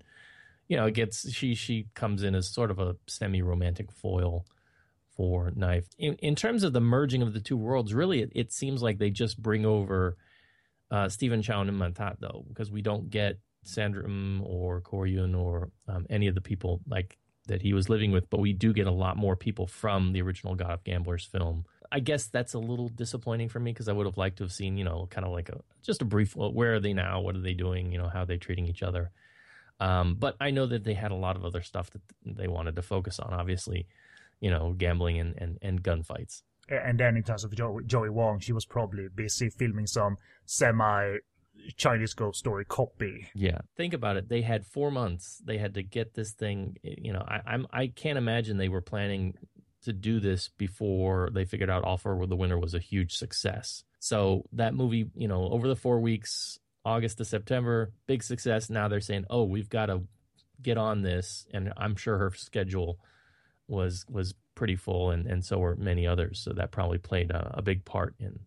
you know, it gets she she comes in as sort of a semi romantic foil for Knife. In, in terms of the merging of the two worlds, really, it, it seems like they just bring over uh, Stephen Chow and Man Tat though, because we don't get Sandra or Corey Yuen or um, any of the people like that he was living with, but we do get a lot more people from the original God of Gamblers film I guess that's a little disappointing for me because I would have liked to have seen, you know, kind of like a just a brief. Well, where are they now? What are they doing? You know, how are they treating each other? Um, but I know that they had a lot of other stuff that they wanted to focus on. Obviously, you know, gambling and and, and gunfights. And then in terms of Joey, Wong, she was probably busy filming some semi Chinese ghost story copy. Yeah, think about it. They had four months. They had to get this thing. You know, I, I'm I can't imagine they were planning to do this before they figured out All for the Winner was a huge success. So that movie, you know, over the four weeks, August to September, big success. Now they're saying, oh, we've got to get on this, and I'm sure her schedule was was pretty full, and and so were many others. So that probably played a, a big part in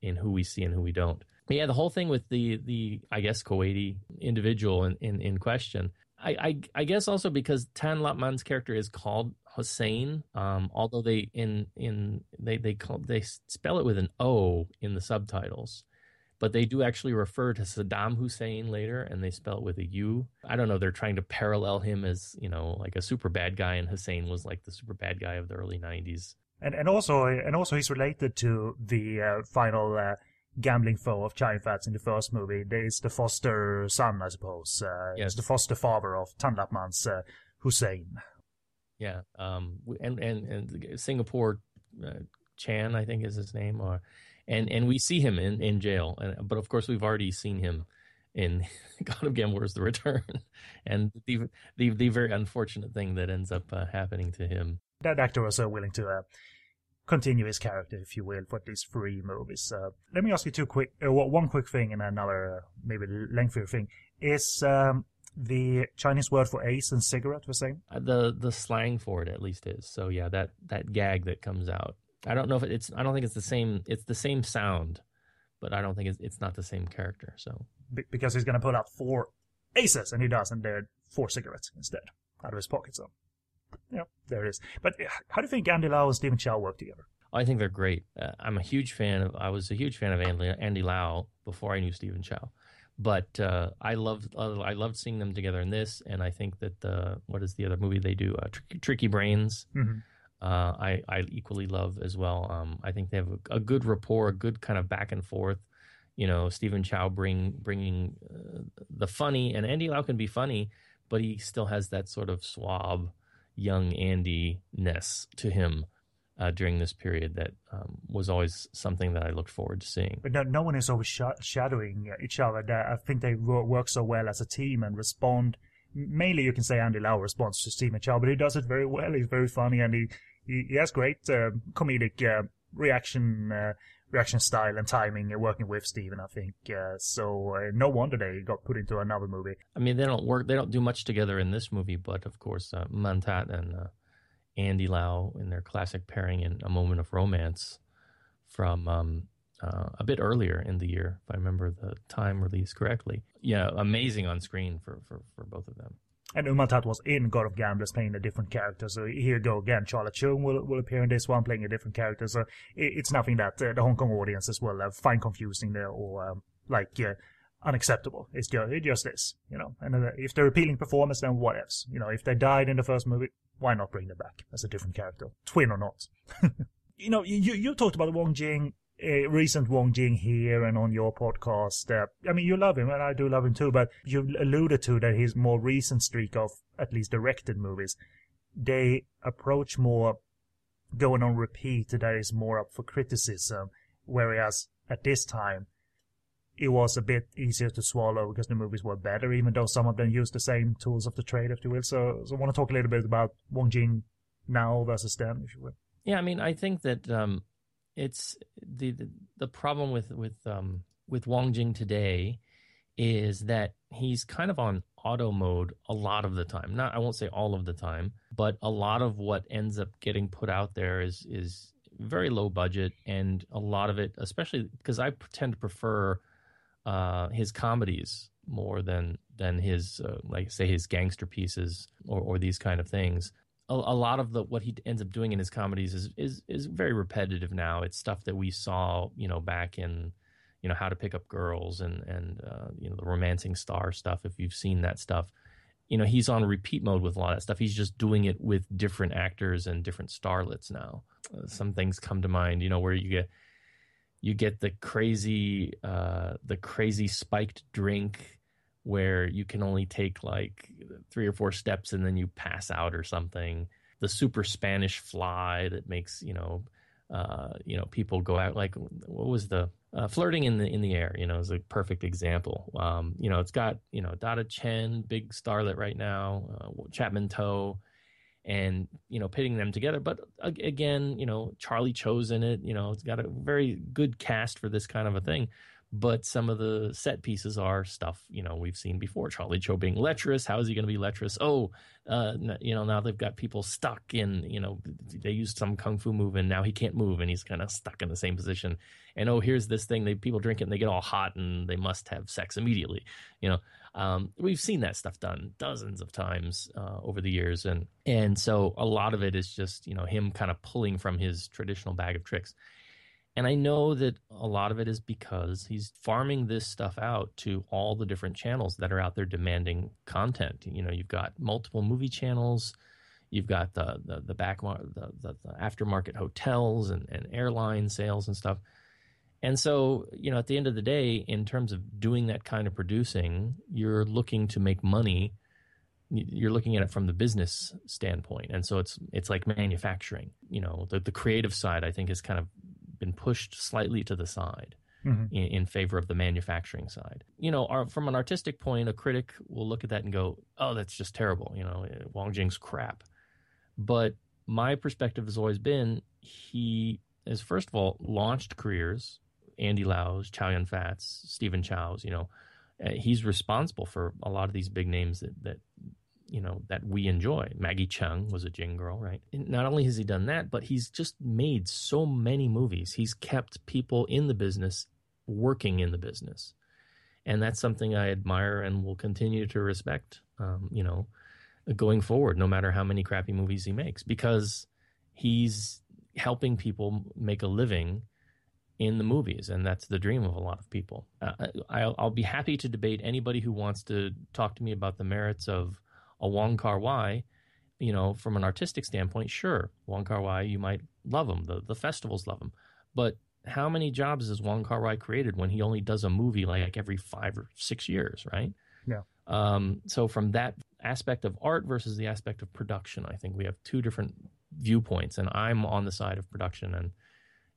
in who we see and who we don't. But yeah, the whole thing with the the I guess Kuwaiti individual in in, in question. I, I, I guess also because Tan Lap Man's character is called Hussein. Um, although they in in they they call they spell it with an O in the subtitles, but they do actually refer to Saddam Hussein later, and they spell it with a U. I don't know. They're trying to parallel him as you know like a super bad guy, and Hussein was like the super bad guy of the early '90s. And and also and also he's related to the uh, final uh, gambling foe of Chow Yun-fat's in the first movie. It's the foster son, I suppose. Uh, Yes. It's the foster father of Tan Lap Man's uh, Hussein. Yeah, um, and and and Singapore uh, Chan, I think is his name, or and and we see him in in jail, and but of course we've already seen him in God of Gamblers: The Return, and the the the very unfortunate thing that ends up uh, happening to him. That actor was uh, willing to uh, continue his character, if you will, for these three movies. Uh, let me ask you two quick, uh, one quick thing and another uh, maybe lengthier thing. Is um, the Chinese word for ace and cigarette the same? The the slang for it at least is so. Yeah, that that gag that comes out. I don't know if it's. I don't think it's the same. It's the same sound, but I don't think it's it's not the same character. So Be- because he's going to put out four aces, and he does, and they're four cigarettes instead out of his pocket. So, yeah, there it is. But uh, how do you think Andy Lau and Stephen Chow work together? I think they're great. Uh, I'm a huge fan of. I was a huge fan of Andy, Andy Lau before I knew Stephen Chow, but uh, I loved uh, I loved seeing them together in this. And I think that the what is the other movie they do? Uh, Tricky, Tricky Brains. Mhm. Uh, I I equally love as well. Um, I think they have a, a good rapport, a good kind of back and forth. You know, Stephen Chow bring bringing uh, the funny, and Andy Lau can be funny, but he still has that sort of suave, young Andy ness to him uh, during this period that um, was always something that I looked forward to seeing. But no, no one is overshadowing each other. I think they work so well as a team and respond. Mainly, you can say Andy Lau responds to Stephen Chow, but he does it very well. He's very funny and he he, has great uh, comedic uh, reaction uh, reaction style and timing working with Stephen. I think uh, so. Uh, no wonder they got put into another movie. I mean, they don't work, they don't do much together in this movie, but of course, uh, Man Tat and Andy Lau in their classic pairing in A Moment of Romance from um, a bit earlier in the year, if I remember the time release correctly. Yeah, amazing on screen for, for, for both of them. And Ng Man Tat was in God of Gamblers playing a different character. So here you go again. Sharla Cheung will, will appear in this one playing a different character. So it, it's nothing that uh, the Hong Kong audiences will uh, find confusing or um, like uh, unacceptable. It's just, it just is, you know. And uh, if they're appealing performance, then what else? You know, if they died in the first movie, why not bring them back as a different character, twin or not? you know, you you talked about Wong Jing, uh, recent Wong Jing here and on your podcast. Uh, I mean, you love him, and I do love him too. But you alluded to that his more recent streak of at least directed movies, they approach more going on repeat that is more up for criticism, whereas at this time. It was a bit easier to swallow because the movies were better, even though some of them used the same tools of the trade, if you will. So, so I want to talk a little bit about Wong Jing now versus then, if you will. Yeah, I mean, I think that um, it's the, the the problem with with um, with Wong Jing today is that he's kind of on auto mode a lot of the time. Not I won't say all of the time, but a lot of what ends up getting put out there is is very low budget, and a lot of it, especially because I tend to prefer uh, his comedies more than than his uh, like say his gangster pieces or, or these kind of things a, a lot of the what he ends up doing in his comedies is is is very repetitive now. It's stuff that we saw, you know, back in, you know, How to Pick Up Girls and and uh, you know the Romancing Star stuff. If you've seen that stuff, you know he's on repeat mode with a lot of that stuff. He's just doing it with different actors and different starlets now. Uh, some things come to mind, you know, where you get you get the crazy uh, the crazy spiked drink where you can only take like three or four steps and then you pass out or something. The super Spanish fly that makes you know, uh, you know, people go out like what was the uh, flirting in the in the air? You know, is a perfect example. Um, you know, it's got you know Dada Chen, big starlet right now, uh, Chapman To, and you know pitting them together. But again, you know, Charlie Cho's in it. You know, it's got a very good cast for this kind of a thing but some of the set pieces are stuff you know we've seen before. Charlie Cho being lecherous, how is he going to be lecherous? Oh, uh, you know now they've got people stuck in you know they used some kung fu move and now he can't move and he's kind of stuck in the same position. And oh, here's this thing they people drink it and they get all hot and they must have sex immediately. You know, um, we've seen that stuff done dozens of times uh, over the years, and and so a lot of it is just you know him kind of pulling from his traditional bag of tricks. And I know that a lot of it is because he's farming this stuff out to all the different channels that are out there demanding content. You know, you've got multiple movie channels, you've got the the, the back the, the, the aftermarket hotels and, and airline sales and stuff. And so, you know, at the end of the day, in terms of doing that kind of producing, you're looking to make money. You're looking at it from the business standpoint, and so it's it's like manufacturing. You know, the the creative side, I think, is kind of been pushed slightly to the side mm-hmm. in, in, favor of the manufacturing side. You know, our, from an artistic point, a critic will look at that and go, "Oh, that's just terrible." You know, Wong Jing's crap. But my perspective has always been he has first of all launched careers Andy Lau's, Chow Yun Fat's, Stephen Chow's. You know, uh, he's responsible for a lot of these big names that that you know that we enjoy. Maggie Cheung was a Jing girl, right? And not only has he done that, but he's just made so many movies. He's kept people in the business working in the business, and that's something I admire and will continue to respect. Um, you know, going forward, no matter how many crappy movies he makes, because he's helping people make a living in the movies, and that's the dream of a lot of people. Uh, I'll, I'll, be happy to debate anybody who wants to talk to me about the merits of a Wong Kar Wai. You know, from an artistic standpoint, sure, Wong Kar Wai, you might love him. The the festivals love him, but how many jobs has Wong Kar Wai created when he only does a movie like every five or six years, right? Yeah. Um, so from that aspect of art versus the aspect of production, I think we have two different viewpoints, and I'm on the side of production. And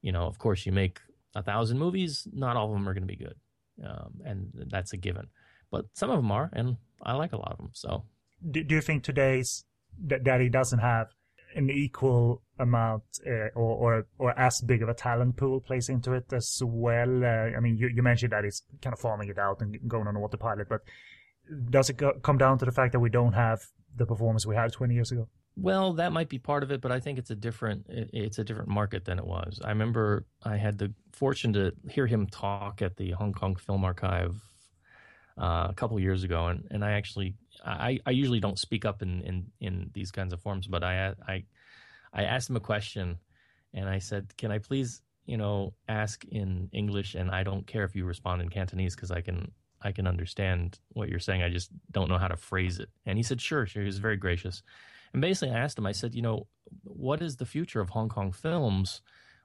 you know, of course, you make a thousand movies, not all of them are going to be good, um, and that's a given. But some of them are, and I like a lot of them. So, do, do you think today's that, that he doesn't have an equal amount uh, or, or or as big of a talent pool plays into it as well? Uh, I mean, you, you mentioned that he's kind of farming it out and going on autopilot, but does it go, come down to the fact that we don't have the performance we had 20 years ago? Well, that might be part of it, but I think it's a different it's a different market than it was. I remember I had the fortune to hear him talk at the Hong Kong Film Archive uh, a couple years ago, and, and I actually I, I usually don't speak up in, in, in these kinds of forums, but I I I asked him a question, and I said, "Can I please you know ask in English, and I don't care if you respond in Cantonese because I can I can understand what you're saying. I just don't know how to phrase it." And he said, "Sure, sure." He was very gracious. And basically, I asked him, I said, you know, what is the future of Hong Kong films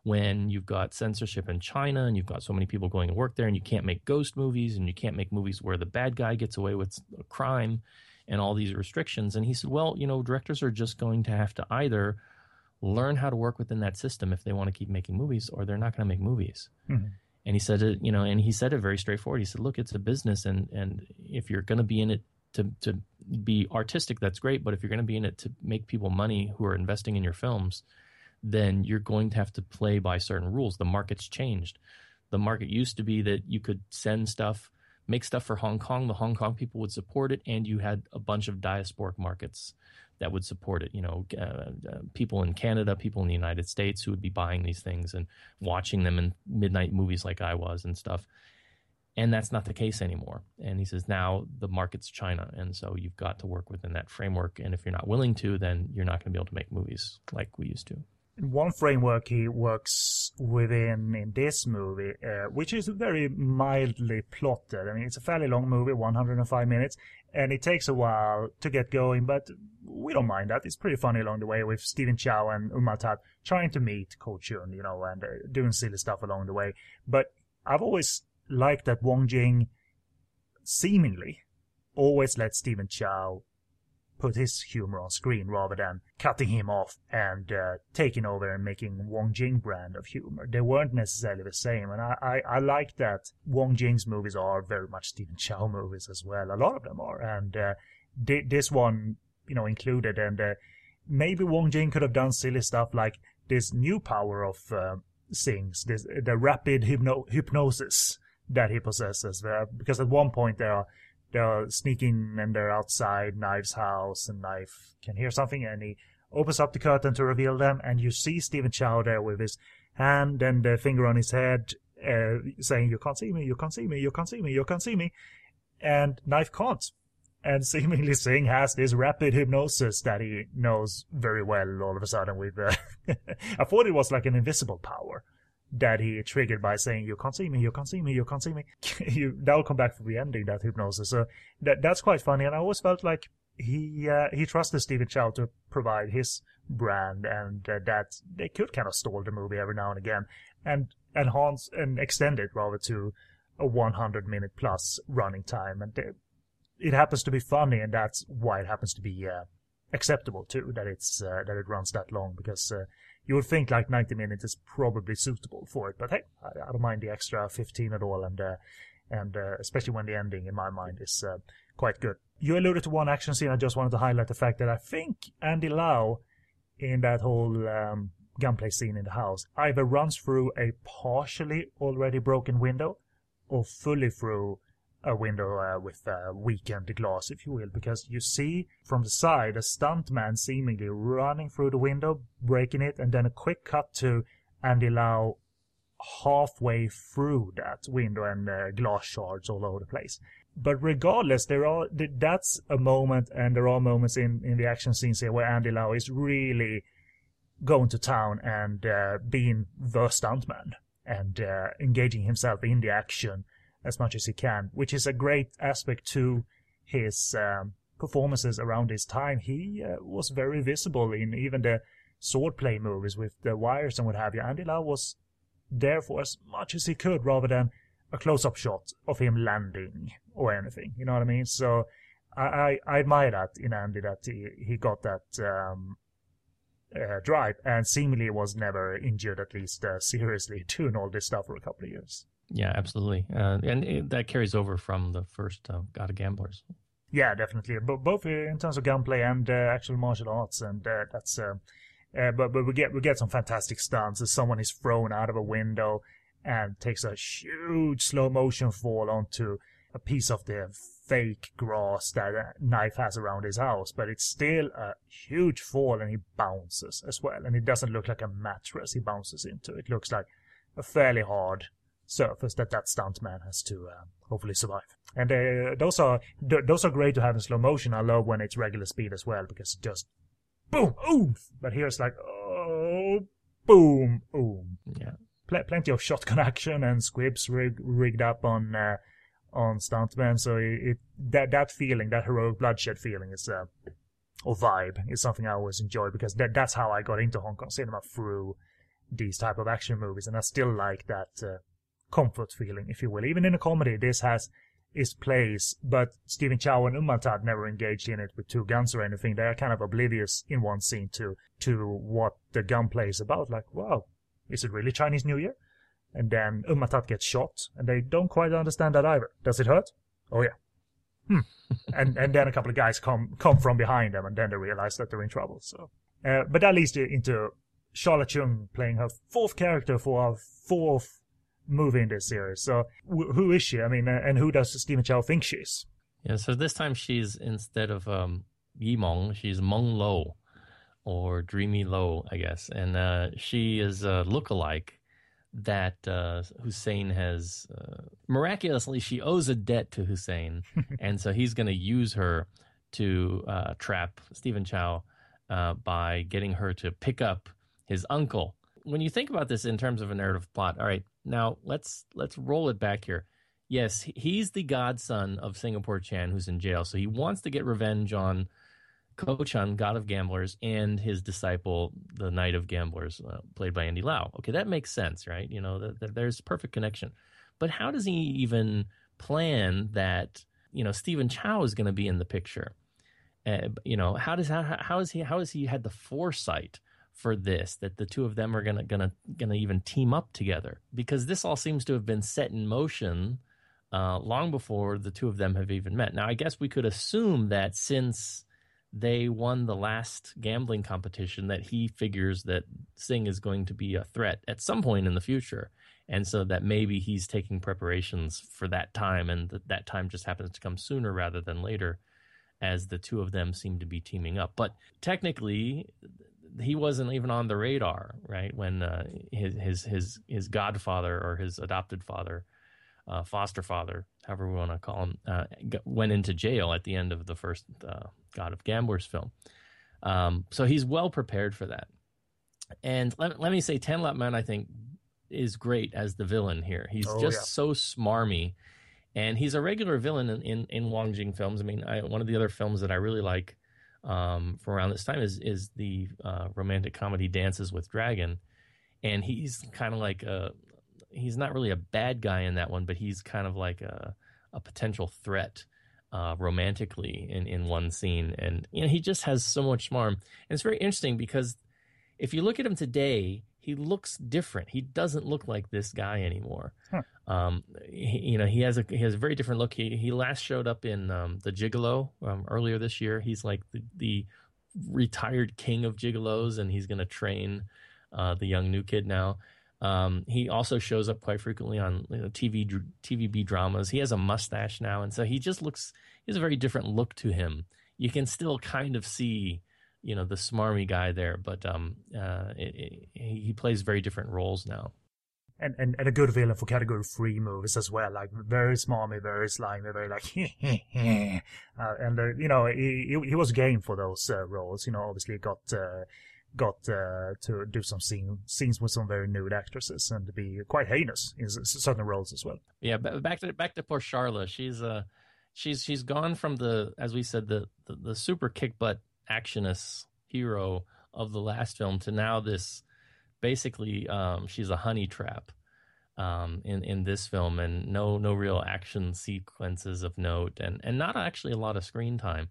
when you've got censorship in China and you've got so many people going to work there and you can't make ghost movies and you can't make movies where the bad guy gets away with a crime and all these restrictions? And he said, well, you know, directors are just going to have to either learn how to work within that system if they want to keep making movies or they're not going to make movies. Mm-hmm. And he said it, you know, and he said it very straightforward. He said, look, it's a business and, and if you're going to be in it to to be artistic, that's great. But if you're going to be in it to make people money who are investing in your films, then you're going to have to play by certain rules. The market's changed. The market used to be that you could send stuff, make stuff for Hong Kong. The Hong Kong people would support it, and you had a bunch of diasporic markets that would support it. You know, uh, uh, people in Canada, people in the United States who would be buying these things and watching them in midnight movies like I was and stuff. And that's not the case anymore. And he says now the market's China. And so you've got to work within that framework. And if you're not willing to, then you're not going to be able to make movies like we used to. One framework he works within in this movie, uh, which is very mildly plotted. I mean, it's a fairly long movie, 105 minutes, and it takes a while to get going, but we don't mind that. It's pretty funny along the way with Stephen Chow and Um Tat trying to meet Ko Chun, you know, and uh, doing silly stuff along the way. But I've always liked that Wong Jing seemingly always let Stephen Chow put his humor on screen rather than cutting him off and uh, taking over and making Wong Jing brand of humor. They weren't necessarily the same, and I, I, I like that Wong Jing's movies are very much Stephen Chow movies as well. A lot of them are, and uh, this one, you know, included. And uh, maybe Wong Jing could have done silly stuff like this new power of uh, Sings, this the rapid hypno- hypnosis that he possesses. Uh, because at one point there are they're sneaking and they're outside Knife's house, and Knife can hear something, and he opens up the curtain to reveal them, and you see Stephen Chow there with his hand and the finger on his head, uh, saying, "You can't see me, you can't see me, you can't see me, you can't see me," and Knife can't. And seemingly Sing has this rapid hypnosis that he knows very well all of a sudden with, uh, I thought it was like an invisible power that he triggered by saying, "You can't see me, you can't see me, you can't see me." you, that'll come back for the ending that hypnosis. So that that's quite funny, and I always felt like he uh, he trusted Stephen Chow to provide his brand, and uh, that they could kind of stall the movie every now and again. And enhance and extend it rather to a 100 minute plus running time, and it, it happens to be funny, and that's why it happens to be uh, acceptable too. That it's uh, that it runs that long because uh, you would think like 90 minutes is probably suitable for it, but hey, I, I don't mind the extra 15 at all, and uh, and uh, especially when the ending, in my mind, is uh, quite good. You alluded to one action scene. I just wanted to highlight the fact that I think Andy Lau in that whole um, gunplay scene in the house either runs through a partially already broken window or fully through a window uh, with uh, weakened glass, if you will, because you see from the side a stuntman seemingly running through the window, breaking it, and then a quick cut to Andy Lau halfway through that window and uh, glass shards all over the place. But regardless, there are that's a moment, and there are moments in in the action scenes here where Andy Lau is really going to town and uh, being the stuntman and uh, engaging himself in the action as much as he can, which is a great aspect to his um, performances around this time. He uh, was very visible in even the swordplay movies with the wires and what have you. Andy Lau was there for as much as he could rather than a close-up shot of him landing or anything. You know what I mean? So I, I, I admire that in Andy that he, he got that um, uh, drive and seemingly was never injured, at least uh, seriously, doing all this stuff for a couple of years. Yeah, absolutely, uh, and it, that carries over from the first uh, God of Gamblers. Yeah, definitely, but both in terms of gunplay and uh, actual martial arts, and uh, that's. Uh, but but we get we get some fantastic stunts as someone is thrown out of a window and takes a huge slow motion fall onto a piece of the fake grass that a knife has around his house, but it's still a huge fall and he bounces as well. And it doesn't look like a mattress he bounces into. It looks like a fairly hard surface that that stuntman has to uh, hopefully survive. And uh, those are th- those are great to have in slow motion. I love when it's regular speed as well because it just boom, oomph. But here it's like oh, boom, boom. Yeah. Pl- plenty of shotgun action and squibs rig- rigged up on uh, on stuntmen. So it, it, that that feeling, that heroic bloodshed feeling, is uh, or vibe, is something I always enjoy because that that's how I got into Hong Kong cinema through these type of action movies, and I still like that uh, comfort feeling, if you will. Even in a comedy, this has its place, but Stephen Chow and Um Thad never engaged in it with two guns or anything. They are kind of oblivious in one scene to to what the gunplay is about. Like, wow, is it really Chinese New Year? And then Um Thad gets shot, and they don't quite understand that either. Does it hurt? Oh yeah. Hmm. and and then a couple of guys come come from behind them, and then they realize that they're in trouble. So, uh, but that leads into Sharla Cheung playing her fourth character for our fourth movie in this series. So, wh- who is she? I mean, uh, and who does Stephen Chow think she is? Yeah, so this time she's instead of um, Yimong, she's Meng Lo, or Dreamy Lo, I guess, and uh, she is a lookalike that uh, Hussein has uh, miraculously she owes a debt to Hussein, and so he's going to use her to uh, trap Stephen Chow uh, by getting her to pick up his uncle. When you think about this in terms of a narrative plot, all right, now let's let's roll it back here. Yes, he's the godson of Singapore Chan, who's in jail, so he wants to get revenge on Ko Chun, God of Gamblers, and his disciple, the Knight of Gamblers, uh, played by Andy Lau. Okay, that makes sense, right? You know, th- th- there's perfect connection. But how does he even plan that? You know, Stephen Chow is going to be in the picture. Uh, you know, how does how, how is he how has he had the foresight for this that the two of them are gonna gonna gonna even team up together? Because this all seems to have been set in motion uh, long before the two of them have even met. Now, I guess we could assume that since they won the last gambling competition that he figures that Sing is going to be a threat at some point in the future. And so that maybe he's taking preparations for that time and that that time just happens to come sooner rather than later as the two of them seem to be teaming up. But technically he wasn't even on the radar, right? When uh, his his his his godfather or his adopted father uh, foster father, however we want to call him, uh, went into jail at the end of the first uh, God of Gamblers film. Um, so he's well prepared for that. And let, let me say, Tan Lap Man, I think, is great as the villain here. He's Oh, just yeah. so smarmy. And he's a regular villain in, in, in Wong Jing films. I mean, I, one of the other films that I really like um, from around this time is, is the uh, romantic comedy Dances with Dragon. And he's kind of like a, he's not really a bad guy in that one, but he's kind of like a a potential threat uh, romantically in in one scene, and you know he just has so much charm. And it's very interesting because if you look at him today, he looks different. He doesn't look like this guy anymore. Huh. Um, he, you know, he has a he has a very different look. He he last showed up in um, the Gigolo um, earlier this year. He's like the, the retired king of gigolos, and he's going to train uh, the young new kid now. Um, he also shows up quite frequently on you know, TV TVB dramas. He has a mustache now, and so he just looks. He has a very different look to him. You can still kind of see, you know, the smarmy guy there, but um, uh, it, it, he plays very different roles now. And, and and a good villain for category three movies as well, like very smarmy, very slimy, very like, uh, and uh, you know he, he was game for those uh, roles. You know, obviously got uh, got uh, to do some scene, scenes with some very nude actresses and to be quite heinous in certain roles as well. Yeah, back to back to poor Sharla. She's uh she's she's gone from the as we said the the, the super kick butt actionist hero of the last film to now this basically um, she's a honey trap um, in in this film and no no real action sequences of note and and not actually a lot of screen time.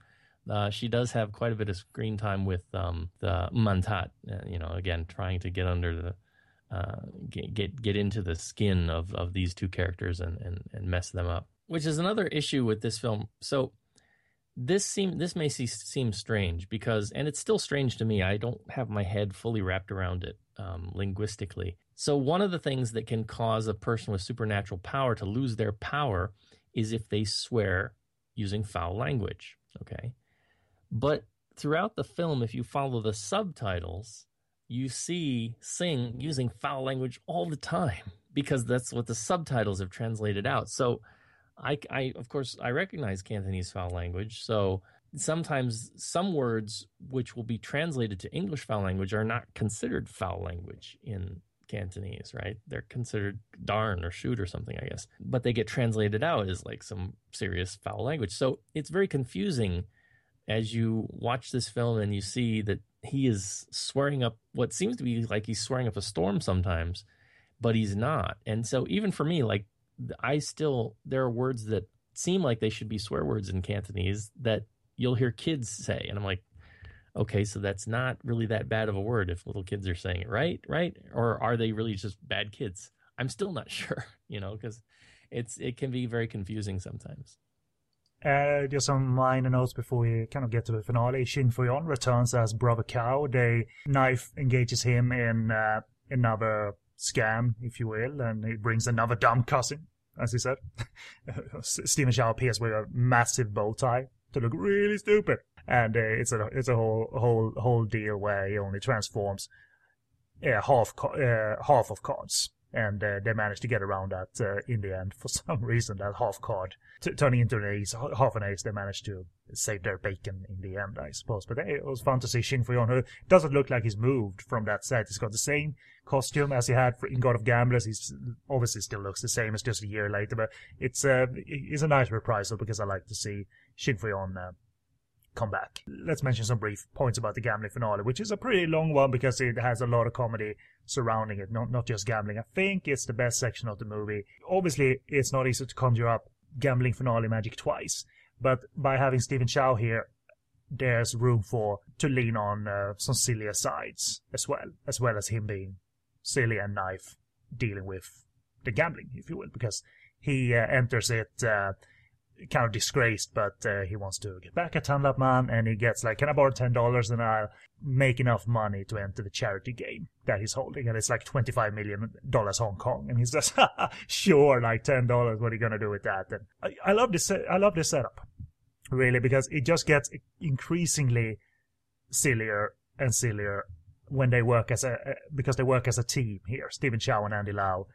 Uh, she does have quite a bit of screen time with um, the Man Tat. Uh, you know, again, trying to get under the uh, get, get get into the skin of, of these two characters and, and, and mess them up, which is another issue with this film. So this seem this may see, seem strange because, and it's still strange to me. I don't have my head fully wrapped around it um, linguistically. So one of the things that can cause a person with supernatural power to lose their power is if they swear using foul language. Okay. But throughout the film, if you follow the subtitles, you see Sing using foul language all the time because that's what the subtitles have translated out. So, I, I of course, I recognize Cantonese foul language. So sometimes some words which will be translated to English foul language are not considered foul language in Cantonese, right? They're considered darn or shoot or something, I guess. But they get translated out as like some serious foul language. So it's very confusing as you watch this film and you see that he is swearing up what seems to be like he's swearing up a storm sometimes, but he's not. And so even for me, like I still there are words that seem like they should be swear words in Cantonese that you'll hear kids say, and I'm like, okay, so that's not really that bad of a word if little kids are saying it, right? Right? Or are they really just bad kids? I'm still not sure, you know, because it's it can be very confusing sometimes. Uh, just some minor notes before we kind of get to the finale. Shing Fui-On returns as Brother Cow. The knife engages him in uh, another scam, if you will, and he brings another dumb cousin, as he said. Stephen Chow appears with a massive bow tie to look really stupid, and uh, it's a it's a whole whole whole deal where he only transforms uh, half uh, half of cards and uh, they managed to get around that uh, in the end for some reason. That half card t- turning into an ace, half an ace, they managed to save their bacon in the end, I suppose. But hey, it was fun to see Shing Fui-On, who doesn't look like he's moved from that set. He's got the same costume as he had for, in God of Gamblers. He's obviously still looks the same as just a year later, but it's uh, it's a nice reprisal because I like to see Shing Fui-On uh, come back. Let's mention some brief points about the gambling finale, which is a pretty long one because it has a lot of comedy surrounding it, not not just gambling. I think it's the best section of the movie. Obviously, it's not easy to conjure up gambling finale magic twice, but by having Stephen Chow here, there's room for to lean on uh, some sillier sides as well, as well as him being silly and knife dealing with the gambling, if you will, because he uh, enters it. Uh, kind of disgraced, but uh, he wants to get back at Tan Man, and he gets like, "Can I borrow ten dollars and I'll make enough money to enter the charity game that he's holding?" And it's like twenty five million dollars Hong Kong, and he's just, "Sure, like ten dollars. What are you gonna do with that?" And I, I love this. I love this setup, really, because it just gets increasingly sillier and sillier when they work as a because they work as a team here. Stephen Chow and Andy Lau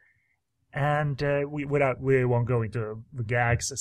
and uh, we without we won't go into the gags,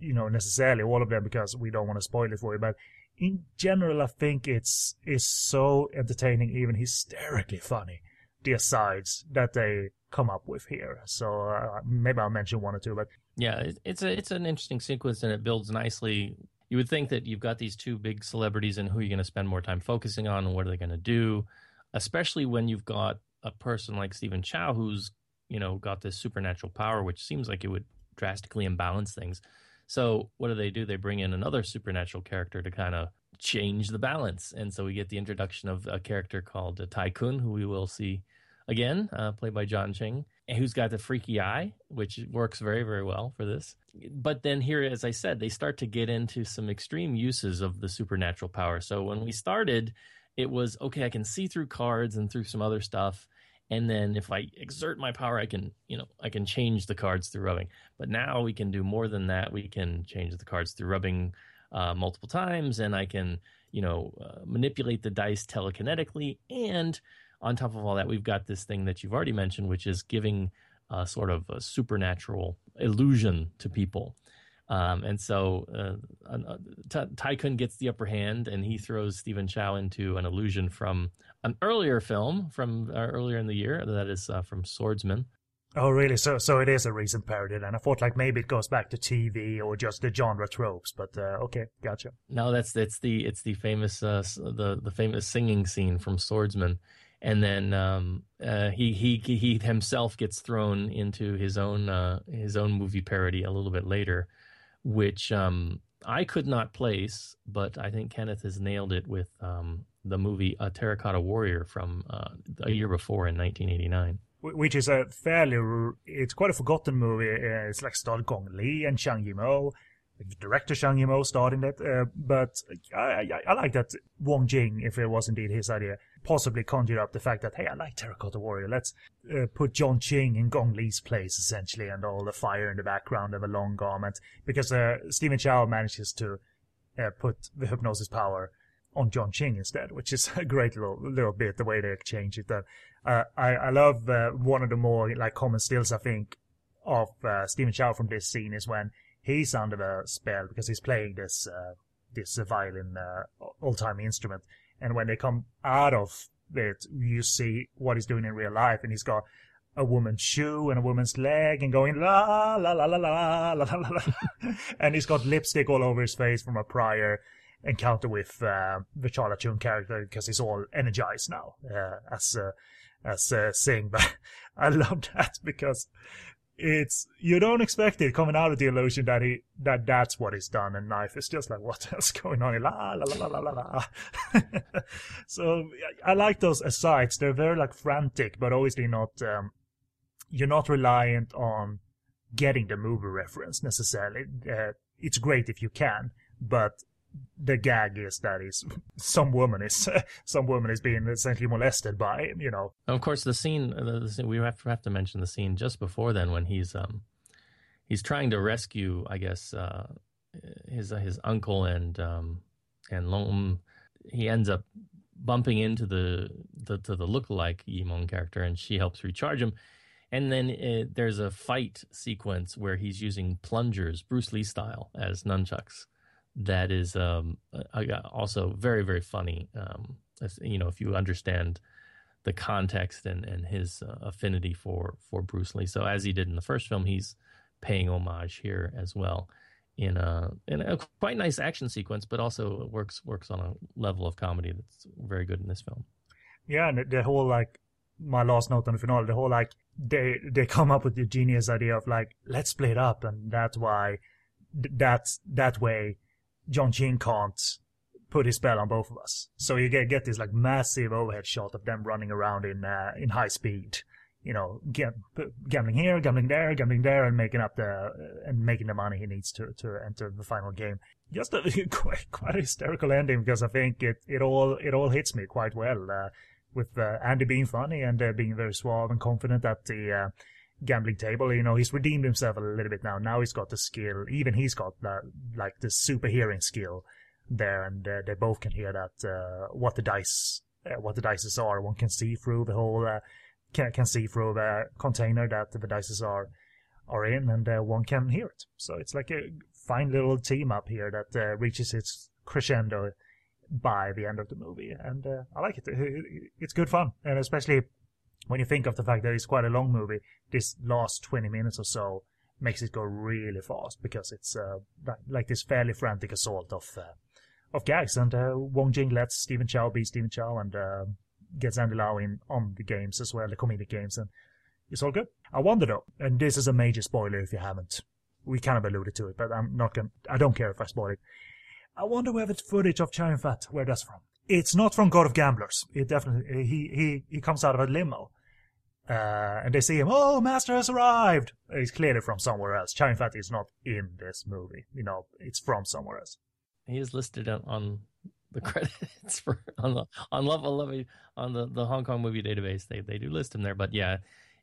you know, necessarily all of them because we don't want to spoil it for you. But in general, I think it's is so entertaining, even hysterically funny. The asides that they come up with here. So uh, maybe I'll mention one or two. But yeah, it's a it's an interesting sequence and it builds nicely. You would think that you've got these two big celebrities and who are you're going to spend more time focusing on and what are they going to do, especially when you've got a person like Stephen Chow who's you know, got this supernatural power, which seems like it would drastically imbalance things. So what do they do? They bring in another supernatural character to kind of change the balance, and so we get the introduction of a character called Kun, who we will see again, uh, played by John Ching, who's got the freaky eye, which works very, very well for this. But then here, as I said, they start to get into some extreme uses of the supernatural power. So when we started, it was okay, I can see through cards and through some other stuff. And then if I exert my power, I can, you know, I can change the cards through rubbing. But now we can do more than that. We can change the cards through rubbing uh, multiple times, and I can, you know, uh, manipulate the dice telekinetically. And on top of all that, we've got this thing that you've already mentioned, which is giving uh, sort of a supernatural illusion to people. Um, and so uh, uh, Ty- Tycoon gets the upper hand, and he throws Stephen Chow into an illusion from an earlier film from uh, earlier in the year. That is uh, from Swordsman. Oh, really? So, so it is a recent parody, and I thought like maybe it goes back to TV or just the genre tropes. But uh, okay, gotcha. No, that's it's the it's the famous uh, the the famous singing scene from Swordsman, and then um, uh, he he he himself gets thrown into his own uh, his own movie parody a little bit later, which um, I could not place, but I think Kenneth has nailed it with um, the movie A Terracotta Warrior from uh, a year before in 1989. Which is a fairly, it's quite a forgotten movie. Uh, it's like starred Gong Li and Zhang Yimou director Zhang Yimou starred in that. Uh, but I, I, I, like that Wong Jing, if it was indeed his idea, possibly conjured up the fact that, hey, I like Terracotta Warrior. Let's uh, put John Ching in Gong Li's place, essentially, and all the fire in the background of a long garment. Because uh, Stephen Chow manages to uh, put the hypnosis power on John Ching instead, which is a great little little bit the way they exchange it. Uh, I I love uh, one of the more like common stills I think of uh, Stephen Chow from this scene is when he's under a spell because he's playing this uh, this violin uh, old time instrument, and when they come out of it, you see what he's doing in real life, and he's got a woman's shoe and a woman's leg and going la la la la la la la la, and he's got lipstick all over his face from a prior encounter with uh, the Sharla Cheung character because he's all energized now uh, as uh, as uh, Sing. But I love that because it's you don't expect it coming out of the illusion that he that that's what he's done and knife is just like what else going on? La la la la la la la. So I, like those asides. They're very like frantic but obviously not um, you're not reliant on getting the movie reference necessarily. Uh, it's great if you can but the gag is that is some woman is some woman is being essentially molested by him, you know. Of course, the scene, the scene we have to, have to mention the scene just before then when he's um he's trying to rescue, I guess, uh, his uh, his uncle and um and Long. He ends up bumping into the the to the lookalike Yimou character, and she helps recharge him. And then it, there's a fight sequence where he's using plungers, Bruce Lee style, as nunchucks that is um, also very very funny. Um, you know, if you understand the context and and his uh, affinity for for Bruce Lee. So as he did in the first film, he's paying homage here as well in a in a quite nice action sequence, but also works works on a level of comedy that's very good in this film. Yeah, and the whole like my last note on the finale, the whole like they they come up with the genius idea of like let's split up, and that's why that's that way John Ching can't put his spell on both of us. So you get get this like massive overhead shot of them running around in uh, in high speed, you know, gambling here, gambling there, gambling there, and making up the uh, and making the money he needs to to enter the final game. Just a quite quite a hysterical ending because I think it it all it all hits me quite well. Uh, with uh, Andy being funny and uh, being very suave and confident at the uh, gambling table. You know, he's redeemed himself a little bit now. Now he's got the skill. Even he's got that, like the super hearing skill there, and uh, they both can hear that uh, what the dice, uh, what the dices are. One can see through the whole, uh, can can see through the container that the dices are are in, and uh, one can hear it. So it's like a fine little team up here that uh, reaches its crescendo by the end of the movie, and I like it. It's good fun, and especially when you think of the fact that it's quite a long movie, this last 20 minutes or so makes it go really fast because it's uh, like this fairly frantic assault of uh, of gags. And uh, Wong Jing lets Stephen Chow be Stephen Chow and uh, gets Andy Lau in on the games as well, the comedic games, and it's all good. I wonder though, and this is a major spoiler if you haven't. We kind of alluded to it, but I'm not gonna. I don't care if I spoil it. I wonder where the footage of Chow Fat, where that's from. It's not from God of Gamblers. It definitely he he he comes out of a limo, uh, and they see him. Oh, Master has arrived. He's clearly from somewhere else. Chow Fat is not in this movie. You know, it's from somewhere else. He is listed on the credits for on the on level on the the Hong Kong movie database. They they do list him there, but yeah,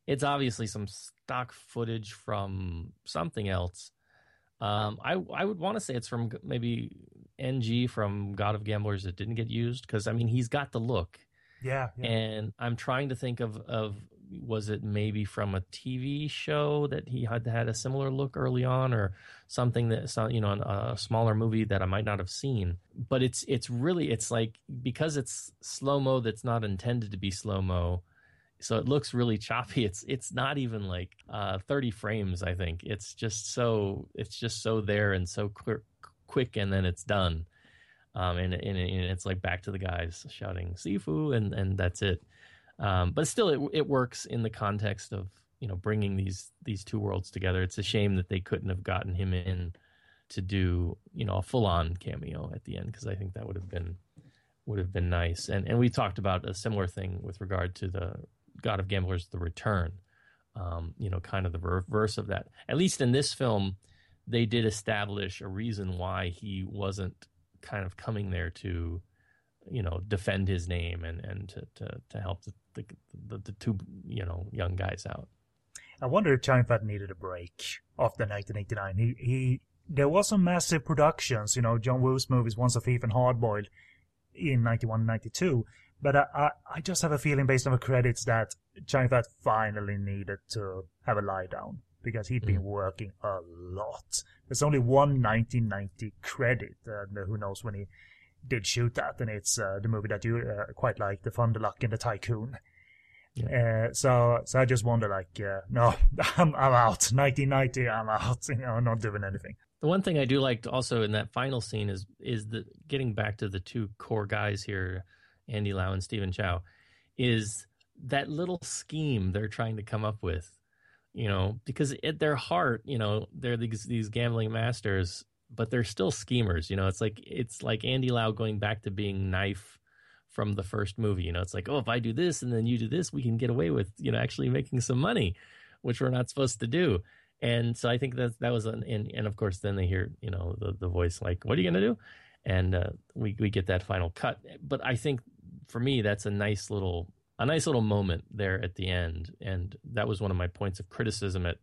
it's obviously some stock footage from something else. Um, I I would want to say it's from maybe NG from God of Gamblers that didn't get used because I mean he's got the look. Yeah, yeah, And I'm trying to think of of was it maybe from a TV show that he had had a similar look early on, or something that you know a smaller movie that I might not have seen. But it's it's really it's like because it's slow mo that's not intended to be slow mo, so it looks really choppy. It's it's not even like uh, 30 frames. I think it's just so it's just so there and so quick, quick, and then it's done. Um, and, and, and it's like back to the guys shouting "Sifu," and and that's it. Um, but still, it it works in the context of you know bringing these these two worlds together. It's a shame that they couldn't have gotten him in to do you know a full on cameo at the end because I think that would have been would have been nice. And and we talked about a similar thing with regard to the God of Gamblers: The Return. Um, you know, kind of the reverse of that. At least in this film, they did establish a reason why he wasn't kind of coming there to you know defend his name and and to to, to help the, the, the, the two you know young guys out. I wonder if Chang Fat needed a break after 1989. He he there was some massive productions, you know, John Woo's movies, Once a Thief and Hardboiled in 91 92. But I, I, I, just have a feeling based on the credits that Chang Fat finally needed to have a lie down because he'd been mm. working a lot. There's only one 1990 credit, and who knows when he did shoot that, and it's uh, the movie that you uh, quite like, The Fun, the Luck, and the Tycoon. Yeah. Uh, so, so I just wonder, like, uh, no, I'm, I'm out. 1990, I'm out. You know, I'm not doing anything. The one thing I do like also in that final scene is is the getting back to the two core guys here, Andy Lau and Stephen Chow, is that little scheme they're trying to come up with, you know, because at their heart, you know, they're these these gambling masters but they're still schemers. You know, it's like it's like Andy Lau going back to being knife from the first movie. You know, it's like, oh, if I do this and then you do this, we can get away with you know actually making some money, which we're not supposed to do. And so I think that that was an and, and of course then they hear you know the the voice like, what are you gonna do? And uh, we we get that final cut. But I think for me that's a nice little a nice little moment there at the end, and that was one of my points of criticism at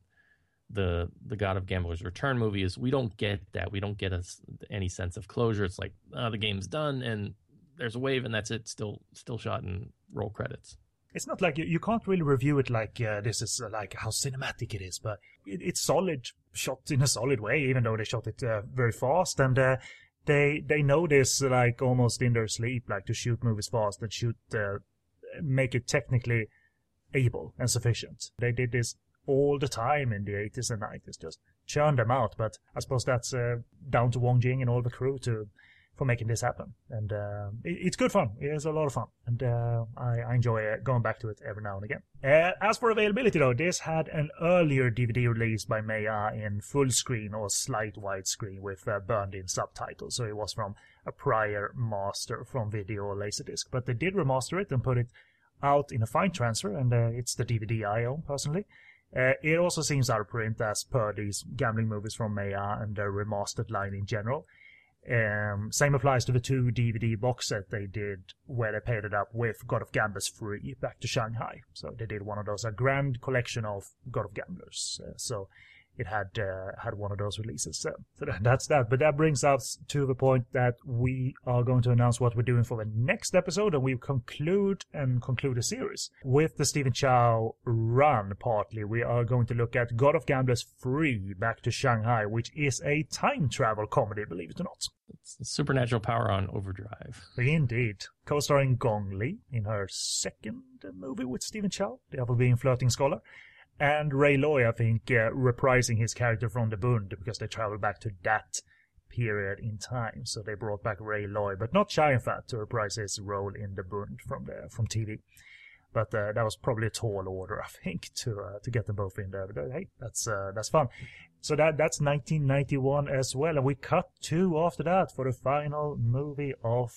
the the God of Gamblers Return movie is we don't get that. We don't get a, any sense of closure. It's like oh, the game's done and there's a wave and that's it. Still still shot and roll credits. It's not like you, you can't really review it like uh, this is uh, like how cinematic it is, but it, it's solid shot in a solid way. Even though they shot it uh, very fast and uh, they they know this like almost in their sleep, like to shoot movies fast and shoot uh, make it technically able and sufficient. They did this all the time in the 80s and 90s, just churn them out. But I suppose that's uh, down to Wong Jing and all the crew to for making this happen. And uh, it, it's good fun. It's a lot of fun, and uh, I, I, enjoy uh, going back to it every now and again. Uh, as for availability, though, this had an earlier DVD release by Maya in full screen or slight widescreen with uh, burned-in subtitles, so it was from a prior master from video or Laserdisc. But they did remaster it and put it out in a fine transfer, and uh, it's the DVD I own personally. Uh, it also seems out of print as per these gambling movies from Maya and their remastered line in general. Um, same applies to the two DVD box set they did where they paired it up with God of Gamblers Free Back to Shanghai. So they did one of those, a grand collection of God of Gamblers. Uh, so it had uh, had one of those releases. So, so that's that. But that brings us to the point that we are going to announce what we're doing for the next episode, and we conclude and conclude the series with the Stephen Chow run. Partly, we are going to look at God of Gamblers Free Back to Shanghai, which is a time travel comedy, believe it or not. It's supernatural power on overdrive. Indeed. Co-starring Gong Li in her second movie with Stephen Chow, the other being Flirting Scholar and Ray Lui, I think, uh, reprising his character from the Bund because they traveled back to that period in time. So they brought back Ray Lui, but not Fat to reprise his role in the Bund from the from TV. But uh, that was probably a tall order, I think, to uh, to get them both in there. But uh, hey, that's uh, that's fun. So that that's 1991 as well, and we cut two after that for the final movie of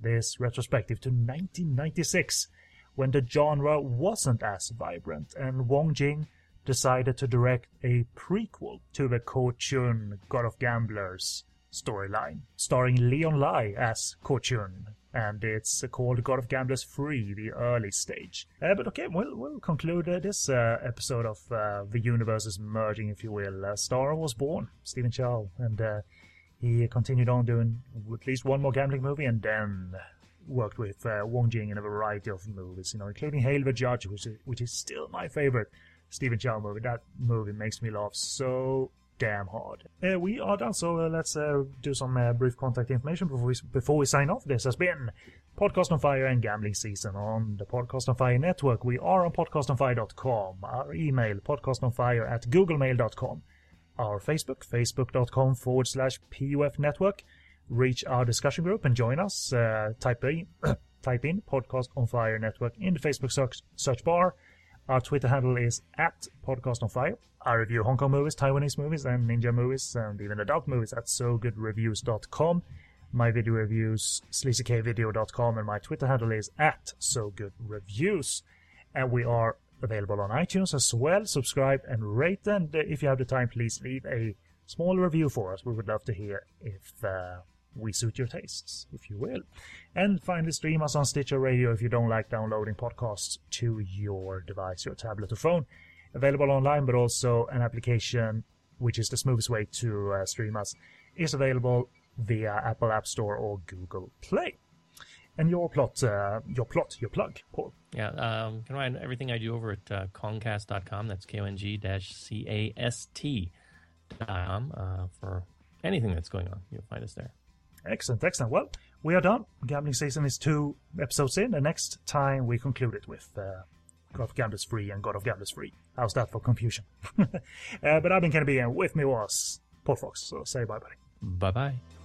this retrospective to 1996, when the genre wasn't as vibrant, and Wong Jing decided to direct a prequel to the Ko Chun God of Gamblers storyline, starring Leon Lai as Ko Chun, and it's called God of Gamblers Free, the early stage. Uh, but okay, we'll, we'll conclude uh, this uh, episode of uh, the universes merging, if you will. Uh, Star was born, Stephen Chow, and uh, he continued on doing at least one more gambling movie, and then worked with Wong Jing in a variety of movies, you know, including Hail the Judge, which is, which is still my favorite Stephen Chow movie. That movie makes me laugh so damn hard. Uh, we are done, so uh, let's uh, do some uh, brief contact information before we, before we sign off. This has been Podcast on Fire and Gambling Season on the Podcast on Fire network. We are on podcastonfire.com. Our email, podcastonfire at googlemail.com. Our Facebook, facebook.com forward slash POF network. Reach our discussion group and join us. Uh, type in, type in Podcast on Fire network in the Facebook search, search bar our Twitter handle is at Podcast on Fire. I review Hong Kong movies, Taiwanese movies, and ninja movies, and even adult movies at SoGoodReviews.com. My video reviews, sleazykvideo.com, and my Twitter handle is at SoGoodReviews. And we are available on iTunes as well. Subscribe and rate, and if you have the time, please leave a small review for us. We would love to hear if uh, we suit your tastes, if you will. And finally, stream us on Stitcher Radio if you don't like downloading podcasts to your device, your tablet or phone. Available online, but also an application, which is the smoothest way to uh, stream us, is available via Apple App Store or Google Play. And your plot, uh, your plot, your plug, Paul. Yeah, um, can find everything I do over at uh, Kongcast.com. That's K-O-N-G-C-A-S-T.com uh, for anything that's going on. You'll find us there. Excellent, excellent. Well, we are done. Gambling season is two episodes in. The next time we conclude it with uh, God of Gamblers Free and God of Gamblers Free. How's that for confusion? uh, but I've been Kenny B, and with me was Paul Fox. So say bye bye. Bye bye.